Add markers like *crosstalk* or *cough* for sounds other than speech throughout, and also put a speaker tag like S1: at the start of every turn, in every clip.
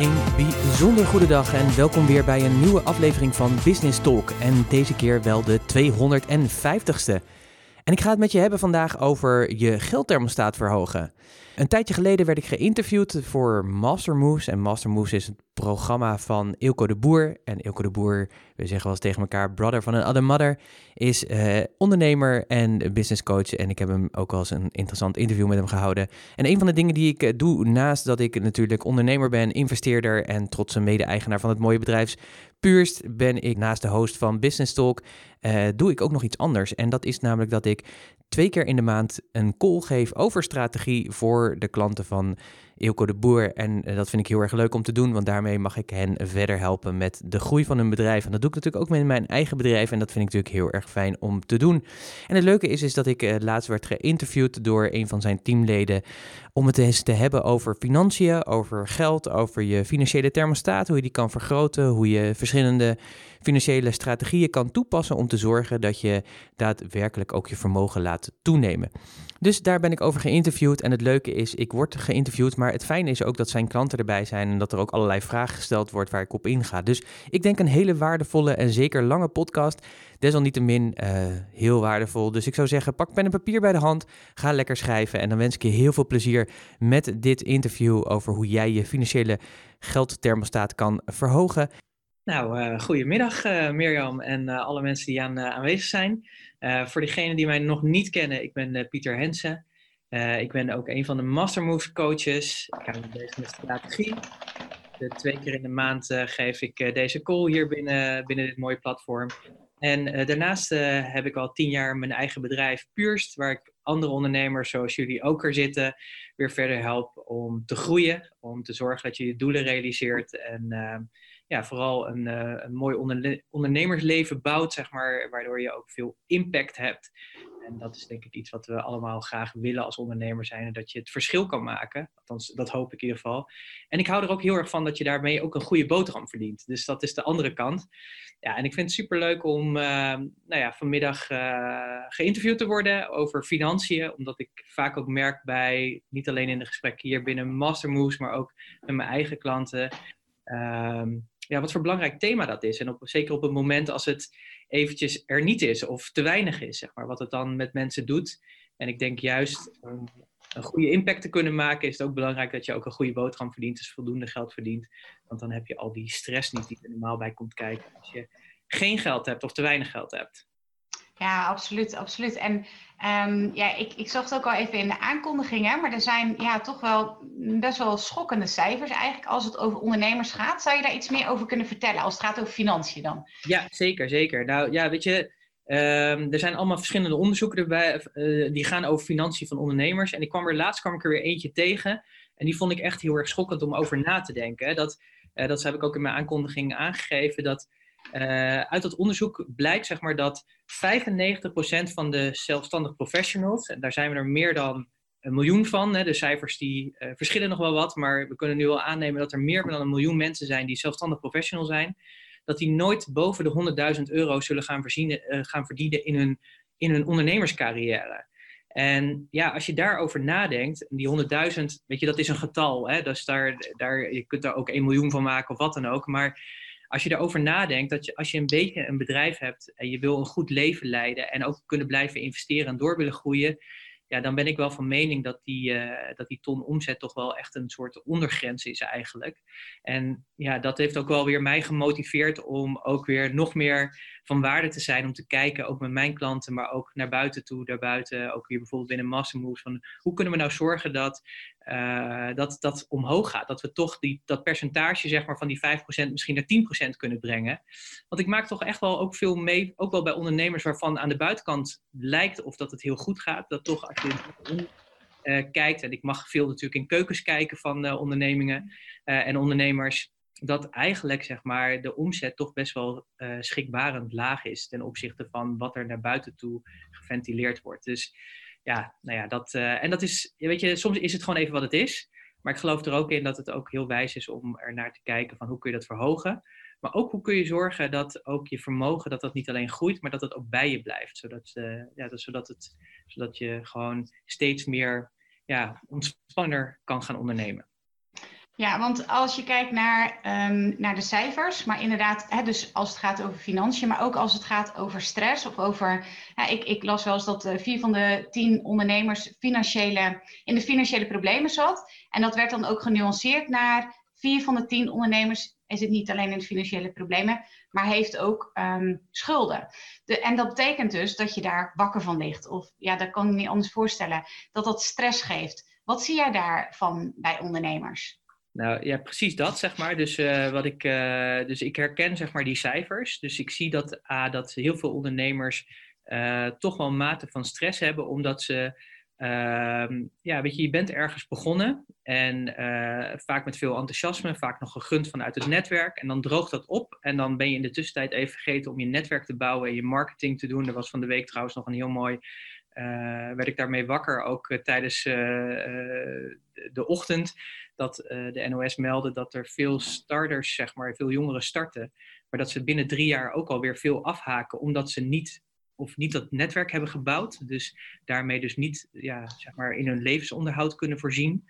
S1: Een bijzonder goede dag en welkom weer bij een nieuwe aflevering van Business Talk. En deze keer wel de 250ste. En ik ga het met je hebben vandaag over je geldthermostaat verhogen. Een tijdje geleden werd ik geïnterviewd voor Master Moves. En Master Moves is het programma van Ilko de Boer. En Ilko de Boer, we zeggen wel eens tegen elkaar, brother van een other mother, is uh, ondernemer en business coach. En ik heb hem ook wel eens een interessant interview met hem gehouden. En een van de dingen die ik eh, doe, naast dat ik natuurlijk ondernemer ben, investeerder en trotse mede-eigenaar van het mooie bedrijf Puurst, ben ik naast de host van Business Talk, uh, doe ik ook nog iets anders. En dat is namelijk dat ik twee keer in de maand een call geef over strategie voor de klanten van Ilko de Boer. En eh, dat vind ik heel erg leuk om te doen, want daarmee mag ik hen verder helpen met de groei van hun bedrijf. En dat doe ik natuurlijk ook met mijn eigen bedrijf en dat vind ik natuurlijk heel erg fijn om te doen. En het leuke is, is dat ik uh, laatst werd geïnterviewd door een van zijn teamleden om het eens te hebben over financiën, over geld, over je financiële thermostaat, hoe je die kan vergroten, hoe je verschillende financiële strategieën kan toepassen om te zorgen dat je daadwerkelijk ook je vermogen laat toenemen. Dus daar ben ik over geïnterviewd. En het leuke is, ik word geïnterviewd, maar het fijne is ook dat zijn klanten erbij zijn en dat er ook allerlei vragen gesteld wordt waar ik op inga. Dus ik denk een hele waardevolle en zeker lange podcast. Desalniettemin uh, heel waardevol. Dus ik zou zeggen, pak pen en papier bij de hand, ga lekker schrijven en dan wens ik je heel veel plezier met dit interview over hoe jij je financiële geldthermostaat kan verhogen.
S2: Nou, uh, goedemiddag uh, Mirjam en alle mensen die aan, aanwezig zijn. Voor degenen die mij nog niet kennen, ik ben Pieter Hensen. ik ben ook een van de Master Moves coaches. Ik ga bezig met strategie. De twee keer in de maand geef ik deze call hier binnen, binnen dit mooie platform. En daarnaast heb ik al tien jaar mijn eigen bedrijf Purst, waar ik andere ondernemers zoals jullie ook er zitten, weer verder help om te groeien. Om te zorgen dat je je doelen realiseert en ja, vooral een, uh, een mooi ondernemersleven bouwt, zeg maar, waardoor je ook veel impact hebt. En dat is denk ik iets wat we allemaal graag willen als ondernemer zijn. Dat je het verschil kan maken. Althans, dat hoop ik in ieder geval. En ik hou er ook heel erg van dat je daarmee ook een goede boterham verdient. Dus dat is de andere kant. Ja, en ik vind het superleuk om uh, nou ja, vanmiddag uh, geïnterviewd te worden over financiën. Omdat ik vaak ook merk bij, niet alleen in de gesprekken hier binnen Master Moves, maar ook met mijn eigen klanten. Ehm, ja, wat voor belangrijk thema dat is. En op, zeker op het moment als het eventjes er niet is of te weinig is, zeg maar, wat het dan met mensen doet. En ik denk juist om een goede impact te kunnen maken, is het ook belangrijk dat je ook een goede boterham verdient, dus voldoende geld verdient. Want dan heb je al die stress niet die er normaal bij komt kijken als je geen geld hebt of te weinig geld hebt.
S3: Ja, absoluut, absoluut. En um, ja, ik, ik zag het ook al even in de aankondigingen, maar er zijn ja, toch wel best wel schokkende cijfers eigenlijk als het over ondernemers gaat. Zou je daar iets meer over kunnen vertellen als het gaat over financiën dan?
S2: Ja, zeker, zeker. Nou ja, weet je, um, er zijn allemaal verschillende onderzoeken erbij, uh, die gaan over financiën van ondernemers. En ik kwam er laatst kwam ik er weer eentje tegen en die vond ik echt heel erg schokkend om over na te denken. Dat, uh, dat heb ik ook in mijn aankondiging aangegeven, dat uh, uit dat onderzoek blijkt zeg maar, dat 95% van de zelfstandig professionals, en daar zijn we er meer dan een miljoen van, hè, de cijfers die uh, verschillen nog wel wat, maar we kunnen nu al aannemen dat er meer dan een miljoen mensen zijn die zelfstandig professional zijn, dat die nooit boven de 100.000 euro zullen gaan, uh, gaan verdienen in hun, in ondernemerscarrière. En ja, als je daarover nadenkt, die 100.000, weet je, dat is een getal. Hè? Dus daar, daar, je kunt daar ook 1 miljoen van maken of wat dan ook. Maar als je erover nadenkt, dat je, als je een beetje een bedrijf hebt en je wil een goed leven leiden en ook kunnen blijven investeren en door willen groeien, ja, dan ben ik wel van mening dat die, uh, dat die ton omzet toch wel echt een soort ondergrens is eigenlijk. En ja, dat heeft ook wel weer mij gemotiveerd om ook weer nog meer van waarde te zijn. Om te kijken, ook met mijn klanten, maar ook naar buiten toe, daarbuiten, ook hier bijvoorbeeld binnen Mastermoves. Van hoe kunnen we nou zorgen dat uh, dat dat omhoog gaat? Dat we toch die, dat percentage zeg maar, van die 5% misschien naar 10% kunnen brengen. Want ik maak toch echt wel ook veel mee, ook wel bij ondernemers waarvan aan de buitenkant lijkt of dat het heel goed gaat. Dat toch als je uh, kijkt, en ik mag veel natuurlijk in keukens kijken van uh, ondernemingen en ondernemers dat eigenlijk zeg maar, de omzet toch best wel uh, schrikbarend laag is ten opzichte van wat er naar buiten toe geventileerd wordt. Dus ja, nou ja, dat, uh, en dat is, weet je, soms is het gewoon even wat het is. Maar ik geloof er ook in dat het ook heel wijs is om er naar te kijken van hoe kun je dat verhogen. Maar ook hoe kun je zorgen dat ook je vermogen, dat dat niet alleen groeit, maar dat het ook bij je blijft. Zodat, uh, ja, dat, zodat, het, zodat je gewoon steeds meer ja, ontspanner kan gaan ondernemen.
S3: Ja, want als je kijkt naar, ehm, naar de cijfers, maar inderdaad, hè, dus als het gaat over financiën, maar ook als het gaat over stress of over. ik, ik las wel eens dat uh, vier van de tien ondernemers financiële, in de financiële problemen zat. En dat werd dan ook genuanceerd naar vier van de tien ondernemers is het niet alleen in de financiële problemen, maar heeft ook ehm, schulden. De, en dat betekent dus dat je daar wakker van ligt. Of ja, dat kan ik me niet anders voorstellen. Dat dat stress geeft. Wat zie jij daarvan bij ondernemers?
S2: Nou ja, precies dat, zeg maar. Dus, uh, wat ik, uh, dus ik herken zeg maar die cijfers. Dus ik zie dat, uh, dat heel veel ondernemers eh, toch wel een mate van stress hebben, omdat ze, ehm, ja, weet je, je bent ergens begonnen en vaak met veel enthousiasme, vaak nog gegund vanuit het netwerk. En dan droogt dat op en dan ben je in de tussentijd even vergeten om je netwerk te bouwen en je marketing te doen. Er was van de week trouwens nog een heel mooi werd ik daarmee wakker, ook uh, tijdens uh, de ochtend, dat de NOS meldde dat er veel starters, zeg maar, veel jongeren starten, maar dat ze binnen drie jaar ook alweer veel afhaken, omdat ze niet of niet dat netwerk hebben gebouwd, dus daarmee dus niet ja, zeg maar in hun levensonderhoud kunnen voorzien.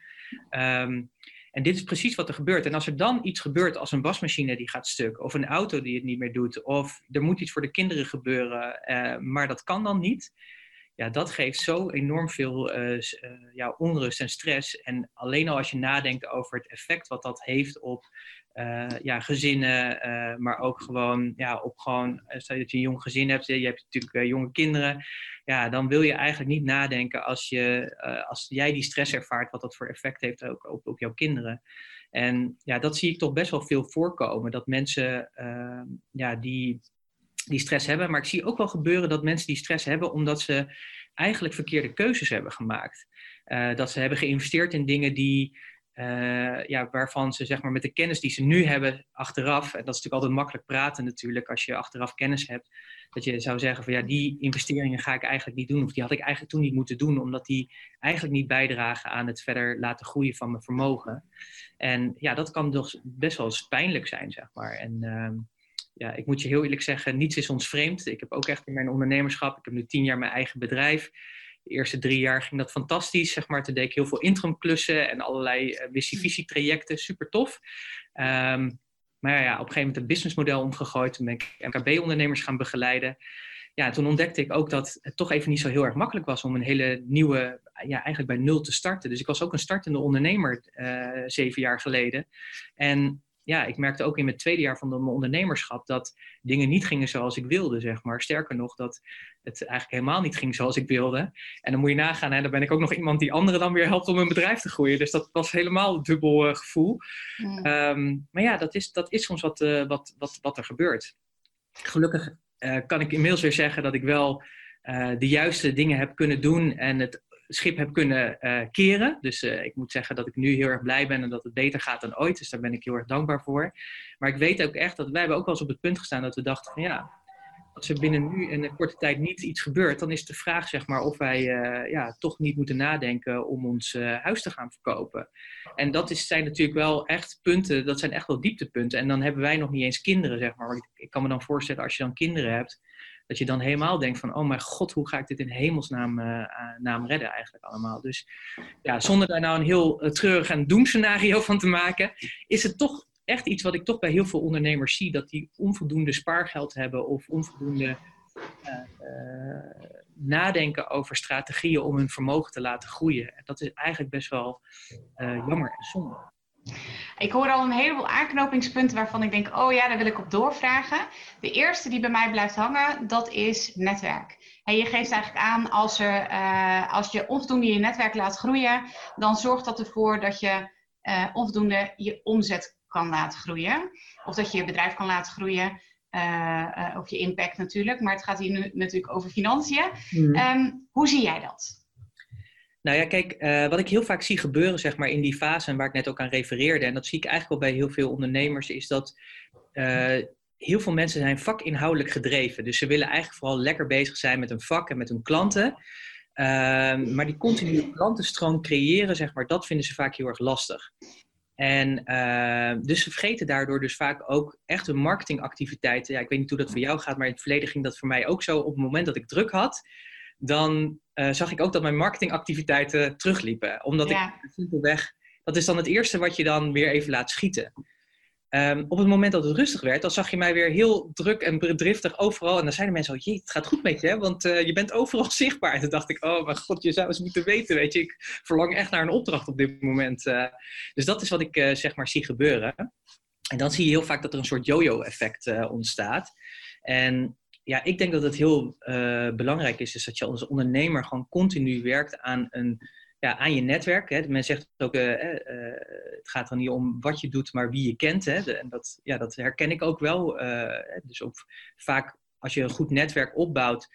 S2: Um, en dit is precies wat er gebeurt. En als er dan iets gebeurt als een wasmachine die gaat stuk, of een auto die het niet meer doet, of er moet iets voor de kinderen gebeuren, maar dat kan dan niet, ja, dat geeft zo enorm veel uh, ja, onrust en stress. En alleen al als je nadenkt over het effect wat dat heeft op uh, ja, gezinnen, maar ook gewoon, ja, op gewoon, stel dat je een jong gezin hebt, je hebt natuurlijk jonge kinderen, ja, dan wil je eigenlijk niet nadenken als, je, als jij die stress ervaart, wat dat voor effect heeft ook op, op jouw kinderen. En ja, dat zie ik toch best wel veel voorkomen, dat mensen ja, die die stress hebben. Maar ik zie ook wel gebeuren dat mensen die stress hebben omdat ze eigenlijk verkeerde keuzes hebben gemaakt. Uh, dat ze hebben geïnvesteerd in dingen die, uh, ja, waarvan ze zeg maar, met de kennis die ze nu hebben achteraf, en dat is natuurlijk altijd makkelijk praten natuurlijk als je achteraf kennis hebt, dat je zou zeggen van ja, die investeringen ga ik eigenlijk niet doen, of die had ik eigenlijk toen niet moeten doen, omdat die eigenlijk niet bijdragen aan het verder laten groeien van mijn vermogen. En ja, dat kan dus best wel pijnlijk zijn, zeg maar. En uh, ja, ik moet je heel eerlijk zeggen, niets is ons vreemd. Ik heb ook echt in mijn ondernemerschap, ik heb nu tien jaar mijn eigen bedrijf. De eerste drie jaar ging dat fantastisch, zeg maar. Toen deed ik heel veel interimklussen en allerlei uh, trajecten, super tof. Um, maar ja, op een gegeven moment een businessmodel omgegooid. Toen ben ik MKB-ondernemers gaan begeleiden. Ja, toen ontdekte ik ook dat het toch even niet zo heel erg makkelijk was om een hele nieuwe, ja, eigenlijk bij nul te starten. Dus ik was ook een startende ondernemer uh, zeven jaar geleden. En ja, ik merkte ook in mijn tweede jaar van mijn ondernemerschap dat dingen niet gingen zoals ik wilde, zeg maar. Sterker nog, dat het eigenlijk helemaal niet ging zoals ik wilde. En dan moet je nagaan, en dan ben ik ook nog iemand die anderen dan weer helpt om een bedrijf te groeien. Dus dat was helemaal een dubbel uh, gevoel. Mm. Um, maar ja, dat is, dat is soms wat, uh, wat, wat, wat er gebeurt. Gelukkig uh, kan ik inmiddels weer zeggen dat ik wel de juiste dingen heb kunnen doen en het schip heb kunnen uh, keren. Dus uh, ik moet zeggen dat ik nu heel erg blij ben en dat het beter gaat dan ooit. Dus daar ben ik heel erg dankbaar voor. Maar ik weet ook echt dat wij hebben ook wel eens op het punt gestaan dat we dachten van ja, als er binnen nu in een korte tijd niet iets gebeurt, dan is de vraag zeg maar of wij uh, ja, toch niet moeten nadenken om ons huis te gaan verkopen. En dat is, zijn natuurlijk wel echt punten, dat zijn echt wel dieptepunten. En dan hebben wij nog niet eens kinderen zeg maar. Ik kan me dan voorstellen als je dan kinderen hebt dat je dan helemaal denkt van, oh mijn god, hoe ga ik dit in hemelsnaam uh, naam redden eigenlijk allemaal. Dus ja, zonder daar nou een heel uh, treurig en doemscenario van te maken, is het toch echt iets wat ik toch bij heel veel ondernemers zie, dat die onvoldoende spaargeld hebben of onvoldoende nadenken over strategieën om hun vermogen te laten groeien. Dat is eigenlijk best wel jammer en zonde.
S3: Ik hoor al een heleboel aanknopingspunten waarvan ik denk, oh ja, daar wil ik op doorvragen. De eerste die bij mij blijft hangen, dat is netwerk. En je geeft eigenlijk aan, als, er, uh, als je onvoldoende je netwerk laat groeien, dan zorgt dat ervoor dat je uh, onvoldoende je omzet kan laten groeien. Of dat je je bedrijf kan laten groeien. Uh, of je impact natuurlijk. Maar het gaat hier nu natuurlijk over financiën. Mm. Um, hoe zie jij dat?
S2: Nou ja, kijk, uh, wat ik heel vaak zie gebeuren, zeg maar, in die fase waar ik net ook aan refereerde, en dat zie ik eigenlijk wel bij heel veel ondernemers, is dat uh, heel veel mensen zijn vakinhoudelijk gedreven. Dus ze willen eigenlijk vooral lekker bezig zijn met hun vak en met hun klanten. Uh, maar die continue klantenstroom creëren, zeg maar, dat vinden ze vaak heel erg lastig. En dus ze vergeten daardoor dus vaak ook echt hun marketingactiviteiten. Ja, ik weet niet hoe dat voor jou gaat, maar in het verleden ging dat voor mij ook zo. Op het moment dat ik druk had, dan uh, zag ik ook dat mijn marketingactiviteiten terugliepen. Omdat ja. ik simpelweg, dat is dan het eerste wat je dan weer even laat schieten. Ehm, op het moment dat het rustig werd, dan zag je mij weer heel druk en driftig overal. En dan zeiden mensen al, jee, het gaat goed met je, want uh, je bent overal *laughs* zichtbaar. En toen dacht ik, oh mijn god, je zou eens moeten weten, weet je. Ik verlang echt naar een opdracht op dit moment. Uh, dus dat is wat ik uh, zeg maar zie gebeuren. En dan zie je heel vaak dat er een soort yo-yo-effect ontstaat. En ja, ik denk dat het heel belangrijk is, is dat je als ondernemer gewoon continu werkt aan een ja, aan je netwerk. Hè. Men zegt ook, uh, uh, het gaat er niet om wat je doet, maar wie je kent. Hè. en dat, ja, dat herken ik ook wel. Dus vaak als je een goed netwerk opbouwt,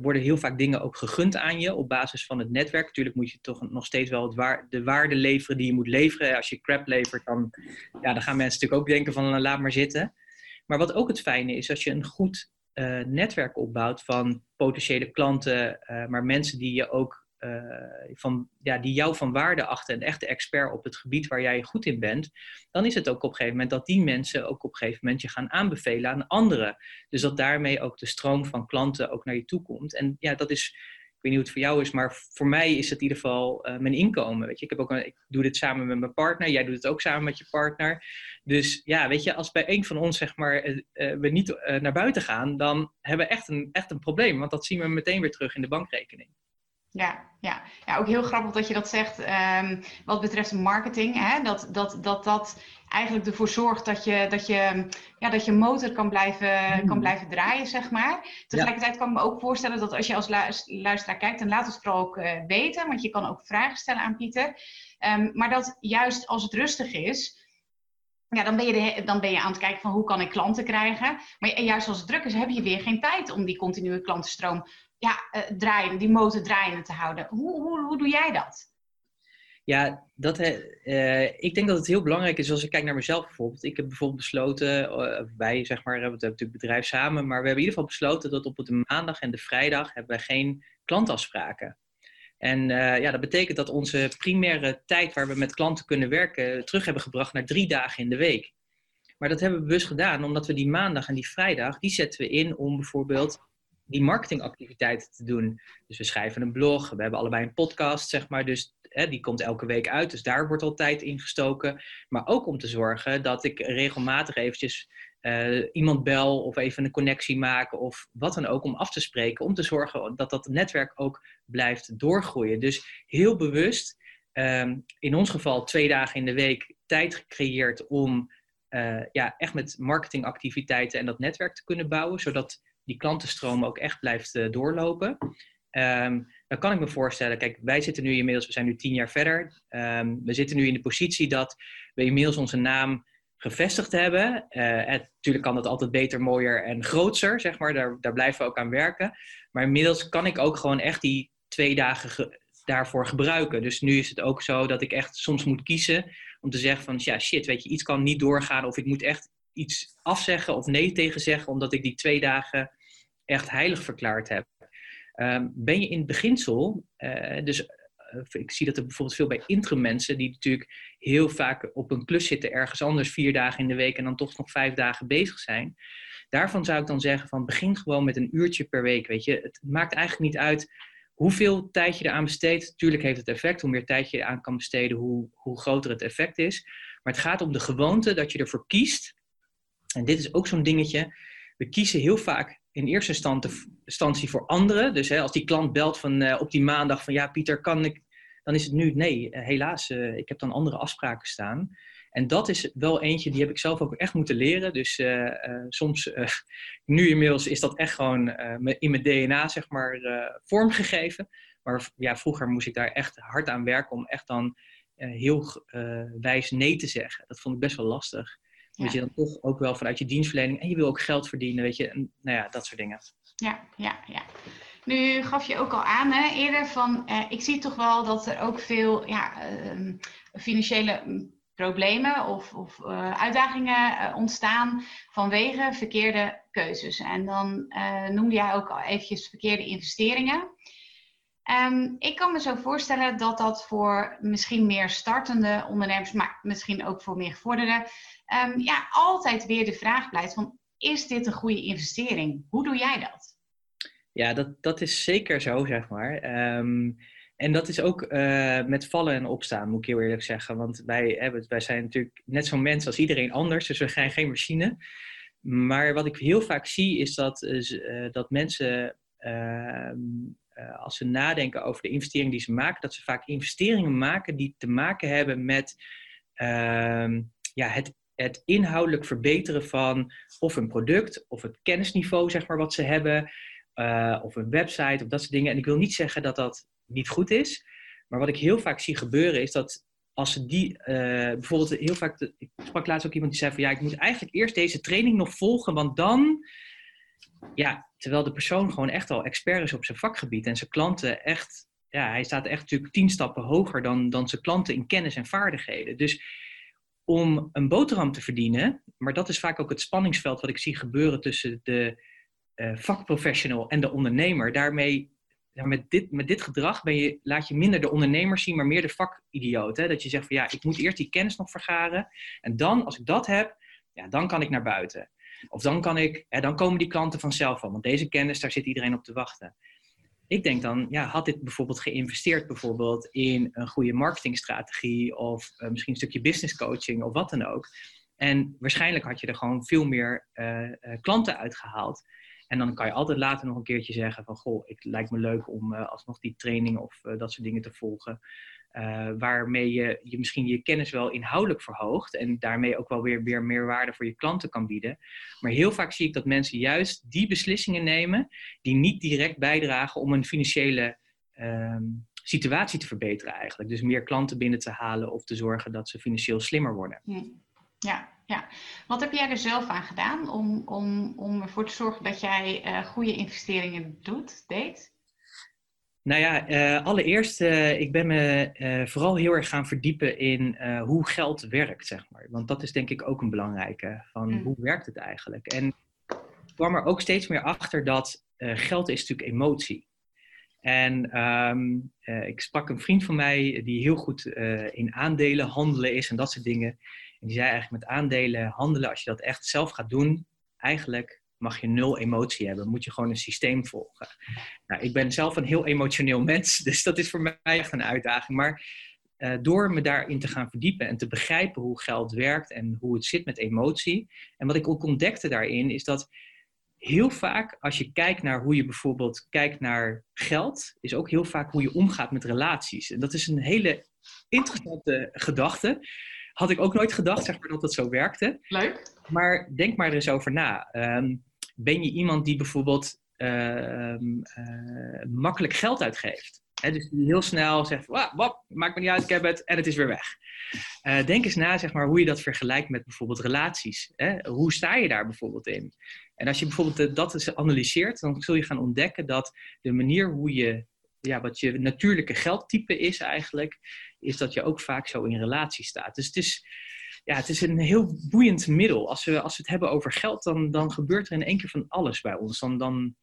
S2: worden heel vaak dingen ook gegund aan je op basis van het netwerk. Natuurlijk moet je toch nog steeds wel het de waarde leveren die je moet leveren. Als je crap levert, dan, ja, dan gaan mensen natuurlijk ook denken van laat maar zitten. Maar wat ook het fijne is, als je een goed netwerk opbouwt van potentiële klanten, maar mensen die je ook uh, van, ja, die jou van waarde achten, een echte expert op het gebied waar jij goed in bent, dan is het ook op een gegeven moment dat die mensen ook op een gegeven moment je gaan aanbevelen aan anderen. Dus dat daarmee ook de stroom van klanten ook naar je toe komt. En ja, dat is, weet niet hoe het voor jou is, maar voor mij is het in ieder geval uh, mijn inkomen. Weet je, ik, heb ook ik doe dit samen met mijn partner, jij doet het ook samen met je partner. Dus ja, weet je, als bij een van ons zeg maar uh, we niet naar buiten gaan, dan hebben we echt een, echt een probleem, want dat zien we meteen weer terug in de bankrekening.
S3: Ja, ja. ja, ook heel grappig dat je dat zegt. Um, wat betreft marketing, hè? Dat, dat, dat dat eigenlijk ervoor zorgt dat je, dat je, ja, dat je motor kan blijven, kan hmm. blijven draaien, zeg maar. Tegelijkertijd kan ik me ook voorstellen dat als je als luisteraar kijkt, dan laat het vooral ook uh, weten, want je kan ook vragen stellen aan Pieter. Um, maar dat juist als het rustig is, ja, dan ben, je de, dan ben je aan het kijken van hoe kan ik klanten krijgen. Maar juist als het druk is, heb je weer geen tijd om die continue klantenstroom ja, uh, draaien, die motor draaiende te houden. Hoe, hoe, hoe doe jij dat?
S2: Ja, dat, uh, ik denk dat het heel belangrijk is als ik kijk naar mezelf bijvoorbeeld. Ik heb bijvoorbeeld besloten, uh, wij zeg maar, we hebben natuurlijk bedrijf samen, maar we hebben in ieder geval besloten dat op de maandag en de vrijdag hebben we geen klantafspraken. En ja, dat betekent dat onze primaire tijd waar we met klanten kunnen werken terug hebben gebracht naar drie dagen in de week. Maar dat hebben we bewust gedaan omdat we die maandag en die vrijdag, die zetten we in om bijvoorbeeld die marketingactiviteiten te doen. Dus we schrijven een blog, we hebben allebei een podcast, zeg maar. Dus hè, die komt elke week uit, dus daar wordt al tijd in gestoken. Maar ook om te zorgen dat ik regelmatig eventjes uh, iemand bel of even een connectie maken of wat dan ook om af te spreken. Om te zorgen dat dat netwerk ook blijft doorgroeien. Dus heel bewust, um, in ons geval twee dagen in de week, tijd gecreëerd om uh, ja, echt met marketingactiviteiten en dat netwerk te kunnen bouwen. Zodat die klantenstroom ook echt blijft uh, doorlopen. Um, dan kan ik me voorstellen, kijk, wij zitten nu inmiddels, we zijn nu tien jaar verder. Um, we zitten nu in de positie dat we inmiddels onze naam gevestigd hebben. Uh, natuurlijk kan dat altijd beter, mooier en groter, zeg maar. Daar, daar blijven we ook aan werken. Maar inmiddels kan ik ook gewoon echt die twee dagen ge daarvoor gebruiken. Dus nu is het ook zo dat ik echt soms moet kiezen om te zeggen van, ja shit, weet je, iets kan niet doorgaan of ik moet echt iets afzeggen of nee tegen zeggen, omdat ik die twee dagen echt heilig verklaard heb. Ehm, ben je in het beginsel, uh, dus uh, ik zie dat er bijvoorbeeld veel bij interim mensen, die natuurlijk heel vaak op een klus zitten, ergens anders vier dagen in de week en dan toch nog vijf dagen bezig zijn. Daarvan zou ik dan zeggen van begin gewoon met een uurtje per week. Weet je, het maakt eigenlijk niet uit hoeveel tijd je eraan besteedt. Tuurlijk heeft het effect. Hoe meer tijd je eraan kan besteden, hoe, hoe groter het effect is. Maar het gaat om de gewoonte dat je ervoor kiest. En dit is ook zo'n dingetje. We kiezen heel vaak in eerste instantie voor anderen. Dus hè, als die klant belt van, uh, op die maandag van ja, Pieter, kan ik, dan is het nu nee, uh, helaas, uh, ik heb dan andere afspraken staan. En dat is wel eentje, die heb ik zelf ook echt moeten leren. Dus soms, *laughs* nu inmiddels is dat echt gewoon in mijn DNA, zeg maar, vormgegeven. Maar ja, vroeger moest ik daar echt hard aan werken om echt dan heel wijs nee te zeggen. Dat vond ik best wel lastig. Omdat je dan toch ook wel vanuit je dienstverlening en je wil ook geld verdienen, weet je, en, nou ja, dat soort dingen.
S3: Ja, ja, ja. Nu gaf je ook al aan hè, eerder van, eh, ik zie toch wel dat er ook veel ja, uh, financiële mm, problemen of, of uh, uitdagingen uh, ontstaan vanwege verkeerde keuzes. En dan uh, noemde jij ook al eventjes verkeerde investeringen. Um, ik kan me zo voorstellen dat dat voor misschien meer startende ondernemers, maar misschien ook voor meer gevorderden, um, ja, altijd weer de vraag blijft van, is dit een goede investering? Hoe doe jij dat?
S2: Ja, dat, dat is zeker zo, zeg maar. Um, en dat is ook uh, met vallen en opstaan, moet ik heel eerlijk zeggen. Want wij, hebben, wij zijn natuurlijk net zo'n mens als iedereen anders, dus we zijn geen machine. Maar wat ik heel vaak zie is dat, uh, dat mensen, uh, als ze nadenken over de investeringen die ze maken, dat ze vaak investeringen maken die te maken hebben met ehm, ja, het, het inhoudelijk verbeteren van of een product of het kennisniveau, zeg maar, wat ze hebben. of een website of dat soort dingen. En ik wil niet zeggen dat dat niet goed is. Maar wat ik heel vaak zie gebeuren is dat als ze die, uh, bijvoorbeeld heel vaak, ik sprak laatst ook iemand die zei van ja, ik moet eigenlijk eerst deze training nog volgen, want dan, ja, terwijl de persoon gewoon echt al expert is op zijn vakgebied en zijn klanten echt, ja, hij staat echt natuurlijk tien stappen hoger dan, dan zijn klanten in kennis en vaardigheden. Dus om een boterham te verdienen, maar dat is vaak ook het spanningsveld wat ik zie gebeuren tussen de uh, vakprofessional en de ondernemer. Daarmee ja, met, dit, met dit gedrag ben je, laat je minder de ondernemer zien, maar meer de vakidioot. Hè? Dat je zegt van ja, ik moet eerst die kennis nog vergaren. En dan, als ik dat heb, ja, dan kan ik naar buiten. Of dan, kan ik, hè, dan komen die klanten vanzelf al. Want deze kennis, daar zit iedereen op te wachten. Ik denk dan, ja, had dit bijvoorbeeld geïnvesteerd bijvoorbeeld in een goede marketingstrategie of uh, misschien een stukje business coaching of wat dan ook. En waarschijnlijk had je er gewoon veel meer uh, klanten uitgehaald. En dan kan je altijd later nog een keertje zeggen van, goh, het lijkt me leuk om alsnog die training of dat soort dingen te volgen. Uh, waarmee je, je misschien je kennis wel inhoudelijk verhoogt en daarmee ook wel weer, weer meer waarde voor je klanten kan bieden. Maar heel vaak zie ik dat mensen juist die beslissingen nemen die niet direct bijdragen om een financiële ehm, situatie te verbeteren eigenlijk. Dus meer klanten binnen te halen of te zorgen dat ze financieel slimmer worden.
S3: Ja, ja. Wat heb jij er zelf aan gedaan om, om, om ervoor te zorgen dat jij uh, goede investeringen doet, deed?
S2: Nou ja, uh, allereerst, uh, ik ben me vooral heel erg gaan verdiepen in hoe geld werkt, zeg maar. Want dat is denk ik ook een belangrijke, van mm. hoe werkt het eigenlijk? En ik kwam er ook steeds meer achter dat geld is natuurlijk emotie. En um, ik sprak een vriend van mij die heel goed in aandelen handelen is en dat soort dingen. En die zei eigenlijk met aandelen handelen, als je dat echt zelf gaat doen, eigenlijk mag je nul emotie hebben. Moet je gewoon een systeem volgen. Nou, ik ben zelf een heel emotioneel mens, *laughs* dus dat is voor mij echt een uitdaging. Maar uh, door me daarin te gaan verdiepen en te begrijpen hoe geld werkt en hoe het zit met emotie. En wat ik ook ontdekte daarin is dat heel vaak als je kijkt naar hoe je bijvoorbeeld kijkt naar geld, is ook heel vaak hoe je omgaat met relaties. En dat is een hele interessante gedachte had ik ook nooit gedacht zeg maar, dat het zo werkte.
S3: Leuk.
S2: Maar denk maar er eens over na. Ehm, ben je iemand die bijvoorbeeld ehm, eh, makkelijk geld uitgeeft? dus heel snel zegt, wap, maakt me niet uit, ik heb het en het is weer weg. Uh, denk eens na zeg maar, hoe je dat vergelijkt met bijvoorbeeld relaties. Hè? Hoe sta je daar bijvoorbeeld in? En als je bijvoorbeeld dat eens analyseert, dan zul je gaan ontdekken dat de manier hoe je, ja, wat je natuurlijke geldtype is eigenlijk, is dat je ook vaak zo in relatie staat. Dus het is, ja, het is een heel boeiend middel. Als we, als we het hebben over geld, dan, dan gebeurt er in één keer van alles bij ons. Dan, dan,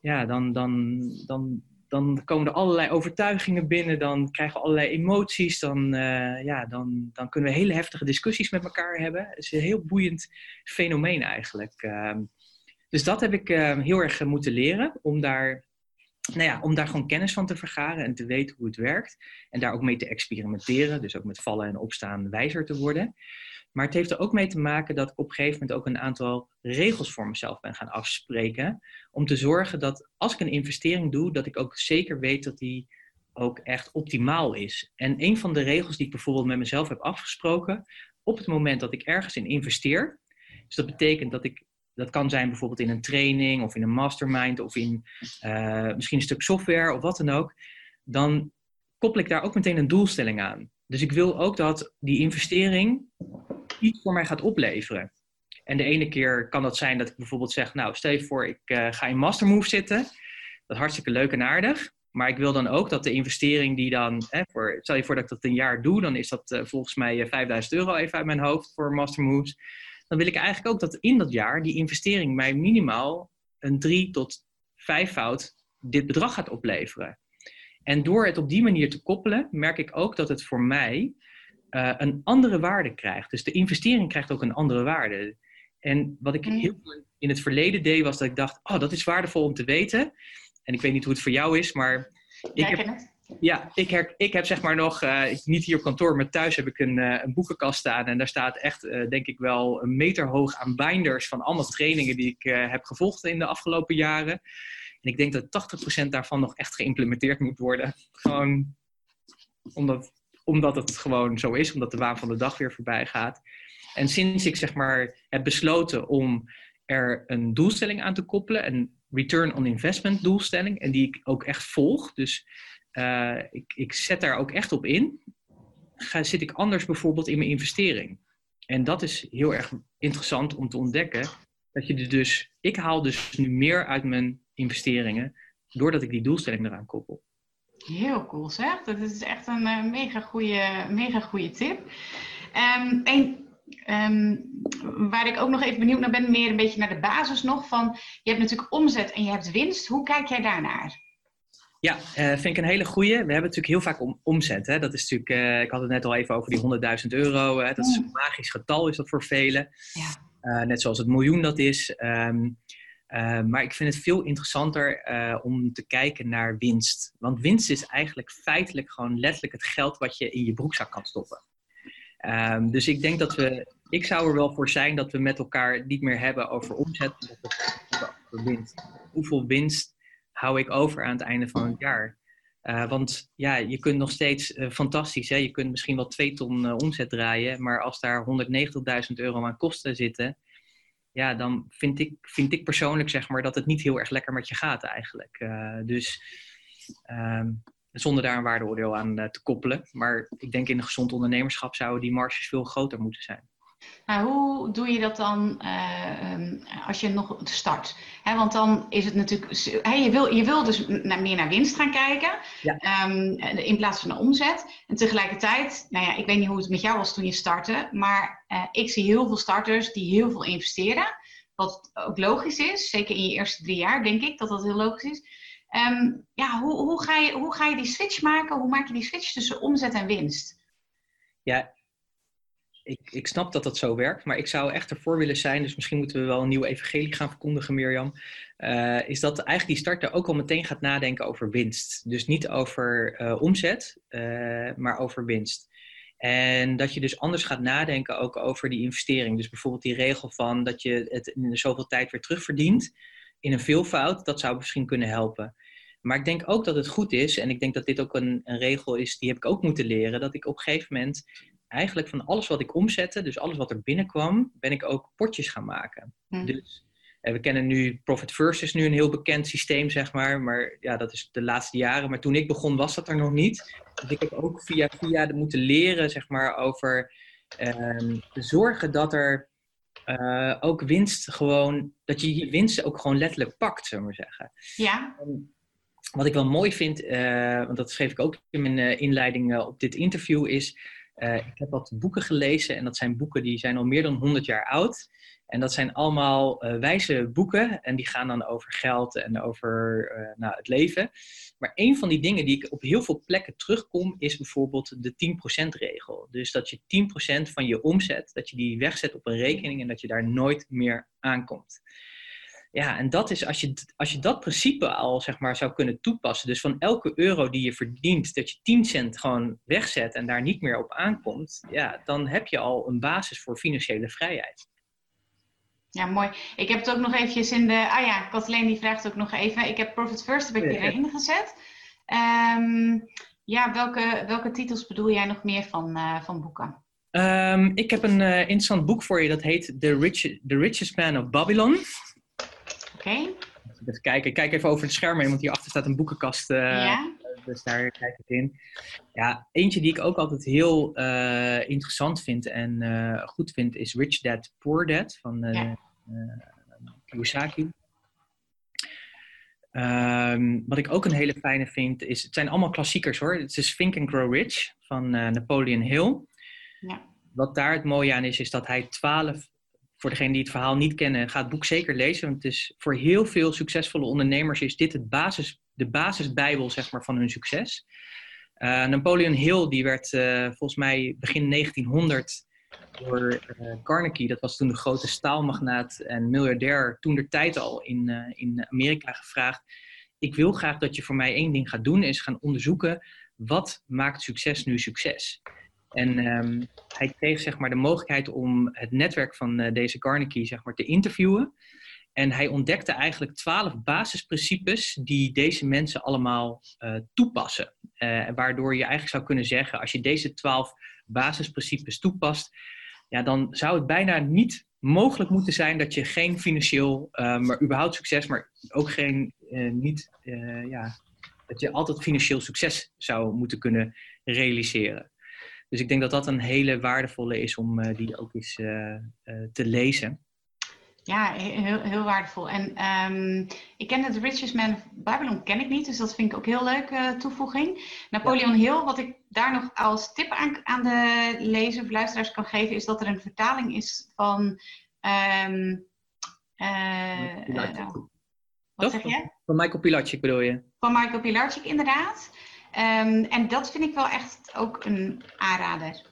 S2: ja, dan, dan, dan, dan komen er allerlei overtuigingen binnen, dan krijgen we allerlei emoties, dan, uh, ja, dan, dan kunnen we hele heftige discussies met elkaar hebben. Het is een heel boeiend fenomeen eigenlijk. Uh, dus dat heb ik uh, heel erg moeten leren, om daar nou ja, om daar gewoon kennis van te vergaren en te weten hoe het werkt. En daar ook mee te experimenteren. Dus ook met vallen en opstaan wijzer te worden. Maar het heeft er ook mee te maken dat ik op een gegeven moment ook een aantal regels voor mezelf ben gaan afspreken. Om te zorgen dat als ik een investering doe, dat ik ook zeker weet dat die ook echt optimaal is. En een van de regels die ik bijvoorbeeld met mezelf heb afgesproken, op het moment dat ik ergens in investeer, dus dat betekent dat ik dat kan zijn bijvoorbeeld in een training of in een mastermind of in uh, misschien een stuk software of wat dan ook. Dan koppel ik daar ook meteen een doelstelling aan. Dus ik wil ook dat die investering iets voor mij gaat opleveren. En de ene keer kan dat zijn dat ik bijvoorbeeld zeg, nou stel je voor ik uh, ga in Mastermove zitten. Dat is hartstikke leuk en aardig. Maar ik wil dan ook dat de investering die dan, hè, voor, stel je voor dat ik dat een jaar doe, dan is dat uh, volgens mij 5000 euro even uit mijn hoofd voor Mastermoves dan wil ik eigenlijk ook dat in dat jaar die investering mij minimaal een drie tot vijfvoud dit bedrag gaat opleveren. En door het op die manier te koppelen, merk ik ook dat het voor mij uh, een andere waarde krijgt. Dus de investering krijgt ook een andere waarde. En wat ik heel in het verleden deed, was dat ik dacht: oh, dat is waardevol om te weten. En ik weet niet hoe het voor jou is, maar ik heb, Ja, ik, ik heb zeg maar nog, uh, niet hier op kantoor, maar thuis heb ik een, uh, een boekenkast staan. En daar staat echt, uh, denk ik wel, een meter hoog aan binders van allemaal trainingen die ik heb gevolgd in de afgelopen jaren. En ik denk dat 80% daarvan nog echt geïmplementeerd moet worden. Gewoon omdat, omdat het gewoon zo is, omdat de waan van de dag weer voorbij gaat. En sinds ik zeg maar heb besloten om er een doelstelling aan te koppelen, een return on investment doelstelling, en die ik ook echt volg. Dus uh, ik, ik zet daar ook echt op in. Ga, zit ik anders bijvoorbeeld in mijn investering? En dat is heel erg interessant om te ontdekken. Dat je dus, ik haal dus nu meer uit mijn investeringen doordat ik die doelstelling eraan koppel.
S3: Heel cool zeg. Dat is echt een uh, mega goede mega goede tip. Um, en um, waar ik ook nog even benieuwd naar ben, meer een beetje naar de basis nog van, je hebt natuurlijk omzet en je hebt winst. Hoe kijk jij daarnaar?
S2: Ja, uh, vind ik een hele goeie. We hebben natuurlijk heel vaak om, omzet. Hè? Dat is natuurlijk, uh, ik had het net al even over die 100.000 euro. Hè? Dat is een magisch getal, is dat voor velen. Ja. Uh, net zoals het miljoen dat is. Um, maar ik vind het veel interessanter om te kijken naar winst. Want winst is eigenlijk feitelijk gewoon letterlijk het geld wat je in je broekzak kan stoppen. Um, dus ik denk dat we, ik zou er wel voor zijn dat we met elkaar niet meer hebben over omzet, maar over winst. Hoeveel winst hou ik over aan het einde van het jaar. Uh, want ja, je kunt nog steeds uh, fantastisch, hè? je kunt misschien wel twee ton uh, omzet draaien, maar als daar 190.000 euro aan kosten zitten, ja, dan vind ik, vind ik persoonlijk zeg maar dat het niet heel erg lekker met je gaat eigenlijk. dus um, zonder daar een waardeoordeel aan te koppelen. Maar ik denk in een gezond ondernemerschap zouden die marges veel groter moeten zijn.
S3: Nou, hoe doe je dat dan uh, um, als je nog start? He, want dan is het natuurlijk. He, je, wil, je wil dus naar, meer naar winst gaan kijken. Ja. Um, in plaats van naar omzet. En tegelijkertijd, nou ja, ik weet niet hoe het met jou was toen je startte. Maar uh, ik zie heel veel starters die heel veel investeren. Wat ook logisch is. Zeker in je eerste drie jaar, denk ik dat dat heel logisch is. Um, ja, hoe, hoe, ga je, hoe ga je die switch maken? Hoe maak je die switch tussen omzet en winst?
S2: Ja, ik, ik snap dat dat zo werkt, maar ik zou echt ervoor willen zijn, dus misschien moeten we wel een nieuwe evangelie gaan verkondigen, Mirjam, uh, is dat eigenlijk die starter ook al meteen gaat nadenken over winst. Dus niet over uh, omzet, uh, maar over winst. En dat je dus anders gaat nadenken ook over die investering. Dus bijvoorbeeld die regel van dat je het in zoveel tijd weer terugverdient in een veelvoud, dat zou misschien kunnen helpen. Maar ik denk ook dat het goed is, en ik denk dat dit ook een, een regel is, die heb ik ook moeten leren, dat ik op een gegeven moment eigenlijk van alles wat ik omzette, dus alles wat er binnenkwam, ben ik ook potjes gaan maken. Hm. Dus en we kennen nu Profit First is nu een heel bekend systeem, zeg maar. Maar ja, dat is de laatste jaren. Maar toen ik begon was dat er nog niet. Dus ik heb ook via via moeten leren, zeg maar, over um, zorgen dat er uh, ook winst gewoon, dat je je winst ook gewoon letterlijk pakt, zullen we maar zeggen.
S3: Ja.
S2: Wat ik wel mooi vind, uh, want dat schreef ik ook in mijn uh, inleiding op dit interview, is uh, ik heb wat boeken gelezen en dat zijn boeken die zijn al meer dan 100 jaar oud. En dat zijn allemaal uh, wijze boeken en die gaan dan over geld en over uh, nou, het leven. Maar een van die dingen die ik op heel veel plekken terugkom is bijvoorbeeld de 10% regel. Dus dat je 10% van je omzet, dat je die wegzet op een rekening en dat je daar nooit meer aankomt. Ja, en dat is als je, als je dat principe al zeg maar, zou kunnen toepassen. Dus van elke euro die je verdient, dat je 10 cent gewoon wegzet en daar niet meer op aankomt. Ja, dan heb je al een basis voor financiële vrijheid.
S3: Ja, mooi. Ik heb het ook nog eventjes in de. Ah ja, Kathleen die vraagt ook nog even. Ik heb Profit First heb ik ja, erin gezet. Um, ja, welke, welke titels bedoel jij nog meer van, uh, van boeken?
S2: Um, ik heb een uh, interessant boek voor je dat heet The, Rich, The Richest Man of Babylon.
S3: Okay.
S2: Even kijken. Kijk even over het scherm heen, want hierachter staat een boekenkast. Uh, ja. Dus daar kijk ik in. Ja, eentje die ik ook altijd heel uh, interessant vind en uh, goed vind is Rich Dad Poor Dad van ja. Kiyosaki. Um, wat ik ook een hele fijne vind is, het zijn allemaal klassiekers hoor. Het is Think and Grow Rich van Napoleon Hill. Ja. Wat daar het mooie aan is, is dat hij twaalf voor degenen die het verhaal niet kennen, ga het boek zeker lezen. Want het is voor heel veel succesvolle ondernemers is dit het basis, de basisbijbel zeg maar, van hun succes. Uh, Napoleon Hill die werd uh, volgens mij begin 1900 door uh, Carnegie, dat was toen de grote staalmagnaat en miljardair, toen de tijd al in, in Amerika gevraagd. ik wil graag dat je voor mij één ding gaat doen, is gaan onderzoeken wat maakt succes nu succes. En ehm, hij kreeg zeg maar, de mogelijkheid om het netwerk van uh, deze Carnegie zeg maar, te interviewen. En hij ontdekte eigenlijk twaalf basisprincipes die deze mensen allemaal uh, toepassen. Uh, waardoor je eigenlijk zou kunnen zeggen, als je deze twaalf basisprincipes toepast, ja, dan zou het bijna niet mogelijk moeten zijn dat je geen financieel, maar überhaupt succes, maar ook geen, niet, ja, dat je altijd financieel succes zou moeten kunnen realiseren. Dus ik denk dat dat een hele waardevolle is om die ook eens te lezen.
S3: Ja, heel, heel waardevol. En um, ik ken The Richest Man of Babylon, ken ik niet, dus dat vind ik ook heel leuk uh, toevoeging. Napoleon Hill, wat ik daar nog als tip aan, aan de lezer of luisteraars kan geven, is dat er een vertaling is van. Um, uh, uh, wat zeg je?
S2: Van Michael Pilarczyk bedoel je?
S3: Van Michael Pilarczyk, inderdaad. Um, en dat vind ik wel echt ook een aanrader.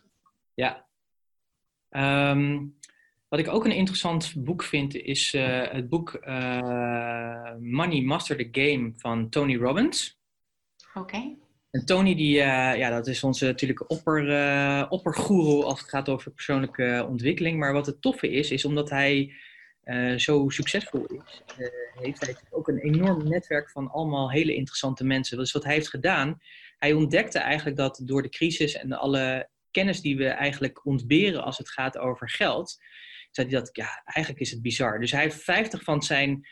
S2: Ja. Um, wat ik ook een interessant boek vind, is uh, het boek uh, Money Master the Game van Tony Robbins.
S3: Oké. Okay.
S2: En Tony, die, uh, ja, dat is onze natuurlijk opper, oppergoeroe als het gaat over persoonlijke ontwikkeling. Maar wat het toffe is, is omdat hij zo succesvol is, heeft hij ook een enorm netwerk van allemaal hele interessante mensen. Dus wat hij heeft gedaan, hij ontdekte eigenlijk dat door de crisis en alle kennis die we eigenlijk ontberen als het gaat over geld, zei hij dat, ja, eigenlijk is het bizar. Dus hij heeft 50 van zijn,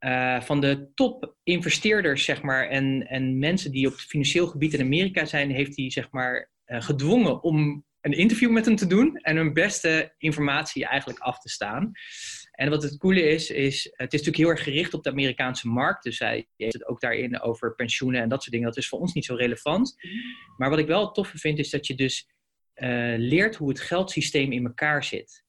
S2: uh, van de top investeerders, zeg maar, en, en mensen die op het financieel gebied in Amerika zijn, heeft hij, zeg maar, uh, gedwongen om een interview met hem te doen en hun beste informatie eigenlijk af te staan. En wat het coole is, is het is natuurlijk heel erg gericht op de Amerikaanse markt. Dus hij heeft het ook daarin over pensioenen en dat soort dingen. Dat is voor ons niet zo relevant. Maar wat ik wel toffe vind, is dat je dus uh, leert hoe het geldsysteem in elkaar zit.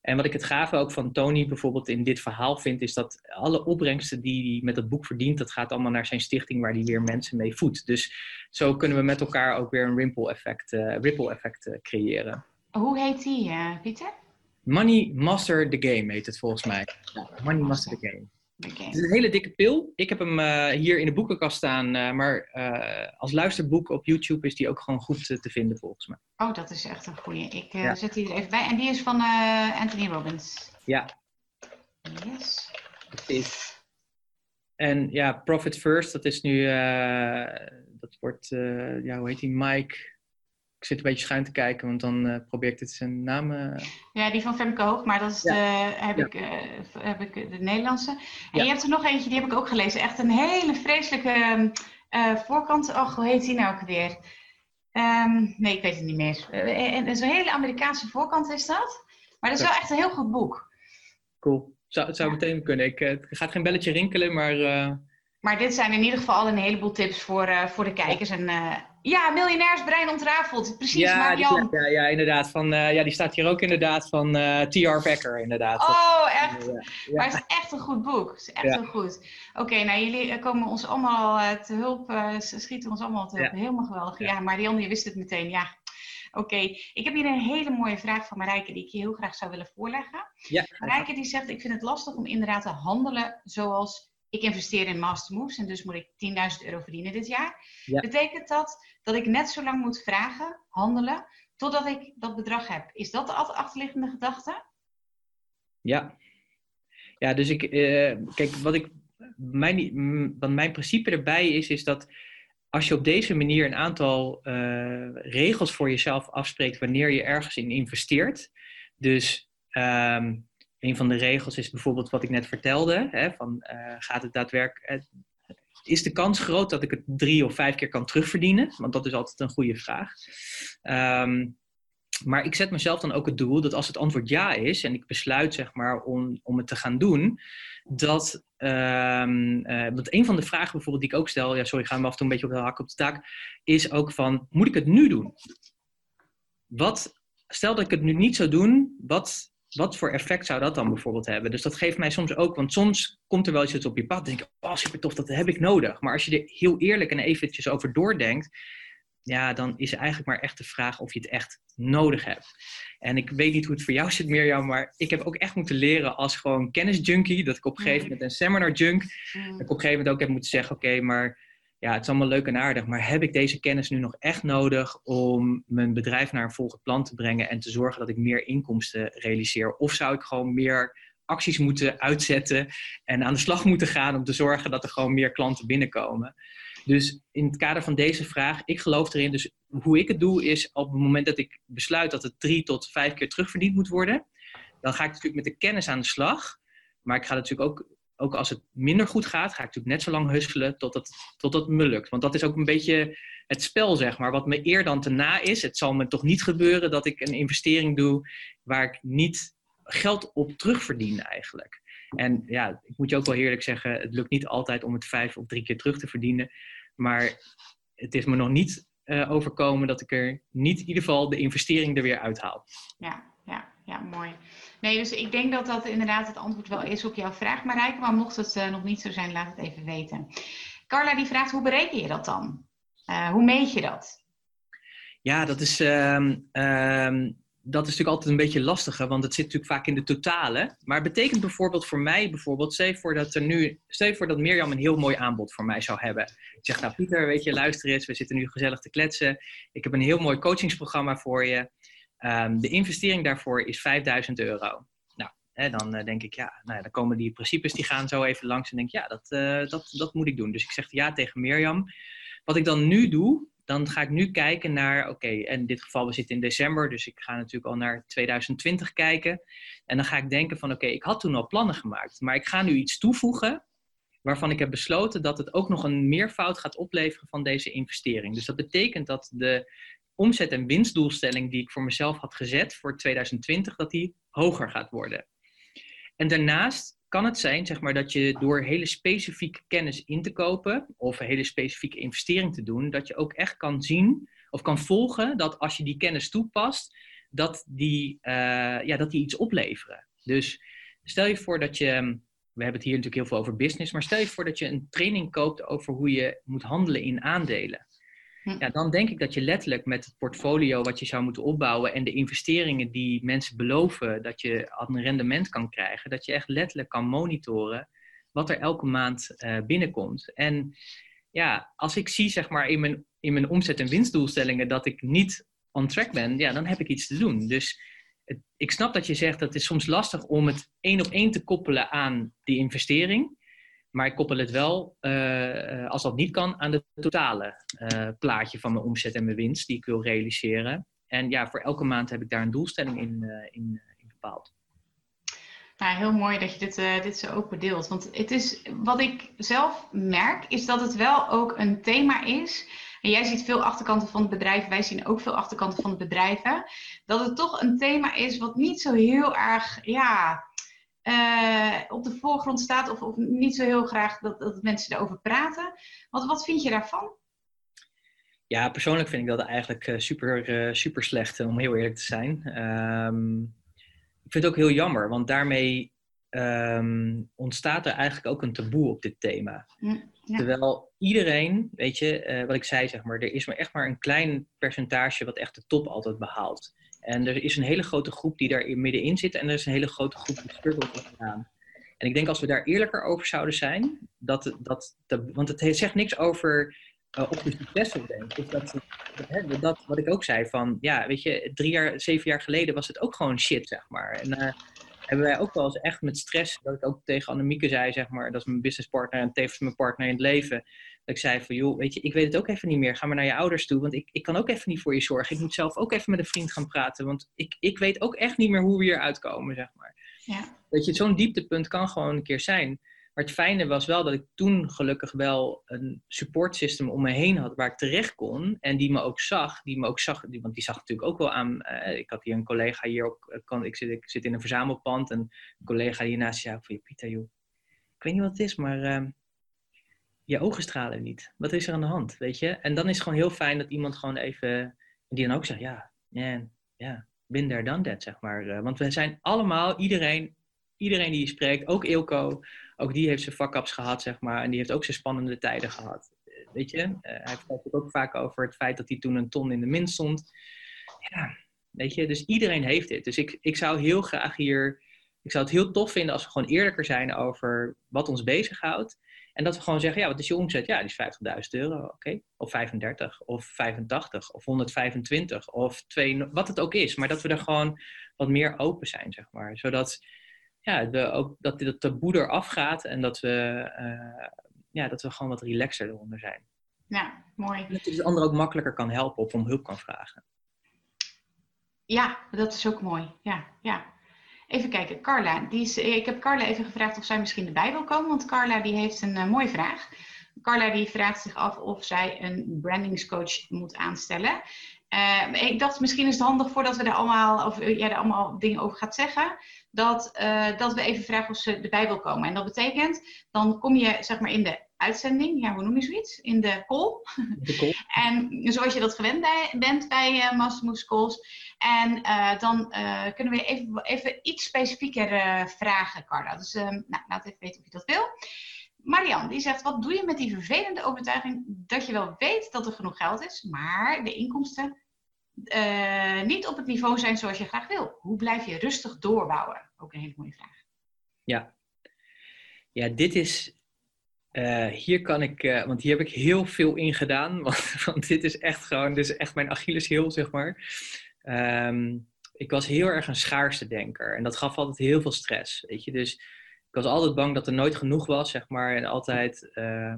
S2: En wat ik het gave ook van Tony bijvoorbeeld in dit verhaal vind, is dat alle opbrengsten die hij met het boek verdient, dat gaat allemaal naar zijn stichting waar hij weer mensen mee voedt. Dus zo kunnen we met elkaar ook weer een ripple effect, uh, ripple effect uh, creëren.
S3: Hoe heet die, Pieter?
S2: Money Master the Game heet het volgens mij. Ja, Money Master the Game. Het is een hele dikke pil. Ik heb hem uh, hier in de boekenkast staan, uh, maar uh, als luisterboek op YouTube is die ook gewoon goed te vinden volgens mij.
S3: Oh, dat is echt een goeie. Ik ja. zet die er even bij. En die is van Anthony Robbins.
S2: Ja.
S3: Yes.
S2: Precies. En ja, Profit First, dat is nu, dat wordt, ja, hoe heet die, Mike ik zit een beetje schuin te kijken, want dan uh, probeer ik dit zijn naam. Uh...
S3: Ja, die van Femke Hoog, maar dat is ja. de, heb, ja. ik, uh, heb ik de Nederlandse. En ja. je hebt er nog eentje, die heb ik ook gelezen. Echt een hele vreselijke voorkant. Och, hoe heet die nou ook weer? Um, nee, ik weet het niet meer. En Zo'n hele Amerikaanse voorkant is dat. Maar dat is wel echt een heel goed boek.
S2: Cool. Zou, het zou meteen kunnen. Ik, het gaat geen belletje rinkelen, maar.
S3: Maar dit zijn in ieder geval een heleboel tips voor, voor de kijkers. En ja, miljonairsbrein ontrafeld. Precies,
S2: ja. Die, ja, ja, inderdaad. Van, uh, ja, die staat hier ook inderdaad van uh, T.R. Becker, inderdaad.
S3: Oh, echt? Ja, ja. Maar het is echt een goed boek. Het is echt heel goed. Oké, okay, nou jullie komen ons allemaal uh, te hulp, ze schieten ons allemaal te hulp. Helemaal geweldig. Ja, Marian, je wist het meteen. Ja, Oké, okay. ik heb hier een hele mooie vraag van Marijke die ik je heel graag zou willen voorleggen.
S2: Ja.
S3: Marijke die zegt, ik vind het lastig om inderdaad te handelen zoals ik investeer in Master Moves en dus moet ik 10.000 euro verdienen dit jaar. Ja. Betekent dat dat ik net zo lang moet vragen, handelen, totdat ik dat bedrag heb? Is dat de achterliggende gedachte?
S2: Ja. Ja, dus ik, uh, kijk, wat ik, mijn, wat mijn principe erbij is, is dat als je op deze manier een aantal uh, regels voor jezelf afspreekt wanneer je ergens in investeert, dus um, een van de regels is bijvoorbeeld wat ik net vertelde. Hè, van, uh, gaat het daadwerkelijk, is de kans groot dat ik het drie of vijf keer kan terugverdienen? Want dat is altijd een goede vraag. Um, maar ik zet mezelf dan ook het doel dat als het antwoord ja is en ik besluit zeg maar om, om het te gaan doen, dat, um, een van de vragen bijvoorbeeld die ik ook stel, ja sorry, gaan we af en toe een beetje op de hak op de taak, is ook van, moet ik het nu doen? Wat, stel dat ik het nu niet zou doen, wat wat voor effect zou dat dan bijvoorbeeld hebben? Dus dat geeft mij soms ook, want soms komt er wel iets op je pad. denk ik, oh super tof, dat heb ik nodig. Maar als je er heel eerlijk en eventjes over doordenkt, ja, dan is eigenlijk maar echt de vraag of je het echt nodig hebt. En ik weet niet hoe het voor jou zit, Mirjam, maar ik heb ook echt moeten leren als gewoon kennisjunkie, dat ik op een gegeven mm. moment een seminar junk, mm. dat ik op een gegeven moment ook heb moeten zeggen, oké, maar ja, het is allemaal leuk en aardig, maar heb ik deze kennis nu nog echt nodig om mijn bedrijf naar een volgend plan te brengen en te zorgen dat ik meer inkomsten realiseer? Of zou ik gewoon meer acties moeten uitzetten en aan de slag moeten gaan om te zorgen dat er gewoon meer klanten binnenkomen? Dus in het kader van deze vraag, ik geloof erin, dus hoe ik het doe is op het moment dat ik besluit dat het drie tot vijf keer terugverdiend moet worden, dan ga ik natuurlijk met de kennis aan de slag. Maar ik ga natuurlijk ook, ook als het minder goed gaat, ga ik natuurlijk net zo lang husselen totdat, totdat het me lukt. Want dat is ook een beetje het spel, zeg maar, wat me eer dan te na is. Het zal me toch niet gebeuren dat ik een investering doe waar ik niet geld op terugverdien eigenlijk. En ja, ik moet je ook wel heerlijk zeggen, het lukt niet altijd om het vijf of drie keer terug te verdienen. Maar het is me nog niet uh, overkomen dat ik er niet in ieder geval de investering er weer uithaal.
S3: Ja, ja, ja, mooi. Nee, dus ik denk dat dat inderdaad het antwoord wel is op jouw vraag, Marijke. Maar mocht het uh, nog niet zo zijn, laat het even weten. Carla die vraagt, hoe bereken je dat dan? Uh, hoe meet je dat?
S2: Ja, dat is... Um, dat is natuurlijk altijd een beetje lastiger, want het zit natuurlijk vaak in de totale. Maar betekent bijvoorbeeld voor mij, bijvoorbeeld, stel voor dat er nu, stel voor dat Mirjam een heel mooi aanbod voor mij zou hebben. Ik zeg, nou Pieter, weet je, luister eens, we zitten nu gezellig te kletsen. Ik heb een heel mooi coachingsprogramma voor je. Um, de investering daarvoor is 5000 euro. Nou, hè, dan uh, denk ik, ja, nou, dan komen die principes, die gaan zo even langs en denk ja, dat, uh, dat, dat moet ik doen. Dus ik zeg ja tegen Mirjam. Wat ik dan nu doe, dan ga ik nu kijken naar, oké, en in dit geval we zitten in december, dus ik ga natuurlijk al naar 2020 kijken. En dan ga ik denken van, oké, ik had toen al plannen gemaakt, maar ik ga nu iets toevoegen waarvan ik heb besloten dat het ook nog een meervoud gaat opleveren van deze investering. Dus dat betekent dat de omzet- en winstdoelstelling die ik voor mezelf had gezet voor 2020, dat die hoger gaat worden. En daarnaast kan het zijn zeg maar, dat je door hele specifieke kennis in te kopen of hele specifieke investering te doen, dat je ook echt kan zien of kan volgen dat als je die kennis toepast, dat die, uh, ja, dat die iets opleveren. Dus stel je voor dat je, we hebben het hier natuurlijk heel veel over business, maar stel je voor dat je een training koopt over hoe je moet handelen in aandelen. Ja, dan denk ik dat je letterlijk met het portfolio wat je zou moeten opbouwen en de investeringen die mensen beloven dat je een rendement kan krijgen, dat je echt letterlijk kan monitoren wat er elke maand uh, binnenkomt. En ja, als ik zie zeg maar in mijn, in mijn omzet- en winstdoelstellingen dat ik niet on track ben, ja, dan heb ik iets te doen. Dus ik snap dat je zegt dat het is soms lastig om het één op één te koppelen aan die investering. Maar ik koppel het wel, uh, als dat niet kan, aan de totale uh, plaatje van mijn omzet en mijn winst die ik wil realiseren. En ja, voor elke maand heb ik daar een doelstelling in, in, in, bepaald.
S3: Nou, heel mooi dat je dit, dit zo open deelt. Want het is, wat ik zelf merk, is dat het wel ook een thema is. En jij ziet veel achterkanten van het bedrijf, wij zien ook veel achterkanten van het bedrijven. Dat het toch een thema is wat niet zo heel erg, ja, uh, op de voorgrond staat of, of niet zo heel graag dat, dat mensen erover praten. Wat, wat vind je daarvan?
S2: Ja, persoonlijk vind ik dat eigenlijk uh, super, uh, super slecht, om heel eerlijk te zijn. Um, ik vind het ook heel jammer, want daarmee um, ontstaat er eigenlijk ook een taboe op dit thema. Mm, ja. Terwijl iedereen, weet je, wat ik zei, zeg maar, er is maar echt maar een klein percentage wat echt de top altijd behaalt. En er is een hele grote groep die daar middenin zit en er is een hele grote groep die struggelt gedaan. En ik denk als we daar eerlijker over zouden zijn, dat, dat, want het zegt niks over uh, de successen, denk ik. Dat, dat, dat, wat ik ook zei, van ja, weet je, drie jaar, zeven jaar geleden was het ook gewoon shit, zeg maar. En uh, hebben wij ook wel eens echt met stress, dat ik ook tegen Annemieke zei, zeg maar, dat is mijn businesspartner en tevens mijn partner in het leven. Dat ik zei van, joh, weet je, ik weet het ook even niet meer. Ga maar naar je ouders toe, want ik, ik kan ook even niet voor je zorgen. Ik moet zelf ook even met een vriend gaan praten, want ik, ik weet ook echt niet meer hoe we hier uitkomen, zeg maar. Ja. Dat je, zo'n dieptepunt kan gewoon een keer zijn. Maar het fijne was wel dat ik toen gelukkig wel een support system om me heen had waar ik terecht kon. En die me ook zag. Die me ook zag want die zag natuurlijk ook wel aan. Uh, ik had hier een collega hier ook. Kan, ik, zit, ik zit in een verzamelpand. En een collega hiernaast zei: van je Pieter, joh. Ik weet niet wat het is, maar uh, je ogen stralen niet. Wat is er aan de hand? Weet je? En dan is het gewoon heel fijn dat iemand gewoon even. Die dan ook zegt: ja, ja, ja, bin there, done that, zeg maar. Uh, want we zijn allemaal, iedereen, iedereen die je spreekt, ook Ilko ook die heeft zijn fuck-ups gehad, zeg maar. En die heeft ook zijn spannende tijden gehad. weet je, uh, hij vertelt ook vaak over het feit dat hij toen een ton in de min stond. Ja, weet je, dus iedereen heeft dit. Dus ik, ik zou heel graag hier, ik zou het heel tof vinden als we gewoon eerlijker zijn over wat ons bezighoudt. En dat we gewoon zeggen, ja, wat is je omzet? Ja, die is 50.000 euro, oké. Of 35, of 85, of 125, of 2, wat het ook is. Maar dat we er gewoon wat meer open zijn, zeg maar. Zodat ja, de, ook, dat dat taboe eraf gaat en dat we, uh, ja, dat we gewoon wat relaxer eronder zijn.
S3: Ja, mooi.
S2: Dat je dus anderen ook makkelijker kan helpen of om hulp kan vragen.
S3: Ja, dat is ook mooi. Ja, ja. Even kijken, Carla. Die is, ik heb Carla even gevraagd of zij misschien erbij wil komen, want Carla die heeft een uh, mooie vraag. Carla die vraagt zich af of zij een brandingscoach moet aanstellen. Uh, ik dacht, misschien is het handig voordat we er allemaal, of jij er allemaal dingen over gaat zeggen, dat, uh, dat we even vragen of ze erbij wil komen. En dat betekent, dan kom je zeg maar in de uitzending, ja, hoe noem je zoiets? In de call.
S2: De call. *laughs*
S3: en zoals je dat gewend bij, bent bij uh, Mastermoves calls. En uh, dan uh, kunnen we even, even iets specifieker vragen, Carla. Dus nou, laat even weten of je dat wil. Marian, die zegt, wat doe je met die vervelende overtuiging dat je wel weet dat er genoeg geld is, maar de inkomsten niet op het niveau zijn zoals je graag wil? Hoe blijf je rustig doorbouwen? Ook een hele mooie vraag.
S2: Ja, ja dit is hier kan ik, want hier heb ik heel veel in gedaan. *laughs* Want, want, dit is echt gewoon, dit is echt mijn Achilleshiel, zeg maar. Um, ik was heel erg een schaarste denker. En dat gaf altijd heel veel stress, weet je. Dus ik was altijd bang dat er nooit genoeg was, zeg maar. En altijd, uh,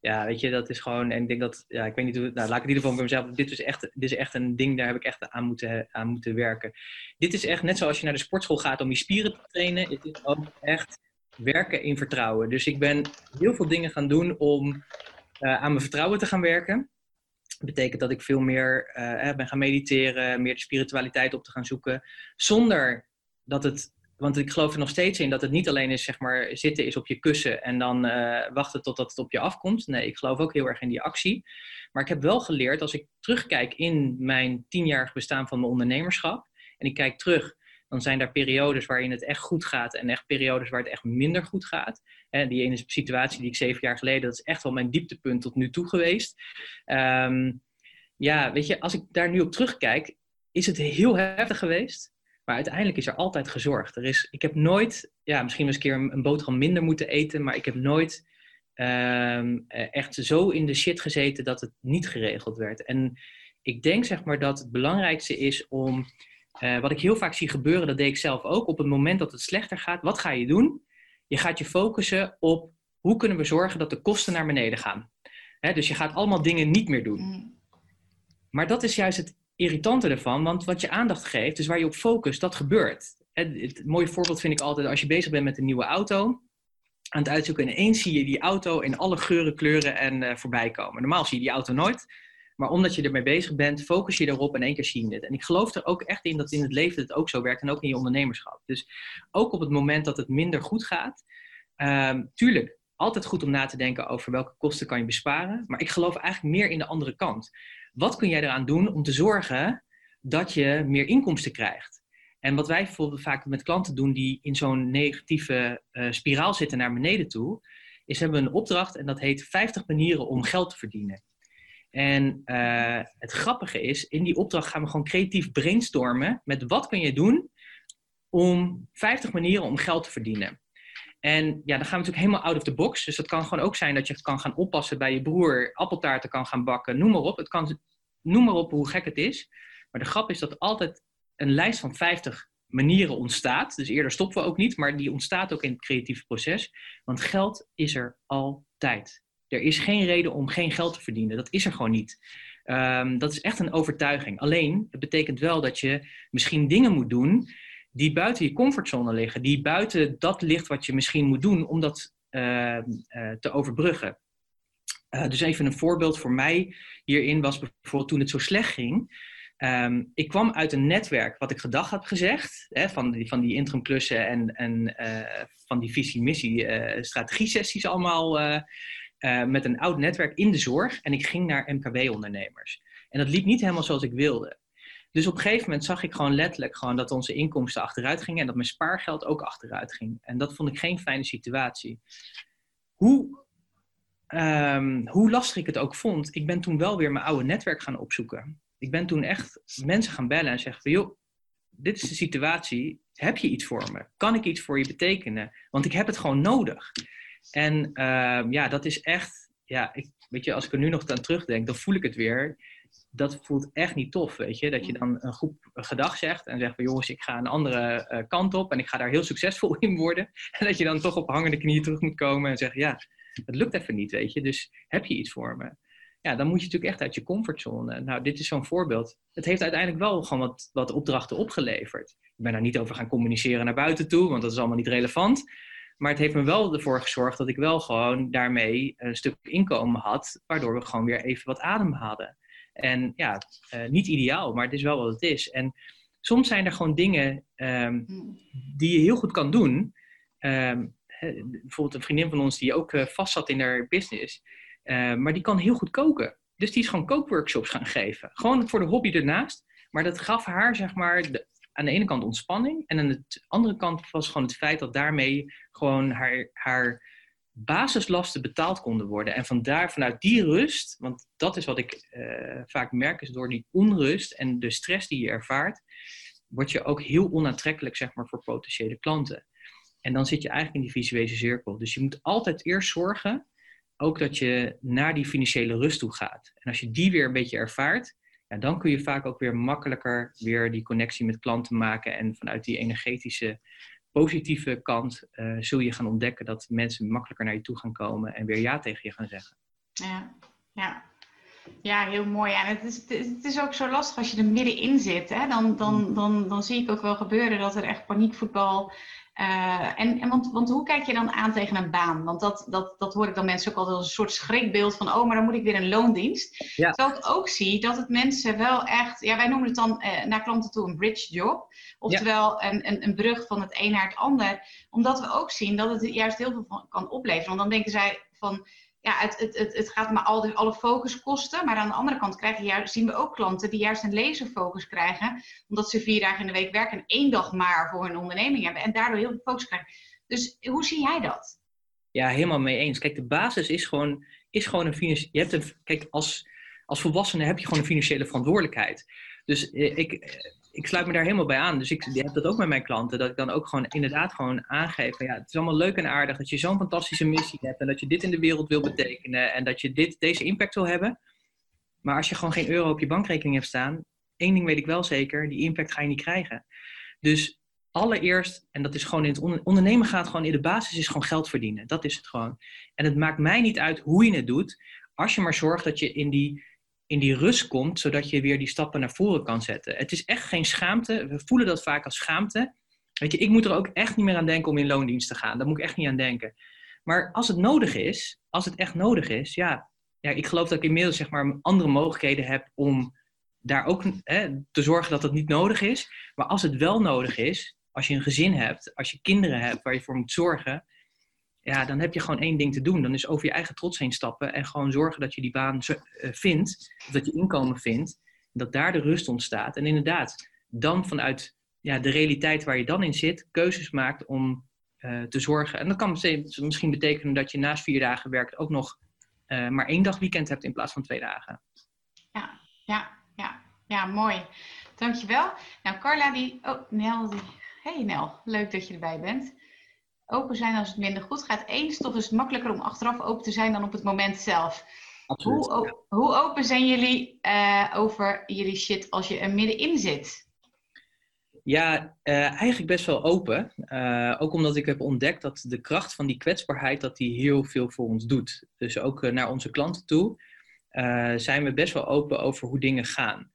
S2: ja, weet je, dat is gewoon... En ik denk dat, ja, ik weet niet hoe... Nou, laat ik in ieder geval bij mezelf... Dit is, echt, dit is echt een ding, daar heb ik echt aan moeten, aan moeten werken. Dit is echt net zoals je naar de sportschool gaat om je spieren te trainen. Het is ook echt werken in vertrouwen. Dus ik ben heel veel dingen gaan doen om uh, aan mijn vertrouwen te gaan werken. Betekent dat ik veel meer uh, ben gaan mediteren, meer de spiritualiteit op te gaan zoeken. Zonder dat het, want ik geloof er nog steeds in dat het niet alleen is, zeg maar, zitten is op je kussen en dan uh, wachten totdat het op je afkomt. Nee, ik geloof ook heel erg in die actie. Maar ik heb wel geleerd, als ik terugkijk in mijn tienjarig bestaan van mijn ondernemerschap, en ik kijk terug dan zijn er periodes waarin het echt goed gaat en echt periodes waar het echt minder goed gaat. Die ene situatie die ik zeven jaar geleden, dat is echt wel mijn dieptepunt tot nu toe geweest. Um, ja, weet je, als ik daar nu op terugkijk, is het heel heftig geweest. Maar uiteindelijk is er altijd gezorgd. Er is, ik heb nooit, ja, misschien eens een keer een, boterham minder moeten eten, maar ik heb nooit um, echt zo in de shit gezeten dat het niet geregeld werd. En ik denk zeg maar dat het belangrijkste is om uh, wat ik heel vaak zie gebeuren, dat deed ik zelf ook. Op het moment dat het slechter gaat, wat ga je doen? Je gaat je focussen op hoe kunnen we zorgen dat de kosten naar beneden gaan. Dus je gaat allemaal dingen niet meer doen. Mm. Maar dat is juist het irritante ervan, want wat je aandacht geeft, dus waar je op focust, dat gebeurt. Het, het, mooie voorbeeld vind ik altijd als je bezig bent met een nieuwe auto, aan het uitzoeken en ineens zie je die auto in alle geuren, kleuren en uh, voorbij komen. Normaal zie je die auto nooit. Maar omdat je ermee bezig bent, focus je erop en één keer zie je het. En ik geloof er ook echt in dat in het leven het ook zo werkt en ook in je ondernemerschap. Dus ook op het moment dat het minder goed gaat, um, tuurlijk, altijd goed om na te denken over welke kosten kan je besparen. Maar ik geloof eigenlijk meer in de andere kant. Wat kun jij eraan doen om te zorgen dat je meer inkomsten krijgt? En wat wij bijvoorbeeld vaak met klanten doen die in zo'n negatieve uh, spiraal zitten naar beneden toe, is hebben we een opdracht en dat heet 50 manieren om geld te verdienen. En uh, het grappige is, in die opdracht gaan we gewoon creatief brainstormen met wat kun je doen om 50 manieren om geld te verdienen. En ja, dan gaan we natuurlijk helemaal out of the box. Dus dat kan gewoon ook zijn dat je kan gaan oppassen bij je broer, appeltaarten kan gaan bakken, noem maar op. Het kan, noem maar op hoe gek het is. Maar de grap is dat altijd een lijst van 50 manieren ontstaat. Dus eerder stoppen we ook niet, maar die ontstaat ook in het creatieve proces. Want geld is er altijd. Er is geen reden om geen geld te verdienen. Dat is er gewoon niet. Um, dat is echt een overtuiging. Alleen, het betekent wel dat je misschien dingen moet doen die buiten je comfortzone liggen. Die buiten dat ligt wat je misschien moet doen om dat uh, uh, te overbruggen. Uh, dus even een voorbeeld voor mij hierin was bijvoorbeeld toen het zo slecht ging. Um, ik kwam uit een netwerk wat ik gedag had gezegd, hè, van, die, van die interimklussen en, en van die visie-missie strategie-sessies allemaal uh, met een oud netwerk in de zorg en ik ging naar MKB-ondernemers. En dat liep niet helemaal zoals ik wilde. Dus op een gegeven moment zag ik gewoon letterlijk gewoon dat onze inkomsten achteruit gingen en dat mijn spaargeld ook achteruit ging. En dat vond ik geen fijne situatie. Hoe ehm, hoe lastig ik het ook vond, ik ben toen wel weer mijn oude netwerk gaan opzoeken. Ik ben toen echt mensen gaan bellen en zeggen van, joh, dit is de situatie. Heb je iets voor me? Kan ik iets voor je betekenen? Want ik heb het gewoon nodig. En ehm, ja, dat is echt, ja, ik, weet je, als ik er nu nog aan terugdenk, dan voel ik het weer. Dat voelt echt niet tof, weet je. Dat je dan een groep gedag zegt en zegt van jongens, ik ga een andere eh, kant op en ik ga daar heel succesvol in worden. *laughs* En dat je dan toch op hangende knieën terug moet komen en zeggen, ja, het lukt even niet, weet je. Dus heb je iets voor me? Ja, dan moet je natuurlijk echt uit je comfortzone. Nou, dit is zo'n voorbeeld. Het heeft uiteindelijk wel gewoon wat, wat opdrachten opgeleverd. Ik ben daar niet over gaan communiceren naar buiten toe, want dat is allemaal niet relevant. Maar het heeft me wel ervoor gezorgd dat ik wel gewoon daarmee een stuk inkomen had, waardoor we gewoon weer even wat adem hadden. En ja, uh, niet ideaal, maar het is wel wat het is. En soms zijn er gewoon dingen um, die je heel goed kan doen. Um, bijvoorbeeld een vriendin van ons die ook uh, vast zat in haar business, uh, maar die kan heel goed koken. Dus die is gewoon kookworkshops gaan geven. Gewoon voor de hobby ernaast. Maar dat gaf haar, zeg maar, de, aan de ene kant ontspanning. En aan de andere kant was gewoon het feit dat daarmee gewoon haar, haar basislasten betaald konden worden. En vandaar, vanuit die rust, want dat is wat ik uh, vaak merk, is door die onrust en de stress die je ervaart, word je ook heel onaantrekkelijk, zeg maar, voor potentiële klanten. En dan zit je eigenlijk in die visuele cirkel. Dus je moet altijd eerst zorgen, ook dat je naar die financiële rust toe gaat. En als je die weer een beetje ervaart, ja, dan kun je vaak ook weer makkelijker weer die connectie met klanten maken. En vanuit die energetische, positieve kant uh, zul je gaan ontdekken dat mensen makkelijker naar je toe gaan komen en weer ja tegen je gaan zeggen.
S3: Ja, ja. Ja, heel mooi. En het is, het is ook zo lastig als je er middenin zit. Hè? Dan, dan, dan, dan zie ik ook wel gebeuren dat er echt paniekvoetbal uh, en, en want, want hoe kijk je dan aan tegen een baan? Want dat, dat, dat hoor ik dan mensen ook altijd als een soort schrikbeeld van, oh, maar dan moet ik weer een loondienst. Ja. Terwijl ik ook zie dat het mensen wel echt, ja, wij noemen het dan uh, naar klanten toe een bridge job. Oftewel ja. een, een, een brug van het een naar het ander. Omdat we ook zien dat het juist heel veel van, kan opleveren. Want dan denken zij van, ja, het, het, het, het gaat maar al alle focus kosten. Maar aan de andere kant krijgen zien we ook klanten die juist een laserfocus krijgen. Omdat ze vier dagen in de week werken en één dag maar voor hun onderneming hebben. En daardoor heel veel focus krijgen. Dus hoe zie jij dat?
S2: Ja, helemaal mee eens. Kijk, de basis is gewoon, is gewoon een financiële... Kijk, als, als volwassene heb je gewoon een financiële verantwoordelijkheid. Dus eh, ik, ik sluit me daar helemaal bij aan. Dus ik heb dat ook met mijn klanten. Dat ik dan ook gewoon inderdaad gewoon aangeef. Ja, het is allemaal leuk en aardig dat je zo'n fantastische missie hebt. En dat je dit in de wereld wil betekenen. En dat je dit, deze impact wil hebben. Maar als je gewoon geen euro op je bankrekening hebt staan. één ding weet ik wel zeker. Die impact ga je niet krijgen. Dus allereerst, en dat is gewoon in het ondernemen gaat gewoon in de basis is gewoon geld verdienen. Dat is het gewoon. En het maakt mij niet uit hoe je het doet. Als je maar zorgt dat je in die in die rust komt, zodat je weer die stappen naar voren kan zetten. Het is echt geen schaamte. We voelen dat vaak als schaamte. Weet je, ik moet er ook echt niet meer aan denken om in loondienst te gaan. Daar moet ik echt niet aan denken. Maar als het nodig is, als het echt nodig is, ja, ja ik geloof dat ik inmiddels zeg maar andere mogelijkheden heb om daar ook hè, te zorgen dat het niet nodig is. Maar als het wel nodig is, als je een gezin hebt, als je kinderen hebt waar je voor moet zorgen, ja, dan heb je gewoon één ding te doen. Dan is over je eigen trots heen stappen en gewoon zorgen dat je die baan eh, vindt, of dat je inkomen vindt, dat daar de rust ontstaat. En inderdaad, dan vanuit ja, de realiteit waar je dan in zit, keuzes maakt om uh, te zorgen. En dat kan misschien betekenen dat je naast vier dagen werkt ook nog uh, maar één dag weekend hebt in plaats van twee dagen.
S3: Ja, ja, ja, ja, mooi. Dankjewel. Nou, Carla, die. Oh, Nel. Die... Hey Nel, leuk dat je erbij bent open zijn als het minder goed gaat. Eens toch is het makkelijker om achteraf open te zijn dan op het moment zelf. Hoe, hoe, open zijn jullie uh, over jullie shit als je er middenin zit?
S2: Ja, uh, eigenlijk best wel open. Uh, ook omdat ik heb ontdekt dat de kracht van die kwetsbaarheid, dat die heel veel voor ons doet. Dus ook naar onze klanten toe zijn we best wel open over hoe dingen gaan.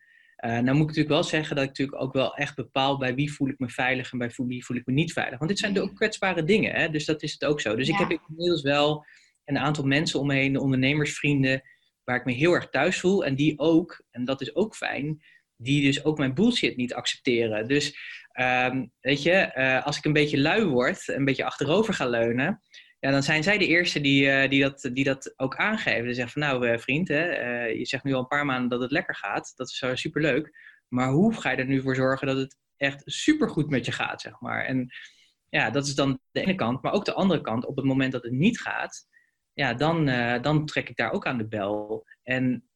S2: Uh, nou moet ik natuurlijk wel zeggen dat ik natuurlijk ook wel echt bepaal bij wie voel ik me veilig en bij wie voel ik me niet veilig. Want dit zijn ook kwetsbare dingen, hè? dus dat is het ook zo. Dus ik heb inmiddels wel een aantal mensen om me heen, ondernemersvrienden, waar ik me heel erg thuis voel. En die ook, en dat is ook fijn, die dus ook mijn bullshit niet accepteren. Dus um, weet je, uh, als ik een beetje lui word, een beetje achterover ga leunen, ja, dan zijn zij de eerste die, uh, die, dat, die dat ook aangeven. Ze zeggen van nou uh, vriend, hè, uh, je zegt nu al een paar maanden dat het lekker gaat. Dat is superleuk. Maar hoe ga je er nu voor zorgen dat het echt supergoed met je gaat, zeg maar. En ja, dat is dan de ene kant. Maar ook de andere kant, op het moment dat het niet gaat, ja, dan, dan trek ik daar ook aan de bel. En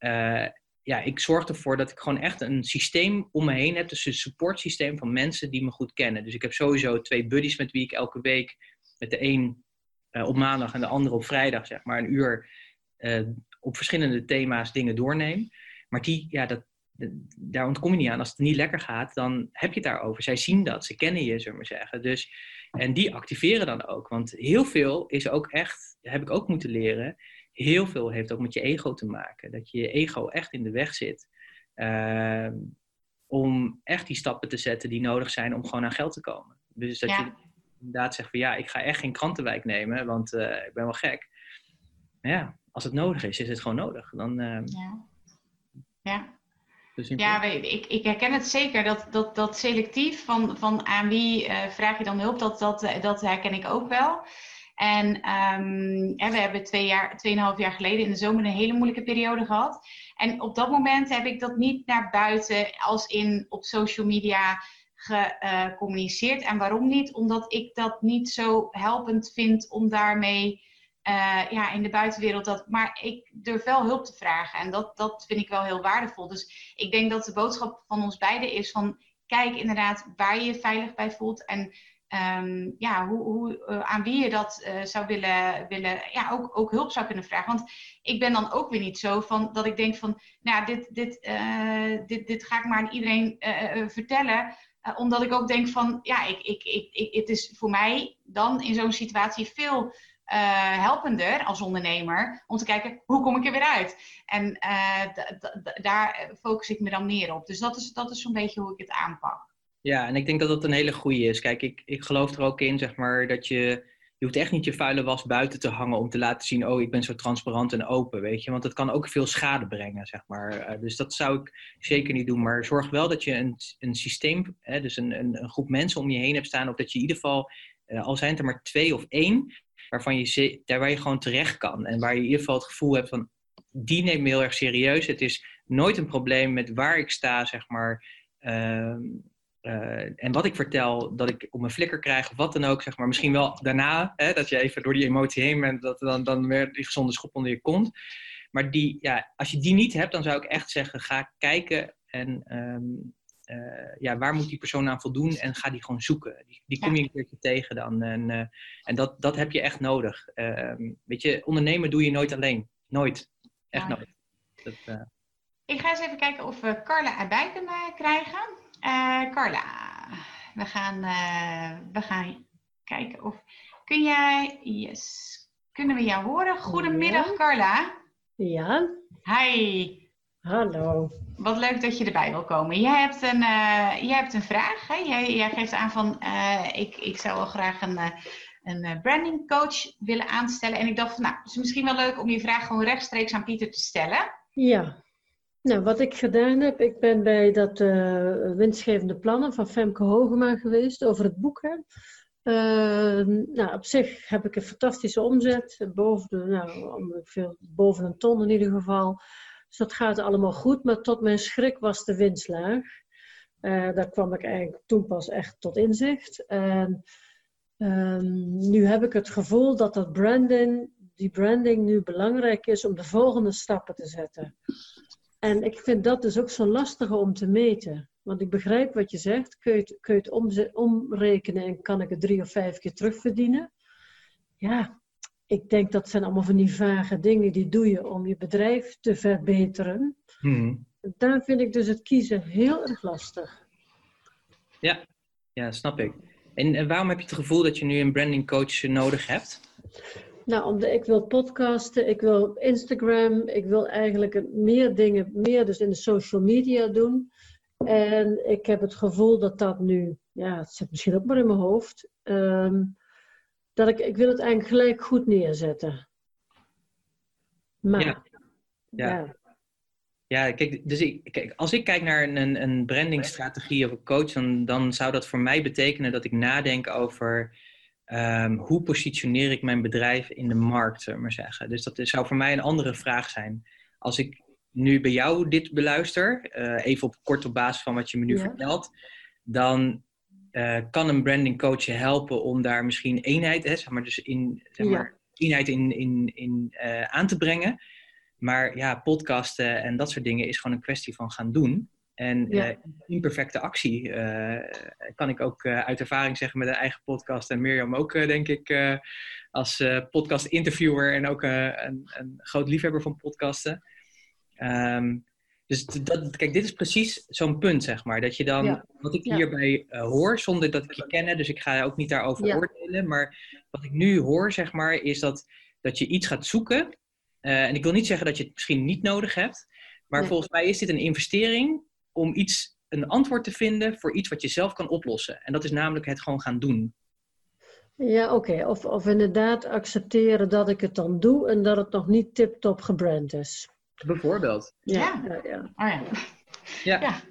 S2: ja, ik zorg ervoor dat ik gewoon echt een systeem om me heen heb. Dus een supportsysteem van mensen die me goed kennen. Dus ik heb sowieso twee buddies met wie ik elke week met de een op maandag en de andere op vrijdag, zeg maar, een uur op verschillende thema's dingen doorneem. Maar die, ja, dat, daar ontkom je niet aan. Als het niet lekker gaat, dan heb je het daarover. Zij zien dat, ze kennen je, zullen we maar zeggen. Dus, en die activeren dan ook. Want heel veel is ook echt, heb ik ook moeten leren, heel veel heeft ook met je ego te maken. Dat je je ego echt in de weg zit. Uh, om echt die stappen te zetten die nodig zijn om gewoon aan geld te komen. Dus dat je inderdaad zegt van ja, ik ga echt geen krantenwijk nemen, want uh, ik ben wel gek. Maar ja, als het nodig is, is het gewoon nodig. Dan, uh,
S3: ja. ja. Dus ja, ik, ik herken het zeker. Dat, dat, dat selectief van, van aan wie uh, vraag je dan hulp, dat, dat, dat herken ik ook wel. En um, we hebben twee jaar, tweeënhalf jaar geleden in de zomer een hele moeilijke periode gehad. En op dat moment heb ik dat niet naar buiten als in op social media gecommuniceerd. En waarom niet? Omdat ik dat niet zo helpend vind om daarmee uh, ja, in de buitenwereld. Dat, maar ik durf wel hulp te vragen. En dat, dat vind ik wel heel waardevol. Dus ik denk dat de boodschap van ons beiden is van kijk inderdaad waar je je veilig bij voelt. En um, ja, hoe, hoe, uh, aan wie je dat uh, zou willen, willen ja, ook, ook hulp zou kunnen vragen. Want ik ben dan ook weer niet zo van dat ik denk van, nou, dit, dit, dit, dit ga ik maar aan iedereen vertellen. Omdat ik ook denk van, ja, ik, ik, ik, het is voor mij dan in zo'n situatie veel uh, helpender als ondernemer om te kijken hoe kom ik er weer uit. En uh, daar focus ik me dan meer op. Dus dat is, dat is zo'n beetje hoe ik het aanpak.
S2: Ja, en ik denk dat dat een hele goede is. Kijk, ik, ik geloof er ook in, zeg maar, dat je. Je hoeft echt niet je vuile was buiten te hangen om te laten zien, oh, ik ben zo transparant en open, weet je. Want dat kan ook veel schade brengen, zeg maar. Uh, dus dat zou ik zeker niet doen. Maar zorg wel dat je een, een systeem, hè, dus een, een, een groep mensen om je heen hebt staan, of dat je in ieder geval, al zijn het er maar twee of één, waarvan je, daar waar je gewoon terecht kan. En waar je in ieder geval het gevoel hebt van, die neemt me heel erg serieus. Het is nooit een probleem met waar ik sta, zeg maar. Uh, uh, en wat ik vertel, dat ik op mijn flikker krijg of wat dan ook, zeg maar. Misschien wel daarna, hè, dat je even door die emotie heen bent, dat dan, dan weer die gezonde schop onder je kont. Maar die, ja, als je die niet hebt, dan zou ik echt zeggen, ga kijken en um, uh, ja, waar moet die persoon aan voldoen en ga die gewoon zoeken. Die, die kom je een keertje tegen dan. En, uh, en dat, dat heb je echt nodig. Uh, weet je, ondernemen doe je nooit alleen. Nooit. Echt nooit. Dat,
S3: Ik ga eens even kijken of we Carla erbij kunnen krijgen. Carla, we gaan, we gaan kijken of... Kun jij... Yes. Kunnen we jou horen? Goedemiddag, ja. Carla.
S4: Ja.
S3: Hi.
S4: Hallo.
S3: Wat leuk dat je erbij wil komen. Jij hebt een, uh, jij hebt een vraag. Hè? Jij, jij geeft aan van ik, ik zou wel graag een, een branding coach willen aanstellen. En ik dacht van nou, het is misschien wel leuk om je vraag gewoon rechtstreeks aan Pieter te stellen.
S4: Ja. Nou, wat ik gedaan heb, ik ben bij dat winstgevende plannen van Femke Hogema geweest over het boek. Hè. nou, op zich heb ik een fantastische omzet, boven, de, nou, boven een ton in ieder geval. Dus dat gaat allemaal goed, maar tot mijn schrik was de winst laag. Uh, daar kwam ik eigenlijk toen pas echt tot inzicht. En um, nu heb ik het gevoel dat dat branding, die branding nu belangrijk is om de volgende stappen te zetten. En ik vind dat dus ook zo lastig om te meten. Want ik begrijp wat je zegt. Kun je het, kun je het omrekenen en kan ik het drie of vijf keer terugverdienen? Ja, ik denk dat zijn allemaal van die vage dingen die doe je om je bedrijf te verbeteren. Hmm. Daar vind ik dus het kiezen heel erg lastig.
S2: Ja, ja snap ik. En, en waarom heb je het gevoel dat je nu een branding coach nodig hebt?
S4: Nou, omdat ik wil podcasten, ik wil Instagram, ik wil eigenlijk meer dingen, meer dus in de social media doen. En ik heb het gevoel dat dat nu, ja, het zit misschien ook maar in mijn hoofd. Um, dat ik, ik wil het eigenlijk gelijk goed neerzetten. Maar,
S2: ja. ja. ja. kijk, dus ik, kijk, als ik kijk naar een, een brandingstrategie of een coach, dan, dan zou dat voor mij betekenen dat ik nadenk over um, hoe positioneer ik mijn bedrijf in de markt, zullen maar zeggen. Dus dat zou voor mij een andere vraag zijn. Als ik nu bij jou dit beluister, uh, even op kort op basis van wat je me nu ja. vertelt, dan uh, kan een branding coach je helpen om daar misschien eenheid, hè, zeg maar, dus in zeg maar, eenheid in, in, in uh, aan te brengen. Maar ja, podcasten en dat soort dingen is gewoon een kwestie van gaan doen. En ja. imperfecte actie kan ik ook uit ervaring zeggen met een eigen podcast. En Mirjam ook, denk ik, als podcast interviewer en ook een, een, groot liefhebber van podcasten. Um, dus dat, kijk, dit is precies zo'n punt, zeg maar. Dat je dan, wat ik hierbij hoor, zonder dat ik je ken, dus ik ga ook niet daarover oordelen. Maar wat ik nu hoor, zeg maar, is dat, dat je iets gaat zoeken. En ik wil niet zeggen dat je het misschien niet nodig hebt. Maar volgens mij is dit een investering om iets, een antwoord te vinden voor iets wat je zelf kan oplossen. En dat is namelijk het gewoon gaan doen.
S4: Ja, oké. Of, of inderdaad accepteren dat ik het dan doe en dat het nog niet tip-top gebrand is.
S2: Bijvoorbeeld.
S3: Ja. Ja. ja. Oh, ja.
S2: ja. ja.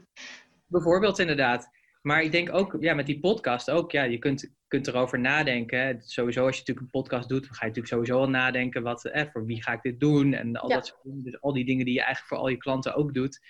S2: Bijvoorbeeld inderdaad. Maar ik denk ook, ja, met die podcast ook, ja, je kunt, kunt erover nadenken. Sowieso als je natuurlijk een podcast doet, dan ga je natuurlijk sowieso al nadenken, wat, eh, voor wie ga ik dit doen? En al dat soort dingen. Dus al die dingen die je eigenlijk voor al je klanten ook doet.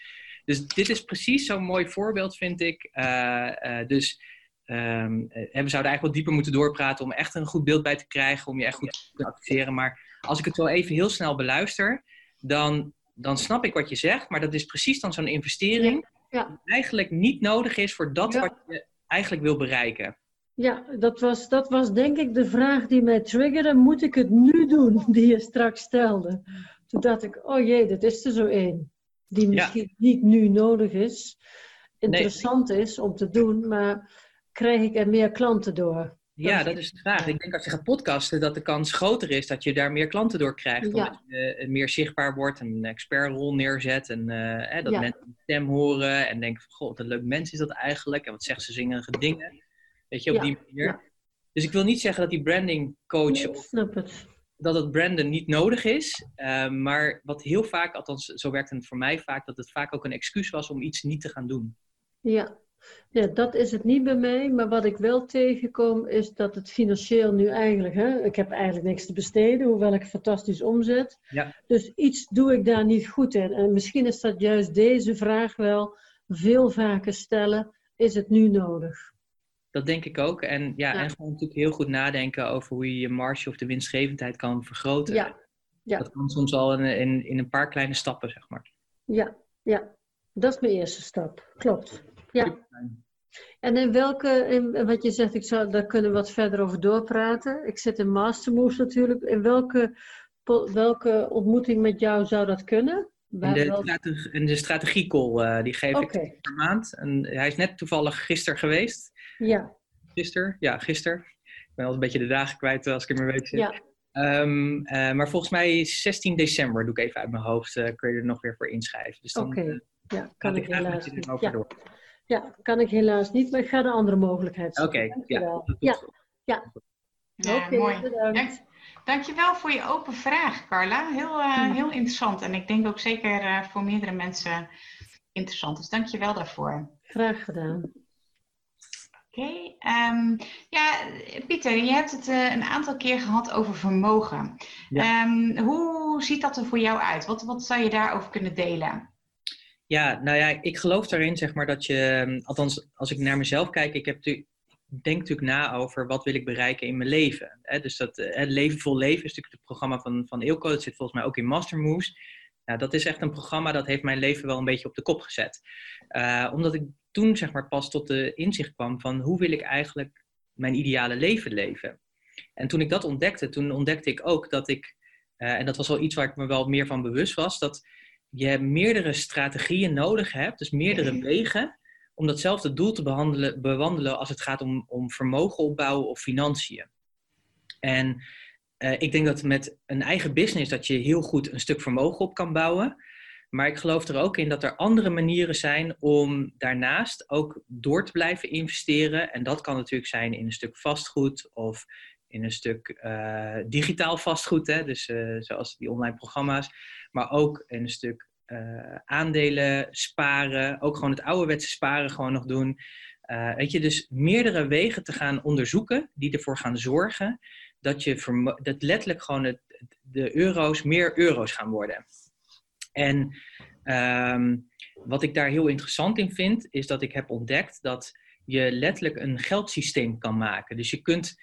S2: Dus dit is precies zo'n mooi voorbeeld, vind ik. Uh, uh, dus um, we zouden eigenlijk wat dieper moeten doorpraten om echt een goed beeld bij te krijgen, om je echt goed te adviseren. Maar als ik het zo even heel snel beluister, dan dan snap ik wat je zegt, maar dat is precies dan zo'n investering ja. die eigenlijk niet nodig is voor dat wat je eigenlijk wil bereiken.
S4: Ja, dat was, dat was denk ik de vraag die mij triggerde. Moet ik het nu doen, die je straks stelde? Toen dacht ik, oh jee, dat is er zo één. Die misschien niet nu nodig is. Interessant is om te doen, maar krijg ik er meer klanten door?
S2: Ja, dat is de vraag. Ik denk als je gaat podcasten, dat de kans groter is dat je daar meer klanten door krijgt. Omdat je uh, meer zichtbaar wordt, een expertrol neerzet. En uh, dat mensen een stem horen en denken van, god, wat een leuk mens is dat eigenlijk. En wat zegt ze zingerige dingen. Weet je, op die manier. Dus ik wil niet zeggen dat die branding coach... of,
S4: het.
S2: Dat het branden niet nodig is. Uh, maar wat heel vaak, althans zo werkt het voor mij vaak, dat het vaak ook een excuus was om iets niet te gaan doen.
S4: Ja, ja, dat is het niet bij mij. Maar wat ik wel tegenkom is dat het financieel nu eigenlijk... Hè, ik heb eigenlijk niks te besteden, hoewel ik fantastisch omzet.
S2: Ja.
S4: Dus iets doe ik daar niet goed in. En misschien is dat juist deze vraag wel veel vaker stellen. Is het nu nodig?
S2: Dat denk ik ook. En, ja, en gewoon natuurlijk heel goed nadenken over hoe je je marge of de winstgevendheid kan vergroten.
S4: Ja. ja.
S2: Dat kan soms al in, in, in een paar kleine stappen, zeg maar.
S4: Ja, ja. Dat is mijn eerste stap. Klopt. Ja. En in welke, in, wat je zegt, ik zou, daar kunnen we wat verder over doorpraten. Ik zit in Mastermoves natuurlijk. In welke, welke ontmoeting met jou zou dat kunnen?
S2: In de, strategie, in de strategiecall, uh, die geef ik per maand. En hij is net toevallig gisteren geweest.
S4: Ja.
S2: Gisteren? Ja, gisteren. Ik ben al een beetje de dagen kwijt als ik in mijn week zit. Ja. Um, uh, maar volgens mij 16 december, doe ik even uit mijn hoofd, uh, kun je er nog weer voor inschrijven. Dus
S4: Oké, okay. ja, kan ik helaas niet. Ja. Door. Ja, kan ik helaas niet, maar ik ga de andere mogelijkheid
S2: Oké, ja.
S4: Ja, ja.
S3: Ja mooi. Bedankt. dankjewel voor je open vraag, Carla. Heel, uh, heel interessant. En ik denk ook zeker uh, voor meerdere mensen interessant. Dus dankjewel daarvoor.
S4: Graag gedaan.
S3: Oké. Okay, um, ehm, ja, Pieter, je hebt het uh, een aantal keer gehad over vermogen. Ja. Um, hoe ziet dat er voor jou uit? Wat, wat zou je daarover kunnen delen?
S2: Ja, nou ja, ik geloof daarin, zeg maar, dat je, ehm, althans, als ik naar mezelf kijk, ik heb denk natuurlijk na over wat wil ik bereiken in mijn leven. Hè? Dus dat eh, het Leven vol Leven is natuurlijk het programma van, van Eelco. Dat zit volgens mij ook in Master Moves. Nou, dat is echt een programma dat heeft mijn leven wel een beetje op de kop gezet. Uh, omdat ik toen zeg maar pas tot de inzicht kwam van hoe wil ik eigenlijk mijn ideale leven leven. En toen ik dat ontdekte, toen ontdekte ik ook dat ik, uh, en dat was wel iets waar ik me wel meer van bewust was, dat je meerdere strategieën nodig hebt, dus meerdere wegen, om datzelfde doel te behandelen, bewandelen als het gaat om, om vermogen opbouwen of financiën. En uh, ik denk dat met een eigen business dat je heel goed een stuk vermogen op kan bouwen. Maar ik geloof er ook in dat er andere manieren zijn om daarnaast ook door te blijven investeren. En dat kan natuurlijk zijn in een stuk vastgoed of in een stuk uh, digitaal vastgoed, hè? dus uh, zoals die online programma's, maar ook in een stuk uh, aandelen sparen, ook gewoon het ouderwetse sparen gewoon nog doen. weet je, dus meerdere wegen te gaan onderzoeken die ervoor gaan zorgen dat, je dat letterlijk gewoon het, de euro's meer euro's gaan worden. En um, wat ik daar heel interessant in vind, is dat ik heb ontdekt dat je letterlijk een geldsysteem kan maken. Dus je kunt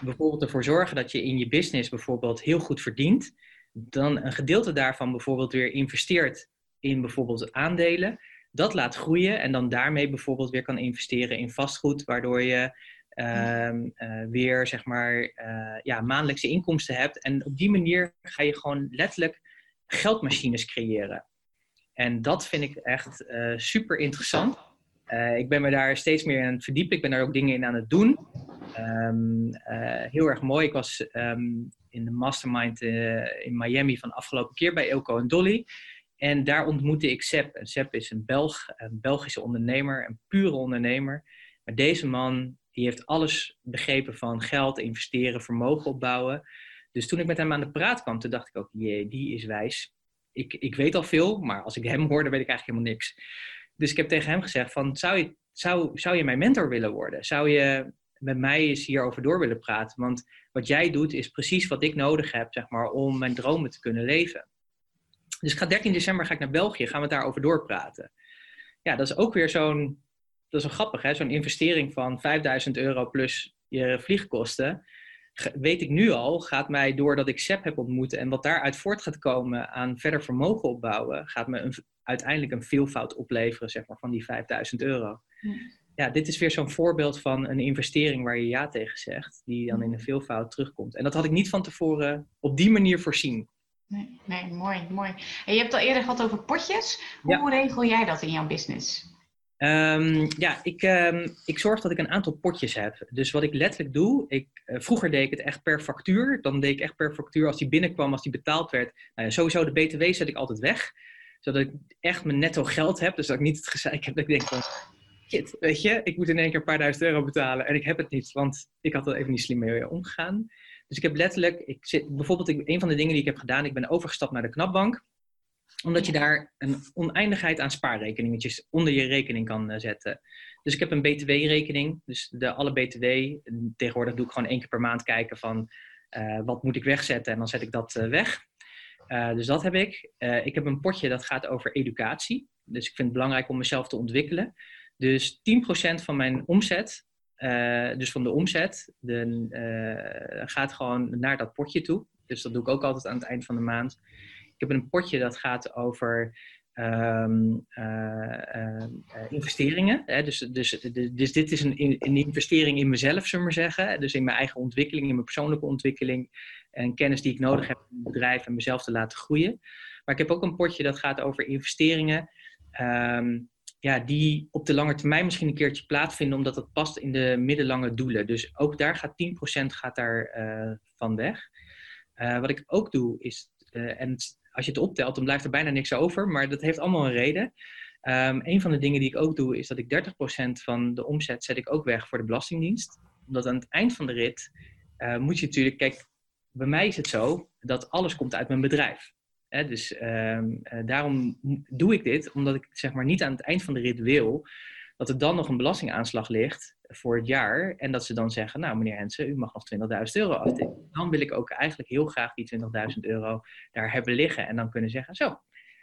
S2: bijvoorbeeld ervoor zorgen dat je in je business bijvoorbeeld heel goed verdient, dan een gedeelte daarvan bijvoorbeeld weer investeert in bijvoorbeeld aandelen, dat laat groeien en dan daarmee bijvoorbeeld weer kan investeren in vastgoed, waardoor je ehm, eh, weer zeg maar uh, ja, maandelijkse inkomsten hebt. En op die manier ga je gewoon letterlijk geldmachines creëren. En dat vind ik echt uh, super interessant. ik ben me daar steeds meer aan het verdiepen. Ik ben daar ook dingen in aan het doen. Um, heel erg mooi. Ik was um, in de mastermind in Miami van afgelopen keer bij Elko en Dolly. En daar ontmoette ik Sepp. En is een Belg, een Belgische ondernemer, een pure ondernemer. Maar deze man, die heeft alles begrepen van geld, investeren, vermogen opbouwen. Dus toen ik met hem aan de praat kwam, toen dacht ik ook, jee, die is wijs. Ik, ik weet al veel, maar als ik hem *laughs* hoorde, weet ik eigenlijk helemaal niks. Dus ik heb tegen hem gezegd van, zou je, zou, zou je mijn mentor willen worden? Zou je met mij eens hierover door willen praten? Want wat jij doet is precies wat ik nodig heb, zeg maar, om mijn dromen te kunnen leven. Dus ik ga 13 december ga ik naar België, gaan we daarover doorpraten. Ja, dat is ook weer zo'n, dat is wel grappig hè, zo'n investering van 5000 euro plus je vliegkosten. Weet ik nu al, gaat mij doordat ik SEP heb ontmoet en wat daaruit voort gaat komen aan verder vermogen opbouwen, gaat me een, uiteindelijk een veelvoud opleveren zeg maar, van die 5000 euro. Dit is weer zo'n voorbeeld van een investering waar je ja tegen zegt, die dan in een veelvoud terugkomt. En dat had ik niet van tevoren op die manier voorzien.
S3: Nee, nee, mooi, mooi. En je hebt al eerder gehad over potjes. Hoe regel jij dat in jouw business?
S2: Um, ja, ik, um, ik zorg dat ik een aantal potjes heb. Dus wat ik letterlijk doe, ik, uh, vroeger deed ik het echt per factuur. Dan deed ik echt per factuur als die binnenkwam, als die betaald werd. Nou ja, sowieso de BTW zet ik altijd weg. Zodat ik echt mijn netto geld heb. Dus dat ik niet het gezeik heb dat ik denk van... Weet je, ik moet in één keer een paar duizend euro betalen. En ik heb het niet, want ik had er even niet slim mee omgegaan. Dus ik heb letterlijk, ik zit, bijvoorbeeld een van de dingen die ik heb gedaan, ik ben overgestapt naar de knapbank omdat je daar een oneindigheid aan spaarrekeningetjes onder je rekening kan uh, zetten. Dus ik heb een BTW-rekening. Dus de, alle BTW, tegenwoordig doe ik gewoon één keer per maand kijken van uh, wat moet ik wegzetten en dan zet ik dat uh, weg. dus dat heb ik. ik heb een potje dat gaat over educatie. Dus ik vind het belangrijk om mezelf te ontwikkelen. Dus 10% van mijn omzet uh, dus van de omzet de, uh, gaat gewoon naar dat potje toe. Dus dat doe ik ook altijd aan het eind van de maand. Ik heb een potje dat gaat over um, uh, investeringen. Hè? Dus, dus, dus dit is een, een, investering in mezelf, zullen we maar zeggen. Dus in mijn eigen ontwikkeling, in mijn persoonlijke ontwikkeling. En kennis die ik nodig heb om het bedrijf en mezelf te laten groeien. Maar ik heb ook een potje dat gaat over investeringen. Um, ja, die op de lange termijn misschien een keertje plaatsvinden, omdat dat past in de middellange doelen. Dus ook daar gaat 10% gaat daar, uh, van weg. Uh, wat ik ook doe is, uh, en als je het optelt, dan blijft er bijna niks over, maar dat heeft allemaal een reden. Um, een van de dingen die ik ook doe, is dat ik 30% van de omzet zet ik ook weg voor de Belastingdienst. Omdat aan het eind van de rit moet je natuurlijk, kijk, bij mij is het zo dat alles komt uit mijn bedrijf dus um, daarom doe ik dit, omdat ik zeg maar niet aan het eind van de rit wil dat er dan nog een belastingaanslag ligt voor het jaar. En dat ze dan zeggen, nou meneer Hensen, u mag nog 20.000 euro aftikken. Dan wil ik ook eigenlijk heel graag die 20.000 euro daar hebben liggen. En dan kunnen zeggen, zo,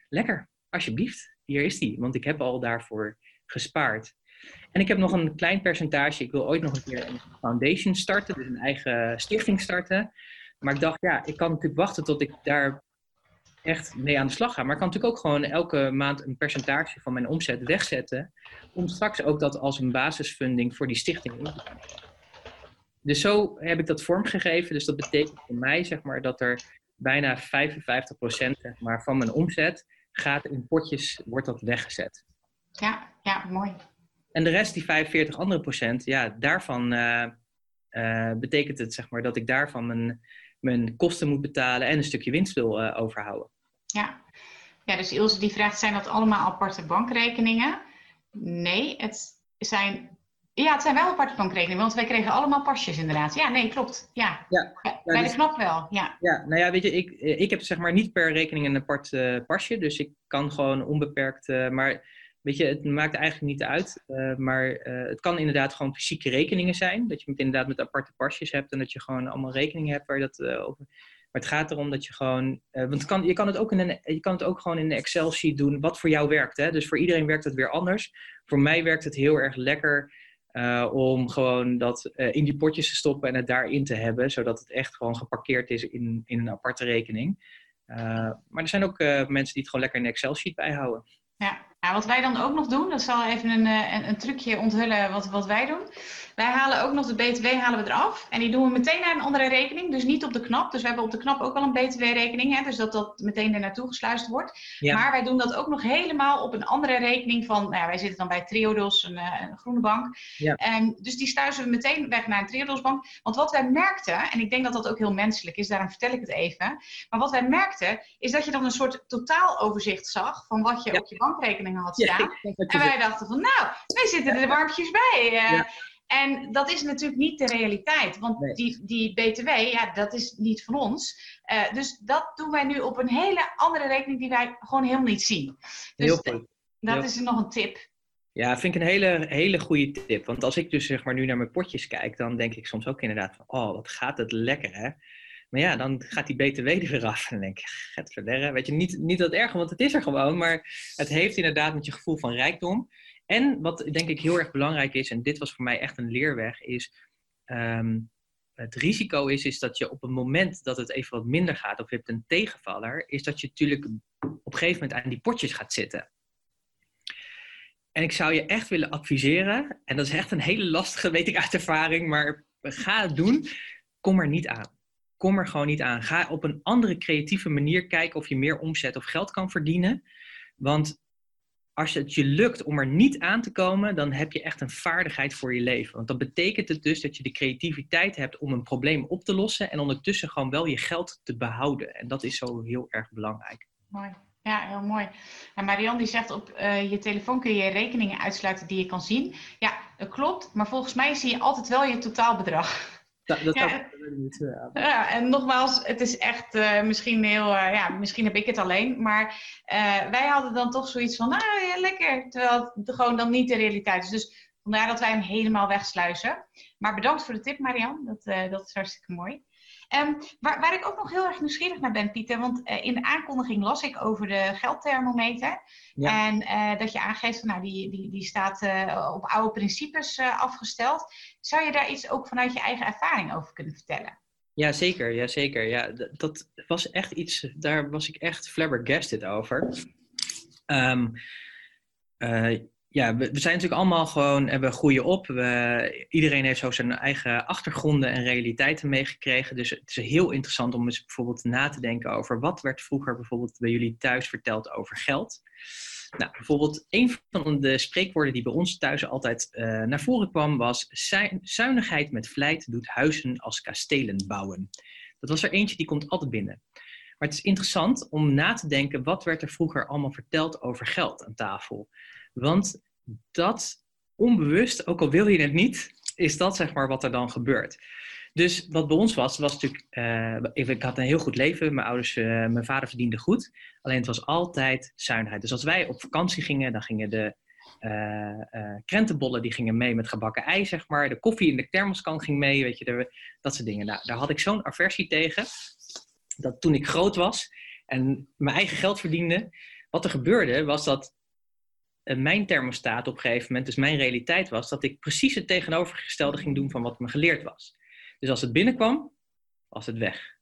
S2: lekker, alsjeblieft, hier is die. Want ik heb al daarvoor gespaard. En ik heb nog een klein percentage. Ik wil ooit nog een keer een foundation starten, dus een eigen stichting starten. Maar ik dacht, ja, ik kan natuurlijk wachten tot ik daar echt mee aan de slag gaan. Maar ik kan natuurlijk ook gewoon elke maand een percentage van mijn omzet wegzetten. Om straks ook dat als een basisfunding voor die stichting in te gaan. Dus zo heb ik dat vormgegeven. Dus dat betekent voor mij zeg maar, dat er bijna 55% zeg maar, van mijn omzet gaat in potjes, wordt dat weggezet.
S3: Ja, ja, mooi.
S2: En de rest, die 45 andere procent, ja, daarvan uh, uh, betekent het zeg maar, dat ik daarvan mijn, mijn kosten moet betalen en een stukje winst wil uh, overhouden.
S3: Ja. ja, dus Ilse die vraagt, zijn dat allemaal aparte bankrekeningen? Nee, het zijn, ja, het zijn wel aparte bankrekeningen, want wij kregen allemaal pasjes inderdaad. Ja, nee, klopt. Ja, ja, bij dus, de knap wel, ja.
S2: Ja, nou ja, weet je, ik, ik heb zeg maar niet per rekening een apart uh, pasje, dus ik kan gewoon onbeperkt, uh, maar weet je, het maakt eigenlijk niet uit. Uh, maar het kan inderdaad gewoon fysieke rekeningen zijn, dat je met, inderdaad met aparte pasjes hebt en dat je gewoon allemaal rekeningen hebt waar je dat over maar het gaat erom dat je gewoon. Want kan, je, kan het ook in een, je kan het ook gewoon in de Excel-sheet doen, wat voor jou werkt. Hè? Dus voor iedereen werkt het weer anders. Voor mij werkt het heel erg lekker om gewoon dat in die potjes te stoppen en het daarin te hebben, zodat het echt gewoon geparkeerd is in, in een aparte rekening. Maar er zijn ook mensen die het gewoon lekker in een Excel-sheet bijhouden.
S3: Ja, nou, wat wij dan ook nog doen, dat zal even een, een, een, trucje onthullen wat, wat wij doen. Wij halen ook nog de BTW halen we eraf. En die doen we meteen naar een andere rekening. Dus niet op de knap. Dus we hebben op de knap ook al een BTW-rekening. Dus dat dat meteen er naartoe gesluist wordt. Ja. Maar wij doen dat ook nog helemaal op een andere rekening van... Nou ja, wij zitten dan bij Triodos, een, eh, een groene bank. Ja. En dus die sluizen we meteen weg naar een Triodos-bank. Want wat wij merkten, en ik denk dat dat ook heel menselijk is, daarom vertel ik het even. Maar wat wij merkten, is dat je dan een soort totaaloverzicht zag... van wat je ja. op je bankrekening had staan. *laughs* en wij dachten van, nou, wij zitten er warmpjes bij. Uh, en dat is natuurlijk niet de realiteit, want die, die BTW, ja, dat is niet van ons. Uh, dus dat doen wij nu op een hele andere rekening die wij gewoon helemaal niet zien. Dus Heel goed. dat Heel is nog een tip.
S2: Ja, vind ik een hele, hele goede tip. Want als ik dus zeg maar nu naar mijn potjes kijk, dan denk ik soms ook inderdaad van, oh, wat gaat het lekker hè. Maar ja, dan gaat die BTW er weer af. En *laughs* dan denk ik, het verderren. Weet je, niet, niet dat erg, want het is er gewoon. Maar het heeft inderdaad met je gevoel van rijkdom. En wat denk ik heel erg belangrijk is, en dit was voor mij echt een leerweg, is ehm, het risico is, is dat je op het moment dat het even wat minder gaat, of je hebt een tegenvaller, is dat je natuurlijk op een gegeven moment aan die potjes gaat zitten. En ik zou je echt willen adviseren, en dat is echt een hele lastige, weet ik uit ervaring, maar ga het doen. Kom er niet aan. Kom er gewoon niet aan. Ga op een andere creatieve manier kijken of je meer omzet of geld kan verdienen. Want als het je lukt om er niet aan te komen, dan heb je echt een vaardigheid voor je leven. Want dan betekent het dus dat je de creativiteit hebt om een probleem op te lossen en ondertussen gewoon wel je geld te behouden. En dat is zo heel erg belangrijk.
S3: Mooi. Ja, heel mooi. En Marianne die zegt op uh, je telefoon kun je rekeningen uitsluiten die je kan zien. Ja, dat klopt. Maar volgens mij zie je altijd wel je totaalbedrag.
S2: Dat, dat ja.
S3: niet. Ja. ja. en nogmaals, het is echt uh, misschien heel, uh, ja, misschien heb ik het alleen, maar uh, wij hadden dan toch zoiets van, nou ja, lekker, terwijl het gewoon dan niet de realiteit is. Dus vandaar dat wij hem helemaal wegsluizen. Maar bedankt voor de tip, Marian, dat, dat is hartstikke mooi. Um, waar, waar, ik ook nog heel erg nieuwsgierig naar ben, Pieter, want uh, in de aankondiging las ik over de geldthermometer. Ja. En uh, dat je aangeeft, nou, die, die, die staat uh, op oude principes afgesteld. Zou je daar iets ook vanuit je eigen ervaring over kunnen vertellen?
S2: Ja, zeker. Ja, zeker. Ja, dat was echt iets, daar was ik echt flabbergasted over. Um, ja, we, zijn natuurlijk allemaal gewoon, hebben groeien op. We, iedereen heeft zo zijn eigen achtergronden en realiteiten meegekregen. Dus het is heel interessant om eens bijvoorbeeld na te denken over wat werd vroeger bijvoorbeeld bij jullie thuis verteld over geld. Nou, bijvoorbeeld een van de spreekwoorden die bij ons thuis altijd uh, naar voren kwam was zuinigheid met vlijt doet huizen als kastelen bouwen. Dat was er eentje die komt altijd binnen. Maar het is interessant om na te denken wat werd er vroeger allemaal verteld over geld aan tafel. Want dat onbewust, ook al wil je het niet, is dat zeg maar wat er dan gebeurt. Dus wat bij ons was, was natuurlijk, uh, ik had een heel goed leven. Mijn ouders, uh, mijn vader verdiende goed. Alleen het was altijd zuinigheid. Dus als wij op vakantie gingen, dan gingen de uh, krentenbollen die gingen mee met gebakken ei, zeg maar. De koffie in de thermoskan ging mee, weet je, de, dat soort dingen. Nou, daar had ik zo'n aversie tegen, dat toen ik groot was en mijn eigen geld verdiende, wat er gebeurde was dat mijn thermostaat op een gegeven moment, dus mijn realiteit was, dat ik precies het tegenovergestelde ging doen van wat me geleerd was. Dus als het binnenkwam, was het weg.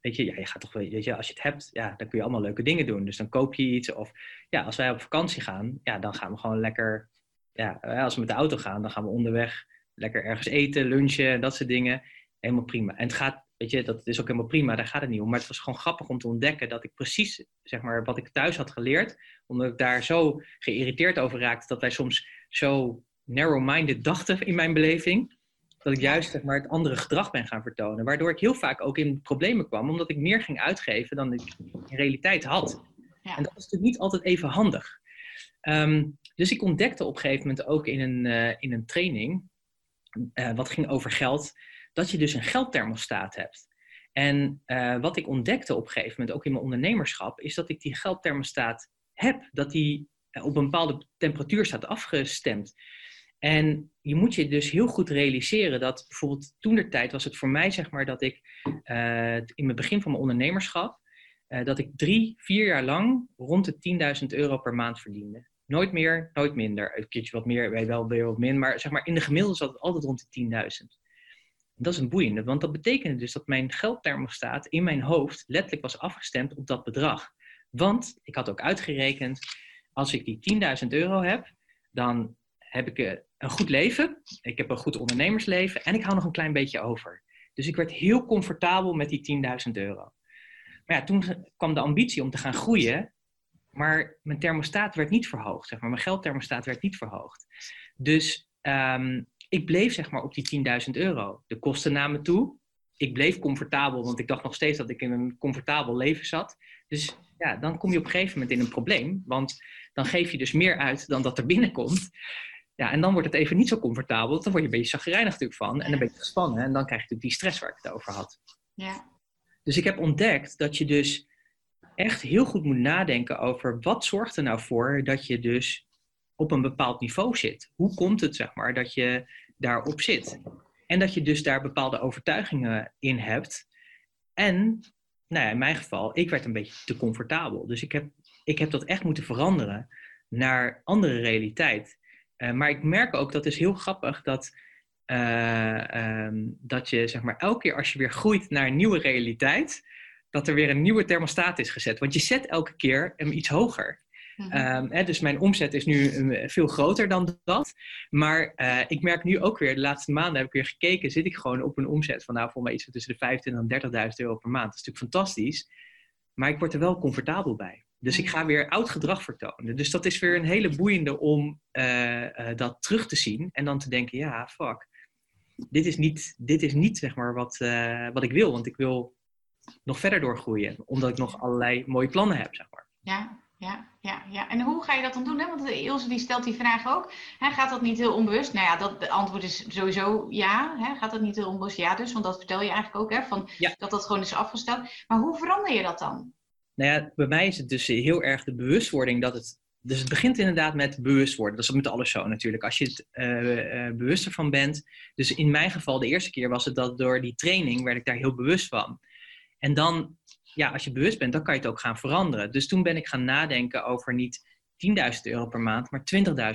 S2: Weet je, ja, je gaat toch, weet je, als je het hebt, ja, dan kun je allemaal leuke dingen doen. Dus dan koop je iets. Of ja, als wij op vakantie gaan, ja, dan gaan we gewoon lekker, ja, als we met de auto gaan, dan gaan we onderweg lekker ergens eten, lunchen, dat soort dingen. Helemaal prima. En het gaat, weet je, dat is ook helemaal prima, daar gaat het niet om. Maar het was gewoon grappig om te ontdekken dat ik precies, zeg maar, wat ik thuis had geleerd, omdat ik daar zo geïrriteerd over raakte dat wij soms zo narrow-minded dachten in mijn beleving, dat ik juist zeg maar, het andere gedrag ben gaan vertonen. Waardoor ik heel vaak ook in problemen kwam, omdat ik meer ging uitgeven dan ik in realiteit had. Ja. En dat is natuurlijk niet altijd even handig. Um, dus ik ontdekte op een gegeven moment ook in een, uh, in een training, uh, wat ging over geld, dat je dus een geldthermostaat hebt. En uh, wat ik ontdekte op een gegeven moment, ook in mijn ondernemerschap, is dat ik die geldthermostaat heb. Dat die op een bepaalde temperatuur staat afgestemd. En je moet je dus heel goed realiseren dat bijvoorbeeld toen de tijd was het voor mij zeg maar dat ik uh, in het begin van mijn ondernemerschap, dat ik drie, vier jaar lang rond de 10.000 euro per maand verdiende. Nooit meer, nooit minder. Een keertje wat meer, wel weer wat min. Maar zeg maar, in de gemiddelde zat het altijd rond de 10.000. Dat is een boeiende, want dat betekende dus dat mijn geldthermostaat in mijn hoofd letterlijk was afgestemd op dat bedrag. Want ik had ook uitgerekend, als ik die 10.000 euro heb, dan heb ik eh, een goed leven, ik heb een goed ondernemersleven en ik hou nog een klein beetje over. Dus ik werd heel comfortabel met die 10.000 euro. Maar ja, toen kwam de ambitie om te gaan groeien, maar mijn thermostaat werd niet verhoogd. Zeg maar. Mijn geldthermostaat werd niet verhoogd. Dus um, ik bleef zeg maar op die 10.000 euro. De kosten namen toe. Ik bleef comfortabel, want ik dacht nog steeds dat ik in een comfortabel leven zat. Dus ja, dan kom je op een gegeven moment in een probleem. Want dan geef je dus meer uit dan dat er binnenkomt. Ja, en dan wordt het even niet zo comfortabel. Dan word je een beetje zagrijnig natuurlijk van. En een beetje gespannen. En dan krijg je natuurlijk die stress waar ik het over had.
S3: Ja.
S2: Dus ik heb ontdekt dat je dus echt heel goed moet nadenken over wat zorgt er nou voor dat je dus op een bepaald niveau zit. Hoe komt het, zeg maar, dat je daarop zit? En dat je dus daar bepaalde overtuigingen in hebt. En, nou ja, in mijn geval, ik werd een beetje te comfortabel. Dus ik heb, ik heb dat echt moeten veranderen naar andere realiteit. Uh, maar ik merk ook, dat is heel grappig, dat, uh, um, dat je, zeg maar, elke keer als je weer groeit naar een nieuwe realiteit, dat er weer een nieuwe thermostaat is gezet. Want je zet elke keer hem iets hoger. Um, hè, dus mijn omzet is nu uh, veel groter dan dat. Maar uh, ik merk nu ook weer, de laatste maanden heb ik weer gekeken, zit ik gewoon op een omzet van nou voor mij iets tussen de 25 en 30.000 euro per maand. Dat is natuurlijk fantastisch. Maar ik word er wel comfortabel bij. Dus ik ga weer oud gedrag vertonen. Dus dat is weer een hele boeiende om uh, dat terug te zien. En dan te denken, ja, fuck. Dit is niet, dit is niet zeg maar wat, wat ik wil. Want ik wil nog verder doorgroeien. Omdat ik nog allerlei mooie plannen heb, zeg maar.
S3: Ja, ja, ja, ja. En hoe ga je dat dan doen? Hè? Want Ilse die stelt die vraag ook. Hè, gaat dat niet heel onbewust? Nou ja, dat de antwoord is sowieso ja. Hè? Gaat dat niet heel onbewust? Ja dus, want dat vertel je eigenlijk ook. Hè? Van, Dat dat gewoon is afgesteld. Maar hoe verander je dat dan?
S2: Nou ja, bij mij is het dus heel erg de bewustwording dat het... Dus het begint inderdaad met bewust worden. Dat is met alles zo natuurlijk. Als je het uh, uh, bewust ervan bent. Dus in mijn geval, de eerste keer was het dat door die training werd ik daar heel bewust van. En dan, ja, als je bewust bent, dan kan je het ook gaan veranderen. Dus toen ben ik gaan nadenken over niet 10.000 euro per maand, maar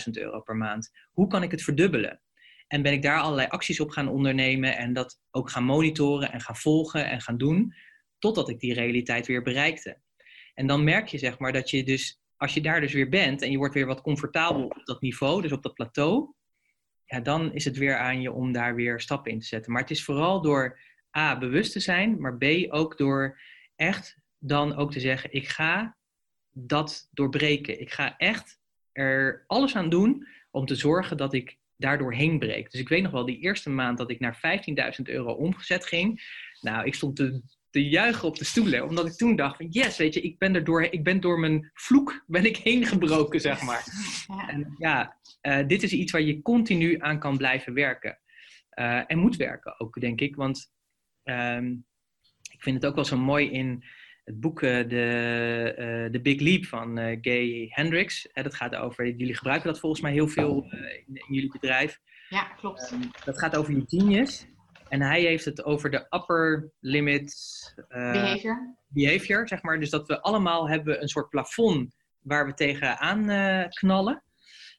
S2: 20.000 euro per maand. Hoe kan ik het verdubbelen? En ben ik daar allerlei acties op gaan ondernemen en dat ook gaan monitoren en gaan volgen en gaan doen, totdat ik die realiteit weer bereikte. En dan merk je zeg maar dat je dus, als je daar dus weer bent en je wordt weer wat comfortabel op dat niveau, dus op dat plateau, ja, dan is het weer aan je om daar weer stappen in te zetten. Maar het is vooral door A, bewust te zijn, maar B, ook door echt dan ook te zeggen, ik ga dat doorbreken. Ik ga echt er alles aan doen om te zorgen dat ik daardoor heen breek. Dus ik weet nog wel, die eerste maand dat ik naar 15.000 euro omgezet ging. Nou, ik stond te, te juichen op de stoelen, omdat ik toen dacht van yes, weet je, ik ben er door, ik ben door mijn vloek ben ik heen gebroken, zeg maar. *laughs* Ja. En ja, uh, dit is iets waar je continu aan kan blijven werken. Uh, en moet werken ook, denk ik. Want Um, ik vind het ook wel zo mooi in het boek uh, The, uh, Big Leap van uh, Gay Hendricks. dat gaat over, jullie gebruiken dat volgens mij heel veel in, in, jullie bedrijf.
S3: Ja, klopt.
S2: Um, dat gaat over je genius. En hij heeft het over de upper limit
S3: behavior.
S2: behavior, zeg maar. Dus dat we allemaal hebben een soort plafond waar we tegenaan knallen.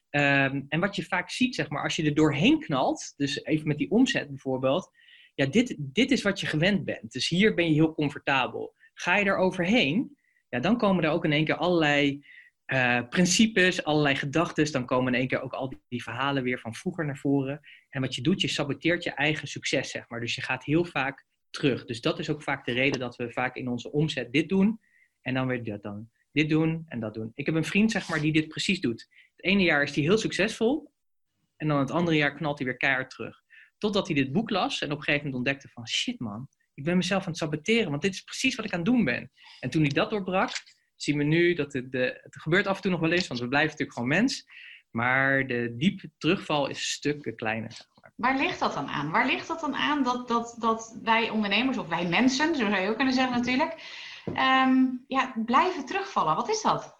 S2: Um, en wat je vaak ziet, zeg maar, als je er doorheen knalt, dus even met die omzet bijvoorbeeld, ja, dit, dit is wat je gewend bent. Dus hier ben je heel comfortabel. Ga je er overheen, ja, dan komen er ook in één keer allerlei uh, principes, allerlei gedachten. Dan komen in één keer ook al die, die, verhalen weer van vroeger naar voren. En wat je doet, je saboteert je eigen succes, zeg maar. Dus je gaat heel vaak terug. Dus dat is ook vaak de reden dat we vaak in onze omzet dit doen. En dan weer dat dan. Dit doen en dat doen. Ik heb een vriend, zeg maar, die dit precies doet. Het ene jaar is hij heel succesvol. En dan het andere jaar knalt hij weer keihard terug. Totdat hij dit boek las en op een gegeven moment ontdekte van shit man, ik ben mezelf aan het saboteren, want dit is precies wat ik aan het doen ben. En toen hij dat doorbrak, zien we nu dat het, de, het gebeurt af en toe nog wel eens, want we blijven natuurlijk gewoon mens. Maar de diepe terugval is stukken kleiner.
S3: Waar ligt dat dan aan? Waar ligt dat dan aan dat, dat, dat wij ondernemers, of wij mensen, zo zou je ook kunnen zeggen natuurlijk, um, ja, blijven terugvallen? Wat is dat?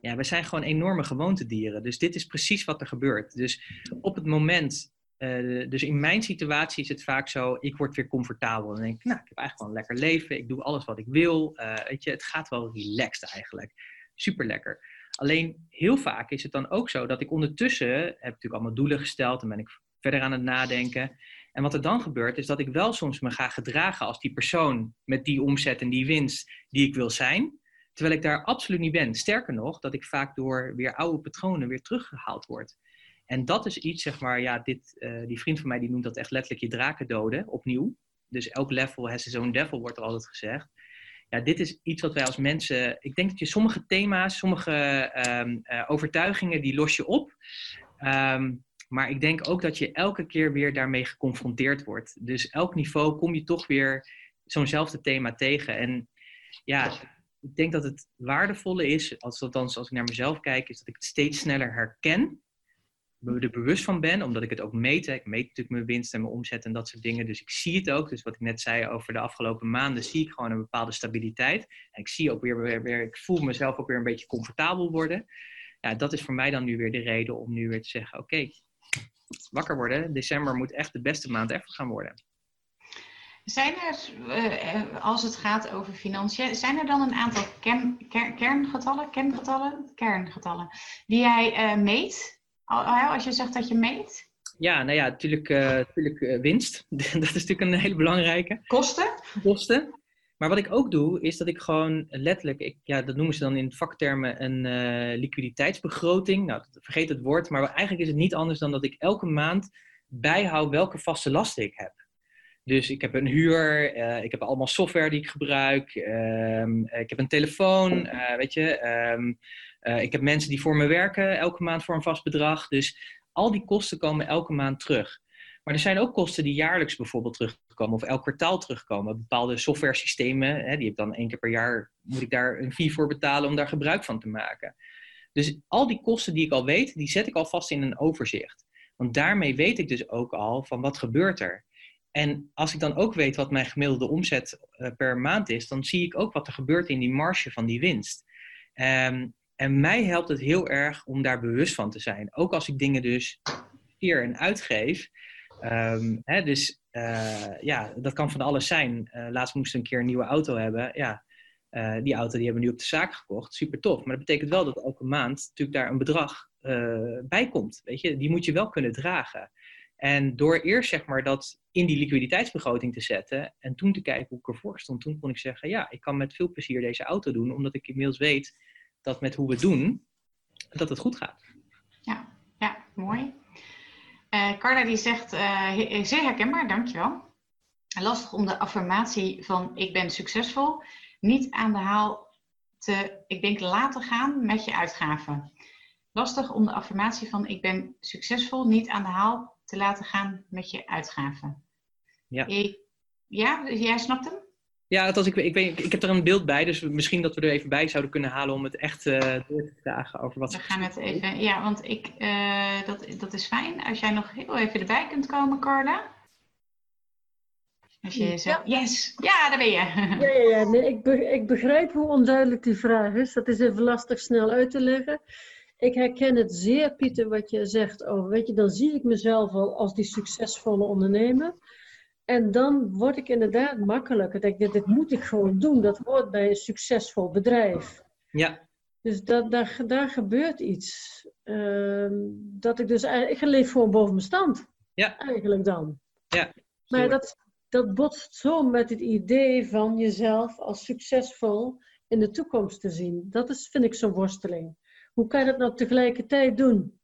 S2: Ja, we zijn gewoon enorme gewoontedieren. Dus dit is precies wat er gebeurt. Dus op het moment uh, dus in mijn situatie is het vaak zo, ik word weer comfortabel. En denk ik, nou, ik heb eigenlijk wel een lekker leven. Ik doe alles wat ik wil. Uh, weet je, het gaat wel relaxed eigenlijk. Super lekker. Alleen heel vaak is het dan ook zo dat ik ondertussen heb natuurlijk allemaal doelen gesteld en ben ik verder aan het nadenken. En wat er dan gebeurt is dat ik wel soms me ga gedragen als die persoon met die omzet en die winst die ik wil zijn. Terwijl ik daar absoluut niet ben. Sterker nog, dat ik vaak door weer oude patronen weer teruggehaald word. En dat is iets, zeg maar, ja, dit, uh, die vriend van mij die noemt dat echt letterlijk je draken doden, opnieuw. Dus elk level has its own devil, wordt er altijd gezegd. Ja, dit is iets wat wij als mensen, ik denk dat je sommige thema's, sommige um, uh, overtuigingen, die los je op. Um, maar ik denk ook dat je elke keer weer daarmee geconfronteerd wordt. Dus elk niveau kom je toch weer zo'nzelfde thema tegen. En ja, ik denk dat het waardevolle is, als, althans als ik naar mezelf kijk, is dat ik het steeds sneller herken. Me er bewust van ben, omdat ik het ook meet. Ik meet natuurlijk mijn winst en mijn omzet en dat soort dingen. Dus ik zie het ook. Dus wat ik net zei over de afgelopen maanden, zie ik gewoon een bepaalde stabiliteit. En ik zie ook weer, ik voel mezelf ook weer een beetje comfortabel worden. Ja, dat is voor mij dan nu weer de reden om nu weer te zeggen: oké, wakker worden. December moet echt de beste maand ever gaan worden.
S3: Zijn er, uh, als het gaat over financiën, zijn er dan een aantal kern, kern, kerngetallen, kerngetallen, kerngetallen, die jij uh, meet? Als je zegt dat je meet?
S2: Ja, nou ja, natuurlijk, uh, natuurlijk winst. *laughs* dat is natuurlijk een hele belangrijke.
S3: Kosten?
S2: Kosten. Maar wat ik ook doe, is dat ik gewoon letterlijk, ik, ja, dat noemen ze dan in vaktermen een uh, liquiditeitsbegroting. Nou, vergeet het woord, maar eigenlijk is het niet anders dan dat ik elke maand bijhoud welke vaste lasten ik heb. Dus ik heb een huur, uh, ik heb allemaal software die ik gebruik, um, ik heb een telefoon, uh, weet je. Um, ik heb mensen die voor me werken elke maand voor een vast bedrag. Dus al die kosten komen elke maand terug. Maar er zijn ook kosten die jaarlijks bijvoorbeeld terugkomen of elk kwartaal terugkomen. Bepaalde software systemen, hè, die heb dan één keer per jaar, moet ik daar een fee voor betalen om daar gebruik van te maken. Dus al die kosten die ik al weet, die zet ik alvast in een overzicht. Want daarmee weet ik dus ook al van wat gebeurt er. En als ik dan ook weet wat mijn gemiddelde omzet uh, per maand is, dan zie ik ook wat er gebeurt in die marge van die winst. Um, en mij helpt het heel erg om daar bewust van te zijn. Ook als ik dingen dus eer en uitgeef, Um, hè, dus uh, ja, dat kan van alles zijn. Uh, laatst moesten we een keer een nieuwe auto hebben. Ja, uh, die auto die hebben we nu op de zaak gekocht. Super tof. Maar dat betekent wel dat elke maand natuurlijk daar een bedrag bij komt. Weet je, die moet je wel kunnen dragen. En door eerst zeg maar dat in die liquiditeitsbegroting te zetten en toen te kijken hoe ik ervoor stond, toen kon ik zeggen, ja, ik kan met veel plezier deze auto doen, omdat ik inmiddels weet dat met hoe we doen, dat het goed gaat.
S3: Ja, ja mooi. Uh, Carla die zegt, uh, zeer herkenbaar, dankjewel. Lastig om de affirmatie van ik ben succesvol niet aan de haal te, ik denk, laten gaan met je uitgaven. Lastig om de affirmatie van ik ben succesvol niet aan de haal te laten gaan met je uitgaven.
S2: Ja.
S3: Ik, ja, jij snapt hem?
S2: Ja, als ik, ik, weet, ik heb er een beeld bij, dus misschien dat we er even bij zouden kunnen halen om het echt uh, door te vragen over wat
S3: We gaan het even, ja, want ik, uh, dat, dat is fijn. Als jij nog heel even erbij kunt komen, Carla. Als je zo, ja. yes, ja, daar ben je.
S4: Ja, ja, ja. Nee, ik, be, ik begrijp hoe onduidelijk die vraag is. Dat is even lastig snel uit te leggen. Ik herken het zeer, Pieter, wat je zegt over, weet je, dan zie ik mezelf al als die succesvolle ondernemer. En dan word ik inderdaad makkelijker. denk ik, dit moet ik gewoon doen. Dat hoort bij een succesvol bedrijf.
S2: Ja.
S4: Dus dat, daar, daar gebeurt iets. Uh, dat ik dus eigenlijk, ik leef gewoon boven mijn stand.
S2: Ja.
S4: Eigenlijk dan.
S2: Ja.
S4: Maar dat, dat botst zo met het idee van jezelf als succesvol in de toekomst te zien. Dat is, vind ik zo'n worsteling. Hoe kan je dat nou tegelijkertijd doen?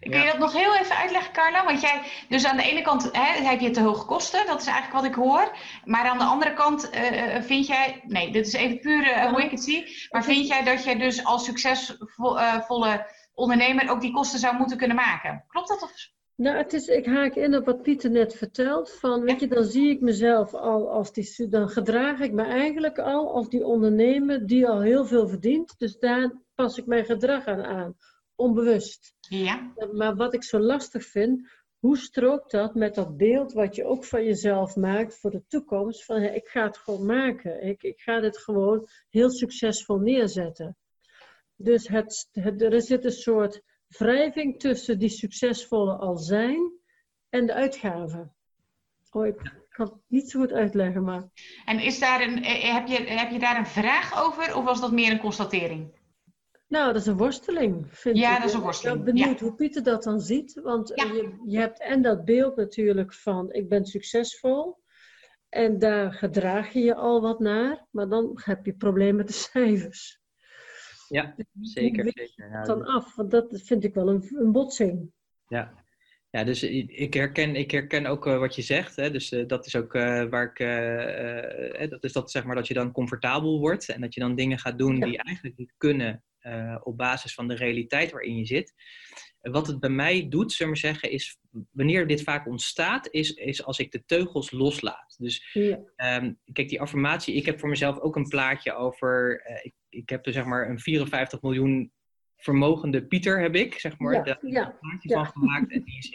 S3: Kun je dat nog heel even uitleggen, Carla? Want jij, dus aan de ene kant hè, heb je te hoge kosten, dat is eigenlijk wat ik hoor. Maar aan de andere kant uh, vind jij, nee, dit is even puur uh, hoe ik het zie. Maar vind jij dat je dus als succesvolle ondernemer ook die kosten zou moeten kunnen maken? Klopt dat? Of?
S4: Nou, het is, ik haak in op wat Pieter net vertelt. Van, weet je, dan zie ik mezelf al als die, dan gedraag ik me eigenlijk al als die ondernemer die al heel veel verdient. Dus daar pas ik mijn gedrag aan aan onbewust.
S3: Ja.
S4: Maar wat ik zo lastig vind, hoe strookt dat met dat beeld wat je ook van jezelf maakt voor de toekomst? Van ik ga het gewoon maken. Ik, ik ga dit gewoon heel succesvol neerzetten. Dus het, het, er zit een soort wrijving tussen die succesvolle al zijn en de uitgaven. Oh, ik kan het niet zo goed uitleggen, maar...
S3: En is daar een, heb, je, heb je daar een vraag over of was dat meer een constatering?
S4: Nou, dat is een worsteling, vind
S3: Ja,
S4: ik.
S3: dat is een worsteling,
S4: Ik ben benieuwd
S3: ja.
S4: hoe Pieter dat dan ziet. Want
S3: Ja.
S4: je, je hebt en dat beeld natuurlijk van ik ben succesvol. En daar gedraag je je al wat naar. Maar dan heb je problemen met de cijfers.
S2: Ja,
S4: Hoe
S2: zeker. Ja,
S4: dan af? Want dat vind ik wel een, een botsing.
S2: Ja. Ja, dus ik herken, ik herken ook eh, wat je zegt. Hè? Dus eh, dat is ook eh, waar ik. eh, eh, dat is dat zeg maar dat je dan comfortabel wordt en dat je dan dingen gaat doen
S4: Ja.
S2: die eigenlijk niet kunnen eh, op basis van de realiteit waarin je zit. Eh, Wat het bij mij doet, zullen we maar zeggen, is wanneer dit vaak ontstaat, is, is als ik de teugels loslaat. Dus
S4: Ja.
S2: Ehm, kijk, die affirmatie, ik heb voor mezelf ook een plaatje over. eh, ik, ik heb er zeg maar een 54 miljoen vermogende Pieter, heb ik, zeg maar.
S4: Ja,
S2: Daar
S4: ja,
S2: een plaatje van gemaakt. En, die is,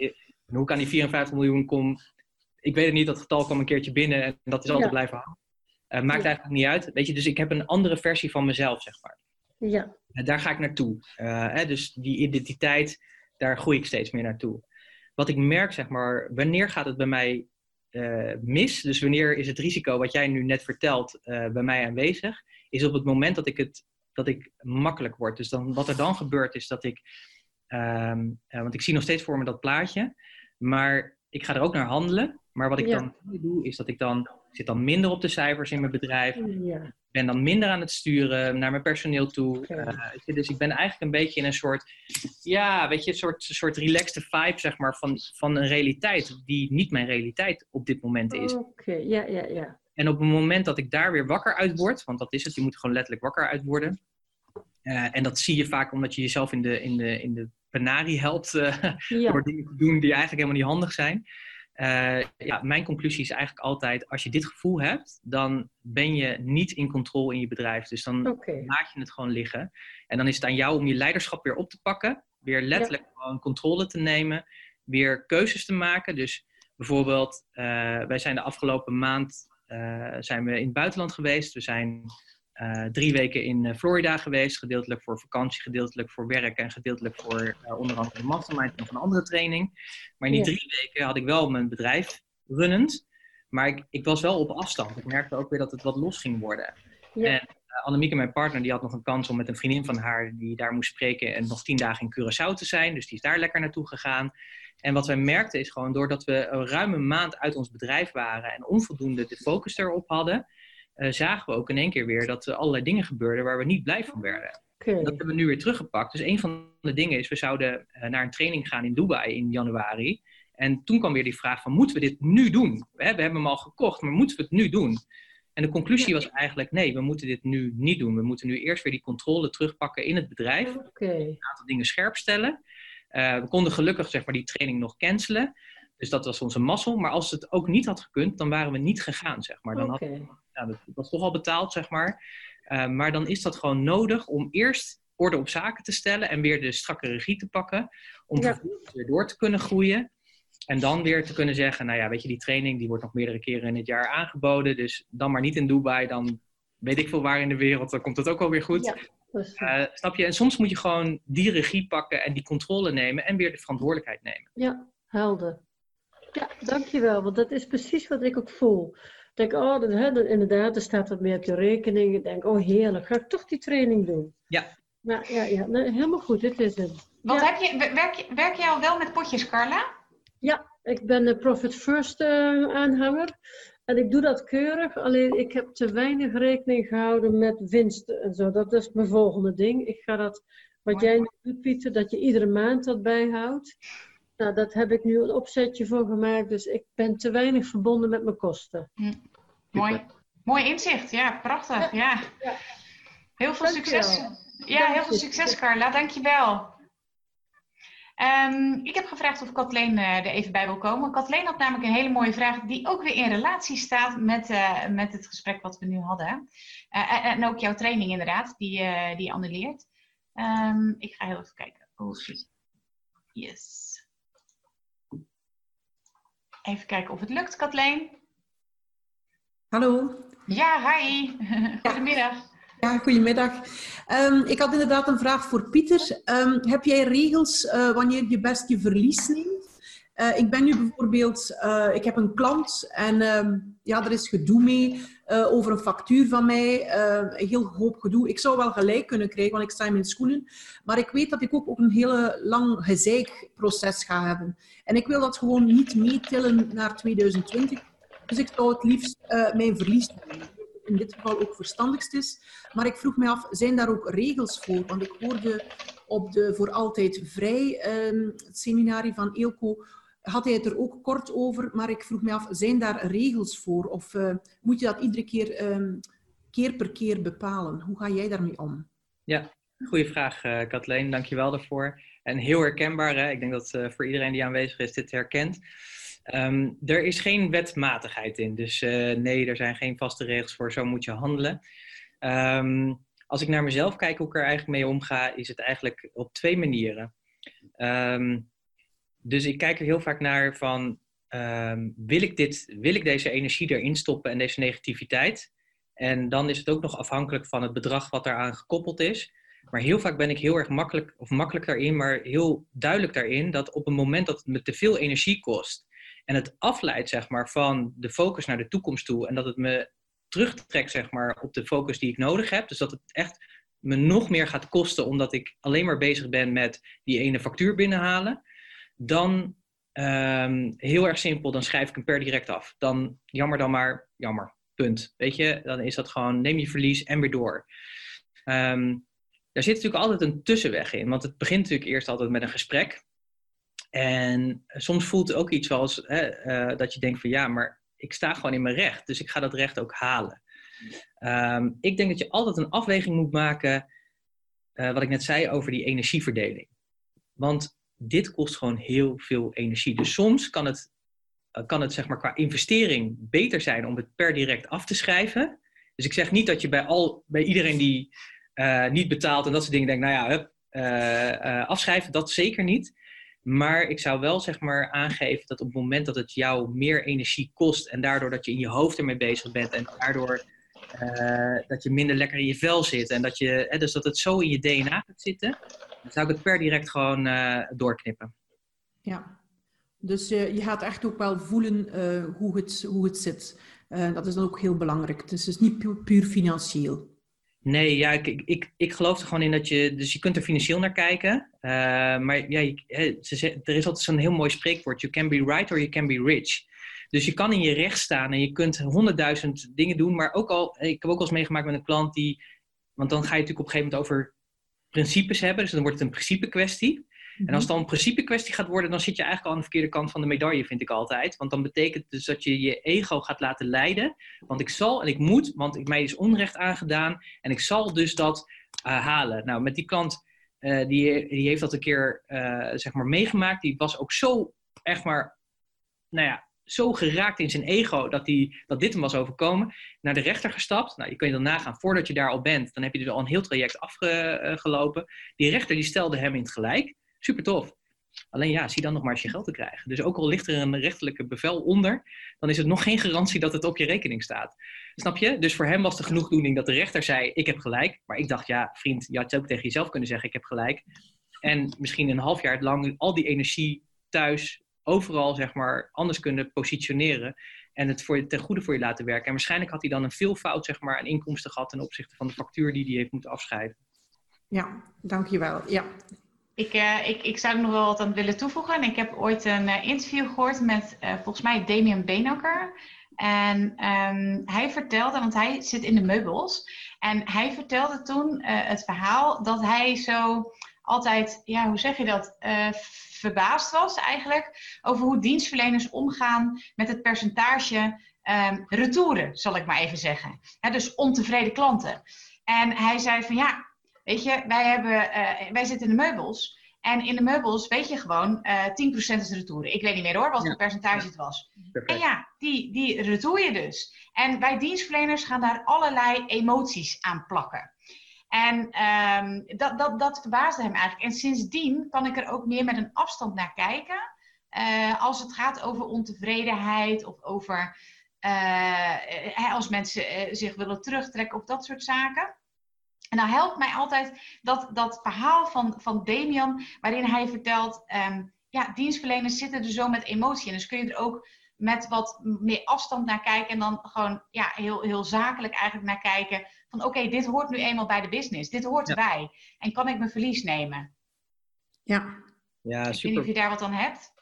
S2: en hoe ik aan die 54 miljoen kom, ik weet het niet, dat getal kwam een keertje binnen en dat is altijd blijven hangen. Eh, maakt eigenlijk niet uit. Weet je, dus ik heb een andere versie van mezelf, zeg maar.
S4: Ja.
S2: En daar ga ik naartoe. Eh, hè, dus die identiteit, daar groei ik steeds meer naartoe. Wat ik merk, zeg maar, wanneer gaat het bij mij eh, mis? Dus wanneer is het risico wat jij nu net vertelt eh, bij mij aanwezig? Is op het moment dat ik het dat ik makkelijk word. Dus dan, wat er dan gebeurt is dat ik, ehm, eh, want ik zie nog steeds voor me dat plaatje, maar ik ga er ook naar handelen. Maar wat ik
S4: Ja.
S2: dan doe, is dat ik dan, ik zit dan minder op de cijfers in mijn bedrijf
S4: ja.
S2: Ben dan minder aan het sturen naar mijn personeel toe. Eh, dus ik ben eigenlijk een beetje in een soort, ja, weet je, een soort, soort relaxed vibe, zeg maar, van, van een realiteit die niet mijn realiteit op dit moment is.
S4: Oké, ja, ja, ja.
S2: En op het moment dat ik daar weer wakker uit word, want dat is het, je moet gewoon letterlijk wakker uit worden. Eh, en dat zie je vaak omdat je jezelf in de, in de, in de penarie helpt eh,
S4: Ja, *laughs*
S2: door dingen te doen die eigenlijk helemaal niet handig zijn. Eh, ja, mijn conclusie is eigenlijk altijd, als je dit gevoel hebt, dan ben je niet in controle in je bedrijf. Dus dan laat je het gewoon liggen. En dan is het aan jou om je leiderschap weer op te pakken. Weer letterlijk gewoon controle te nemen. Weer keuzes te maken. Dus bijvoorbeeld, eh, wij zijn de afgelopen maand eh, zijn we in het buitenland geweest. We zijn eh, drie weken in eh, Florida geweest. Gedeeltelijk voor vakantie, gedeeltelijk voor werk en gedeeltelijk voor eh, onder andere een mastermind en nog een andere training. Maar in die drie weken had ik wel mijn bedrijf runnend. Maar ik, ik was wel op afstand. Ik merkte ook weer dat het wat los ging worden. En uh, Annemieke, mijn partner, die had nog een kans om met een vriendin van haar die daar moest spreken en nog tien dagen in Curaçao te zijn. Dus die is daar lekker naartoe gegaan. En wat wij merkten is gewoon doordat we een ruime maand uit ons bedrijf waren en onvoldoende de focus erop hadden, uh, zagen we ook in één keer weer dat er allerlei dingen gebeurden waar we niet blij van werden. Dat hebben we nu weer teruggepakt. Dus een van de dingen is, we zouden uh, naar een training gaan in Dubai in januari. En toen kwam weer die vraag van, moeten we dit nu doen? We hebben hem al gekocht, maar moeten we het nu doen? En de conclusie was eigenlijk, nee, we moeten dit nu niet doen. We moeten nu eerst weer die controle terugpakken in het bedrijf. Een aantal dingen scherp stellen. Uh, we konden gelukkig zeg maar, die training nog cancelen. Dus dat was onze mazzel. Maar als het ook niet had gekund, dan waren we niet gegaan. Zeg maar. Dan
S4: Oké.
S2: had, ja, dat toch al betaald, zeg maar. Uh, maar dan is dat gewoon nodig om eerst orde op zaken te stellen en weer de strakke regie te pakken. Om
S4: Ja.
S2: weer door te kunnen groeien. En dan weer te kunnen zeggen, nou ja, weet je, die training die wordt nog meerdere keren in het jaar aangeboden. Dus dan maar niet in Dubai, dan weet ik veel waar in de wereld, dan komt het ook wel weer goed.
S4: Ja.
S2: Uh, snap je? En soms moet je gewoon die regie pakken en die controle nemen en weer de verantwoordelijkheid nemen.
S4: Ja, helder. Ja, dankjewel, want dat is precies wat ik ook voel. Ik denk, oh, dat, hè, dat, inderdaad, er staat wat meer op je rekening. Ik denk, oh heerlijk, ga ik toch die training doen?
S2: Ja.
S4: Nou, ja, ja, helemaal goed, dit is het.
S3: Wat
S4: Ja.
S3: heb je, werk, werk jij al wel met potjes, Carla?
S4: Ik ben de Profit First eh, aanhanger. En ik doe dat keurig, alleen ik heb te weinig rekening gehouden met winst en zo. Dat is mijn volgende ding. Ik ga dat, wat
S3: Mooi.
S4: jij nu doet, Pieter, dat je iedere maand dat bijhoudt. Nou, dat heb ik nu een opzetje voor gemaakt, dus ik ben te weinig verbonden met mijn kosten.
S3: Mooi, mooi inzicht. Ja, prachtig. Ja.
S4: Ja.
S3: Heel veel
S4: Dankjewel.
S3: succes. Ja, heel veel succes, Carla. Dankjewel. Ehm ik heb gevraagd of Kathleen eh, er even bij wil komen. Kathleen had namelijk een hele mooie vraag die ook weer in relatie staat met, eh, met het gesprek wat we nu hadden. Eh, en, en ook jouw training inderdaad, die, eh, die je annuleert. Ehm, ik ga heel even kijken. Oh, shit. Yes. Even kijken of het lukt, Kathleen.
S5: Hallo,
S3: Ja, hi. *laughs* Goedemiddag.
S5: ja, goedemiddag. Ehm, ik had inderdaad een vraag voor Pieter. Ehm, heb jij regels eh, wanneer je best je verlies neemt? Uh, ik ben nu bijvoorbeeld, uh, ik heb een klant en uh, ja, er is gedoe mee over een factuur van mij. een heel hoop gedoe. Ik zou wel gelijk kunnen krijgen, want ik sta in mijn schoenen. Maar ik weet dat ik ook een hele lang gezeikproces ga hebben. En ik wil dat gewoon niet meetillen naar 2020. Dus ik zou het liefst mijn verlies doen in dit geval ook verstandigst is. Maar ik vroeg me af, zijn daar ook regels voor? Want ik hoorde op de Voor Altijd Vrij uh, seminarie van Eelco, had hij het er ook kort over, maar ik vroeg me af, zijn daar regels voor? Of uh, moet je dat iedere keer, um, keer per keer bepalen? Hoe ga jij daarmee om?
S2: Ja, goede vraag, uh, Kathleen. Dank je wel daarvoor. En heel herkenbaar. Hè? Ik denk dat uh, voor iedereen die aanwezig is dit herkent. Um, er is geen wetmatigheid in. Dus nee, er zijn geen vaste regels voor. Zo moet je handelen. Um, als ik naar mezelf kijk hoe ik er eigenlijk mee omga, is het eigenlijk op twee manieren. Um, dus ik kijk er heel vaak naar van, wil, ik dit, wil ik deze energie erin stoppen en deze negativiteit? En dan is het ook nog afhankelijk van het bedrag wat daaraan gekoppeld is. Maar heel vaak ben ik heel erg makkelijk, of makkelijk daarin, maar heel duidelijk daarin dat op het moment dat het me te veel energie kost, en het afleidt zeg maar, van de focus naar de toekomst toe. En dat het me terugtrekt zeg maar, op de focus die ik nodig heb. Dus dat het echt me nog meer gaat kosten omdat ik alleen maar bezig ben met die ene factuur binnenhalen. Dan um, heel erg simpel, dan schrijf ik hem per direct af. Dan jammer dan maar, jammer. Punt. Weet je, dan is dat gewoon neem je verlies en weer door. Um, daar zit natuurlijk altijd een tussenweg in. Want het begint natuurlijk eerst altijd met een gesprek. En soms voelt het ook iets zoals hè, uh, dat je denkt van ja, maar ik sta gewoon in mijn recht, dus ik ga dat recht ook halen. Um, ik denk dat je altijd een afweging moet maken, uh, wat ik net zei over die energieverdeling. Want dit kost gewoon heel veel energie. Dus soms kan het, uh, kan het zeg maar qua investering beter zijn om het per direct af te schrijven. Dus ik zeg niet dat je bij, al, bij iedereen die niet betaalt en dat soort dingen denkt, nou ja, hup, afschrijven, dat zeker niet. Maar ik zou wel zeg maar aangeven dat op het moment dat het jou meer energie kost en daardoor dat je in je hoofd ermee bezig bent en daardoor dat je minder lekker in je vel zit en dat, je, hè, dus dat het zo in je DNA gaat zitten, dan zou ik het per direct gewoon uh, doorknippen.
S5: Ja, dus uh, je gaat echt ook wel voelen hoe, het, hoe het zit. dat is dan ook heel belangrijk. Dus het is niet puur, puur financieel.
S2: Nee, ja, ik, ik, ik geloof er gewoon in dat je... Dus je kunt er financieel naar kijken. Uh, maar ja, je, er is altijd zo'n heel mooi spreekwoord. You can be right or you can be rich. Dus je kan in je recht staan en je kunt honderdduizend dingen doen. Maar ook al... Ik heb ook al eens meegemaakt met een klant die... Want dan ga je natuurlijk op een gegeven moment over principes hebben. Dus dan wordt het een principe kwestie. En als het dan een principe kwestie gaat worden, dan zit je eigenlijk al aan de verkeerde kant van de medaille, vind ik altijd. Want dan betekent het dus dat je je ego gaat laten leiden. Want ik zal en ik moet, want mij is onrecht aangedaan. En ik zal dus dat uh, halen. Nou, met die klant, uh, die, die heeft dat een keer uh, zeg maar meegemaakt. Die was ook zo, echt maar, nou ja, zo geraakt in zijn ego dat, die, dat dit hem was overkomen. Naar de rechter gestapt. Nou, je kunt je dan nagaan, voordat je daar al bent, dan heb je dus al een heel traject afgelopen. Die rechter die stelde hem in het gelijk. Super tof. Alleen ja, zie dan nog maar eens je geld te krijgen. Dus ook al ligt er een rechterlijke bevel onder, dan is het nog geen garantie dat het op je rekening staat. Snap je? Dus voor hem was de genoegdoening dat de rechter zei: Ik heb gelijk. Maar ik dacht, ja, vriend, je had ook tegen jezelf kunnen zeggen: Ik heb gelijk. En misschien een half jaar lang al die energie thuis, overal zeg maar, anders kunnen positioneren. En het voor je, ten goede voor je laten werken. En waarschijnlijk had hij dan een veelvoud zeg maar, aan inkomsten gehad ten opzichte van de factuur die hij heeft moeten afschrijven.
S5: Ja, dankjewel. Ja,
S3: ik, uh, ik, ik zou er nog wel wat aan willen toevoegen. En ik heb ooit een uh, interview gehoord met uh, volgens mij Damien Beenakker. En um, hij vertelde, want hij zit in de meubels. En hij vertelde toen het verhaal dat hij zo altijd, ja, hoe zeg je dat? verbaasd was eigenlijk over hoe dienstverleners omgaan met het percentage um, retouren, zal ik maar even zeggen. dus ontevreden klanten. En hij zei van ja, Weet je, wij, hebben, uh, wij zitten in de meubels. En in de meubels weet je gewoon, uh, eh, 10% is retouren. Ik weet niet meer hoor, wat ja. percentage het was. Perfect. En ja, die, die retour je dus. En wij dienstverleners gaan daar allerlei emoties aan plakken. En um, dat, dat, dat verbaasde hem eigenlijk. En sindsdien kan ik er ook meer met een afstand naar kijken. Uh, als het gaat over ontevredenheid of over uh, als mensen zich willen terugtrekken of dat soort zaken. En dan helpt mij altijd dat, dat verhaal van, van Damian, waarin hij vertelt: um, ja, dienstverleners zitten er zo met emotie. Dus kun je er ook met wat meer afstand naar kijken en dan gewoon ja, heel, heel zakelijk eigenlijk naar kijken. Van oké, dit hoort nu eenmaal bij de business. Dit hoort erbij. En kan ik mijn verlies nemen?
S5: Ja.
S2: Ja,
S3: ik
S2: super.
S3: weet niet of je daar wat aan hebt.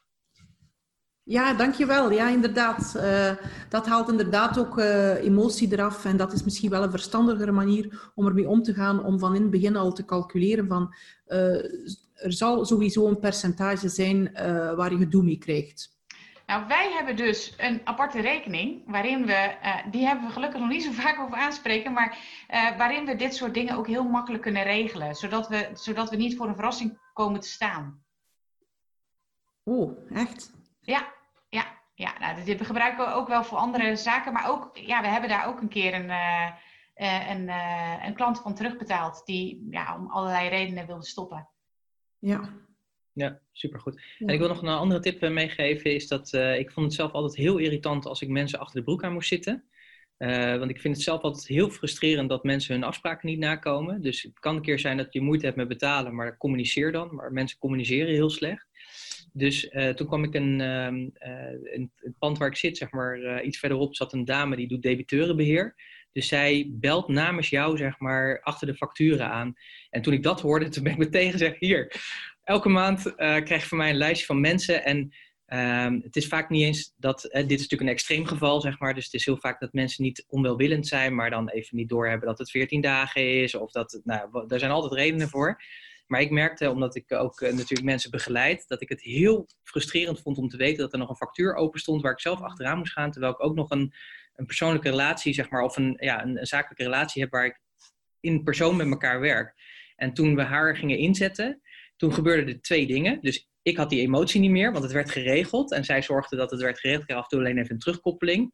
S5: Ja, dankjewel. Ja, inderdaad. Uh, dat haalt inderdaad ook uh, emotie eraf. En dat is misschien wel een verstandigere manier om ermee om te gaan. Om van in het begin al te calculeren van... Uh, er zal sowieso een percentage zijn waar je gedoe mee krijgt.
S3: Nou, wij hebben dus een aparte rekening waarin we, die hebben we gelukkig nog niet zo *laughs* vaak over aanspreken, maar waarin we dit soort dingen ook heel makkelijk kunnen regelen, zodat we, zodat we niet voor een verrassing komen te staan.
S5: Oh, echt?
S3: Ja, ja, ja. Nou, dit gebruiken we ook wel voor andere zaken. Maar ook, ja, we hebben daar ook een keer een, uh, een, een klant van terugbetaald. Die ja, om allerlei redenen wilde stoppen.
S5: Ja.
S2: Ja, supergoed. Ja. En ik wil nog een andere tip meegeven. Is dat uh, ik vond het zelf altijd heel irritant als ik mensen achter de broek aan moest zitten. want ik vind het zelf altijd heel frustrerend dat mensen hun afspraken niet nakomen. Dus het kan een keer zijn dat je moeite hebt met betalen, maar communiceer dan. Maar mensen communiceren heel slecht. Dus uh, toen kwam ik een, uh, in het pand waar ik zit, zeg maar, iets verderop zat een dame die doet debiteurenbeheer. Dus zij belt namens jou, zeg maar, achter de facturen aan. En toen ik dat hoorde, toen ben ik meteen gezegd, hier, elke maand krijg je van mij een lijstje van mensen. En um, het is vaak niet eens dat, dit is natuurlijk een extreem geval, zeg maar. Dus het is heel vaak dat mensen niet onwelwillend zijn, maar dan even niet doorhebben dat het 14 dagen is. Of dat, nou, daar zijn altijd redenen voor. Maar ik merkte, omdat ik ook uh, natuurlijk mensen begeleid, dat ik het heel frustrerend vond om te weten dat er nog een factuur open stond waar ik zelf achteraan moest gaan. Terwijl ik ook nog een, een persoonlijke relatie, zeg maar, of een, ja, een, zakelijke relatie heb waar ik in persoon met elkaar werk. En toen we haar gingen inzetten, toen gebeurden er twee dingen. Dus ik had die emotie niet meer, want het werd geregeld. En zij zorgde dat het werd geregeld. Ik kreeg af en toe alleen even een terugkoppeling.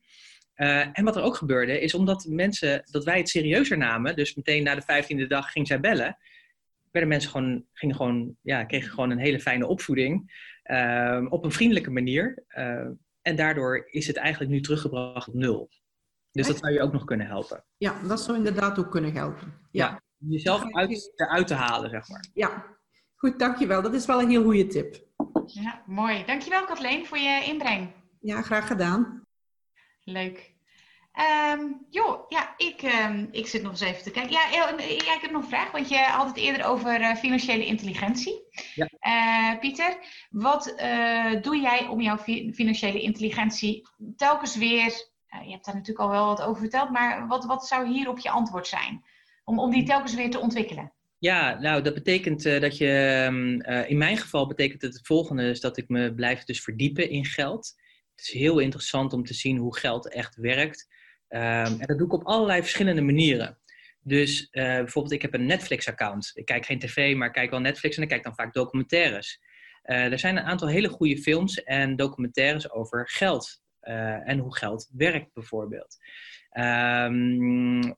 S2: Uh, en wat er ook gebeurde, is omdat mensen, dat wij het serieuzer namen. Dus meteen na de vijftiende dag ging zij bellen werden mensen gewoon, gingen gewoon, ja, kregen gewoon een hele fijne opvoeding. Uh, op een vriendelijke manier. Uh, en daardoor is het eigenlijk nu teruggebracht op nul. Dus dat zou je ook nog kunnen helpen.
S5: Ja, dat zou inderdaad ook kunnen helpen. Ja,
S2: ja jezelf uit, eruit te halen, zeg maar.
S5: Ja, goed, dankjewel. Dat is wel een heel goede tip.
S3: Ja, mooi. Dankjewel Kathleen voor je inbreng.
S5: Ja, graag gedaan.
S3: Leuk. Um, joh, ja, ik, um, ik zit nog eens even te kijken. Ja, ja, ik heb nog een vraag, want je had het eerder over uh, financiële intelligentie.
S2: Ja.
S3: Uh, Pieter, wat uh, doe jij om jouw fi financiële intelligentie telkens weer... je hebt daar natuurlijk al wel wat over verteld, maar wat, wat zou hierop je antwoord zijn? Om, om die telkens weer te ontwikkelen.
S2: Ja, nou, dat betekent dat je... Um, in mijn geval betekent het het volgende, is dat ik me blijf dus verdiepen in geld. Het is heel interessant om te zien hoe geld echt werkt. Um, en dat doe ik op allerlei verschillende manieren. Dus uh, bijvoorbeeld, ik heb een Netflix-account. Ik kijk geen tv, maar ik kijk wel Netflix en ik kijk dan vaak documentaires. Er zijn een aantal hele goede films en documentaires over geld en hoe geld werkt, bijvoorbeeld. Um,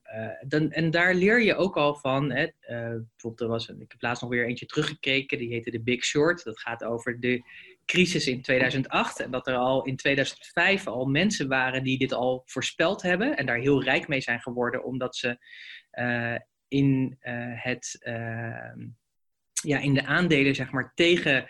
S2: dan, en daar leer je ook al van. Hè, bijvoorbeeld, er was ik heb laatst nog weer eentje teruggekeken, die heette The Big Short. Dat gaat over de crisis in 2008 en dat er al in 2005 al mensen waren die dit al voorspeld hebben en daar heel rijk mee zijn geworden omdat ze uh, in, het, uh, ja, in de aandelen zeg maar tegen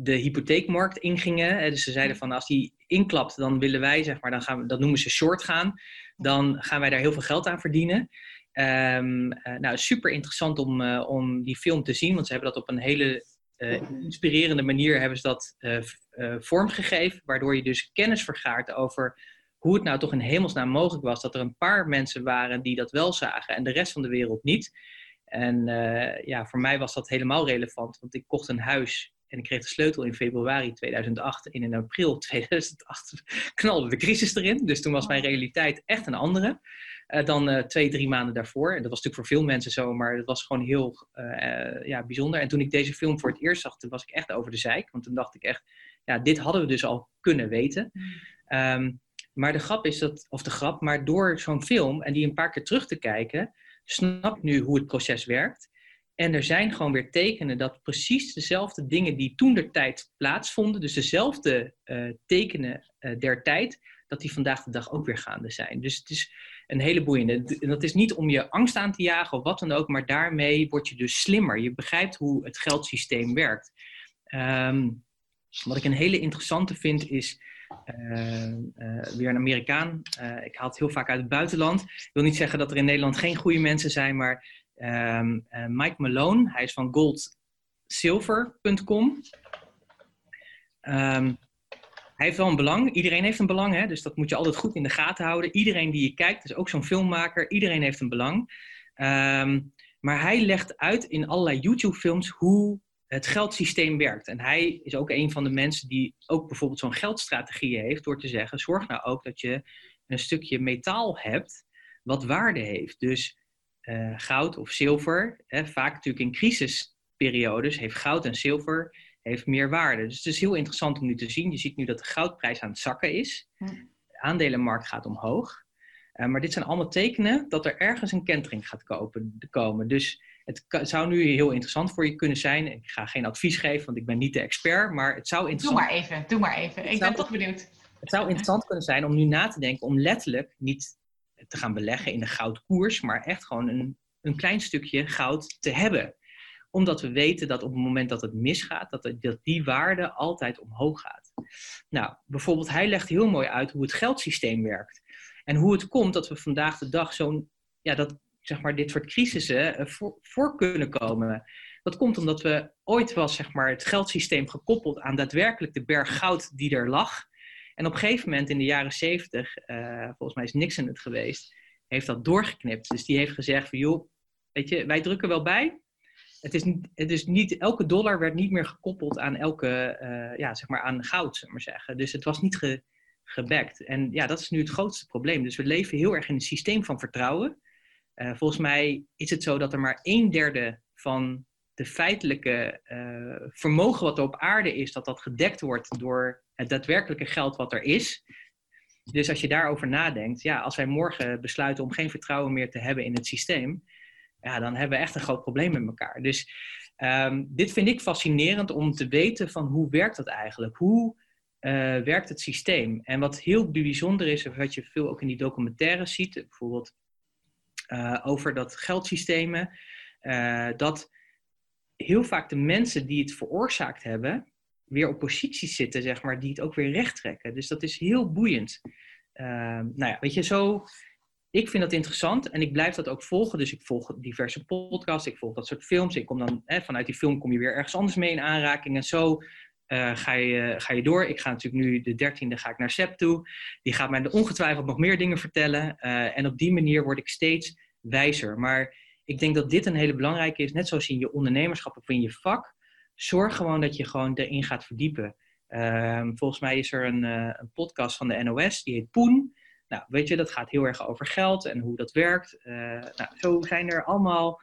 S2: de hypotheekmarkt ingingen. Dus ze zeiden van als die inklapt, dan willen wij zeg maar, dan gaan we, dat noemen ze short gaan, dan gaan wij daar heel veel geld aan verdienen. Um, nou, super interessant om, om die film te zien, want ze hebben dat op een hele uh, inspirerende manier hebben ze dat vormgegeven, waardoor je dus kennis vergaart over hoe het nou toch in hemelsnaam mogelijk was dat er een paar mensen waren die dat wel zagen en de rest van de wereld niet. En ja, voor mij was dat helemaal relevant, want ik kocht een huis en ik kreeg de sleutel in februari 2008 en in april *laughs* 2008 knalde de crisis erin. Dus toen was mijn realiteit echt een andere. Uh, dan uh, twee, drie maanden daarvoor. En dat was natuurlijk voor veel mensen zo, maar dat was gewoon heel uh, ja, bijzonder. En toen ik deze film voor het eerst zag, toen was ik echt over de zeik. Want toen dacht ik echt, ja, dit hadden we dus al kunnen weten. Um, maar de grap is dat, of de grap, maar door zo'n film en die een paar keer terug te kijken, snap ik nu hoe het proces werkt. En er zijn gewoon weer tekenen dat precies dezelfde dingen die toen der tijd plaatsvonden, dus dezelfde tekenen der tijd, dat die vandaag de dag ook weer gaande zijn. Dus het is een hele boeiende. En dat is niet om je angst aan te jagen of wat dan ook, maar daarmee word je dus slimmer. Je begrijpt hoe het geldsysteem werkt. Um, Wat ik een hele interessante vind is weer een Amerikaan. ik haal het heel vaak uit het buitenland. Ik wil niet zeggen dat er in Nederland geen goede mensen zijn, maar ehm, Mike Malone, hij is van goldsilver.com. Um, hij heeft wel een belang. Iedereen heeft een belang, hè? dus dat moet je altijd goed in de gaten houden. Iedereen die je kijkt, dus ook zo'n filmmaker, iedereen heeft een belang. Ehm, maar hij legt uit in allerlei YouTube-films hoe het geldsysteem werkt. En hij is ook een van de mensen die ook bijvoorbeeld zo'n geldstrategie heeft, door te zeggen: zorg nou ook dat je een stukje metaal hebt wat waarde heeft. Dus uh, goud of zilver, hè, vaak natuurlijk in crisisperiodes heeft goud en zilver heeft meer waarde. Dus het is heel interessant om nu te zien. Je ziet nu dat de goudprijs aan het zakken is. De aandelenmarkt gaat omhoog. Uh, maar dit zijn allemaal tekenen dat er ergens een kentering gaat kopen, komen. Dus het zou nu heel interessant voor je kunnen zijn. Ik ga geen advies geven, want ik ben niet de expert. Maar het zou interessant...
S3: Doe maar even, doe maar even. Ik ben toch benieuwd.
S2: Het zou interessant kunnen zijn om nu na te denken om letterlijk niet te gaan beleggen in de goudkoers, maar echt gewoon een, een klein stukje goud te hebben omdat we weten dat op het moment dat het misgaat, dat, dat die waarde altijd omhoog gaat. Nou, bijvoorbeeld, hij legt heel mooi uit hoe het geldsysteem werkt. En hoe het komt dat we vandaag de dag zo'n, ja, dat zeg maar dit soort crisissen eh, voor, voor, kunnen komen. Dat komt omdat we ooit was zeg maar, het geldsysteem gekoppeld aan daadwerkelijk de berg goud die er lag. En op een gegeven moment in de jaren zeventig, uh, volgens mij is Nixon het geweest, heeft dat doorgeknipt. Dus die heeft gezegd van joh, weet je, wij drukken wel bij, het is, niet, het is niet, elke dollar werd niet meer gekoppeld aan elke, uh, ja, zeg maar aan goud, zeg maar zeggen. Dus het was niet ge, gebackt. En ja, dat is nu het grootste probleem. Dus we leven heel erg in een systeem van vertrouwen. Uh, volgens mij is het zo dat er maar een derde van de feitelijke uh, vermogen wat er op aarde is, dat dat gedekt wordt door het daadwerkelijke geld wat er is. Dus als je daarover nadenkt, ja, als wij morgen besluiten om geen vertrouwen meer te hebben in het systeem, ja, dan hebben we echt een groot probleem met elkaar. Dus um, dit vind ik fascinerend om te weten van hoe werkt dat eigenlijk? Hoe uh, werkt het systeem? En wat heel bijzonder is, wat je veel ook in die documentaires ziet, bijvoorbeeld uh, over dat geldsystemen, dat heel vaak de mensen die het veroorzaakt hebben, weer op posities zitten, zeg maar, die het ook weer recht trekken. Dus dat is heel boeiend. Ehm, nou ja, weet je, zo ik vind dat interessant en ik blijf dat ook volgen. Dus ik volg diverse podcasts, ik volg dat soort films. Ik kom dan, hè, vanuit die film kom je weer ergens anders mee in aanraking. En zo uh, ga, je, ga je door. Ik ga natuurlijk nu de dertiende ga ik naar Sep toe. Die gaat mij ongetwijfeld nog meer dingen vertellen. Uh, en op die manier word ik steeds wijzer. Maar ik denk dat dit een hele belangrijke is. Net zoals in je ondernemerschap of in je vak. Zorg gewoon dat je gewoon erin gaat verdiepen. Uh, volgens mij is er een, uh, een podcast van de NOS, die heet Poen. Nou, weet je, dat gaat heel erg over geld en hoe dat werkt. Uh, nou, zo zijn er allemaal.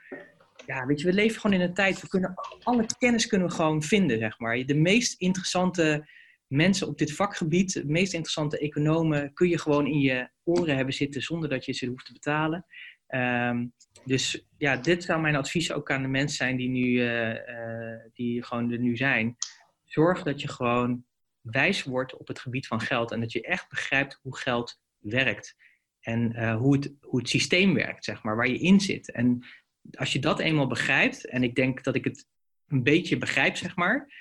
S2: Ja, weet je, we leven gewoon in een tijd. We kunnen alle kennis kunnen gewoon vinden, zeg maar. De meest interessante mensen op dit vakgebied, de meest interessante economen, kun je gewoon in je oren hebben zitten zonder dat je ze hoeft te betalen. Um, dus ja, dit zou mijn advies ook aan de mensen zijn die, nu, uh, uh, die gewoon er nu zijn. Zorg dat je gewoon wijs wordt op het gebied van geld en dat je echt begrijpt hoe geld werkt. En uh, hoe, het, hoe het systeem werkt, zeg maar, waar je in zit. En als je dat eenmaal begrijpt, en ik denk dat ik het een beetje begrijp, zeg maar,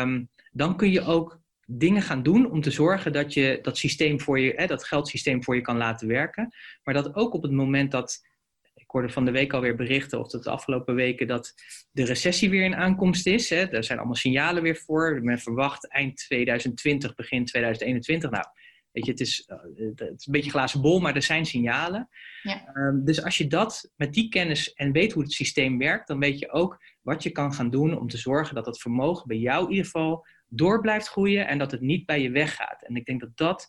S2: um, dan kun je ook dingen gaan doen om te zorgen dat je dat systeem voor je, hè, dat geldsysteem voor je kan laten werken. Maar dat ook op het moment dat, ik hoorde van de week alweer berichten, of dat de afgelopen weken, dat de recessie weer in aankomst is. Hè, daar zijn allemaal signalen weer voor. Men verwacht eind 2020, begin 2021. Nou, Weet je, het is, eh, het is een beetje glazen bol, maar er zijn signalen. Ja. Um, dus als je dat met die kennis en weet hoe het systeem werkt, dan weet je ook wat je kan gaan doen om te zorgen dat het vermogen bij jou in ieder geval door blijft groeien en dat het niet bij je weggaat. En ik denk dat dat,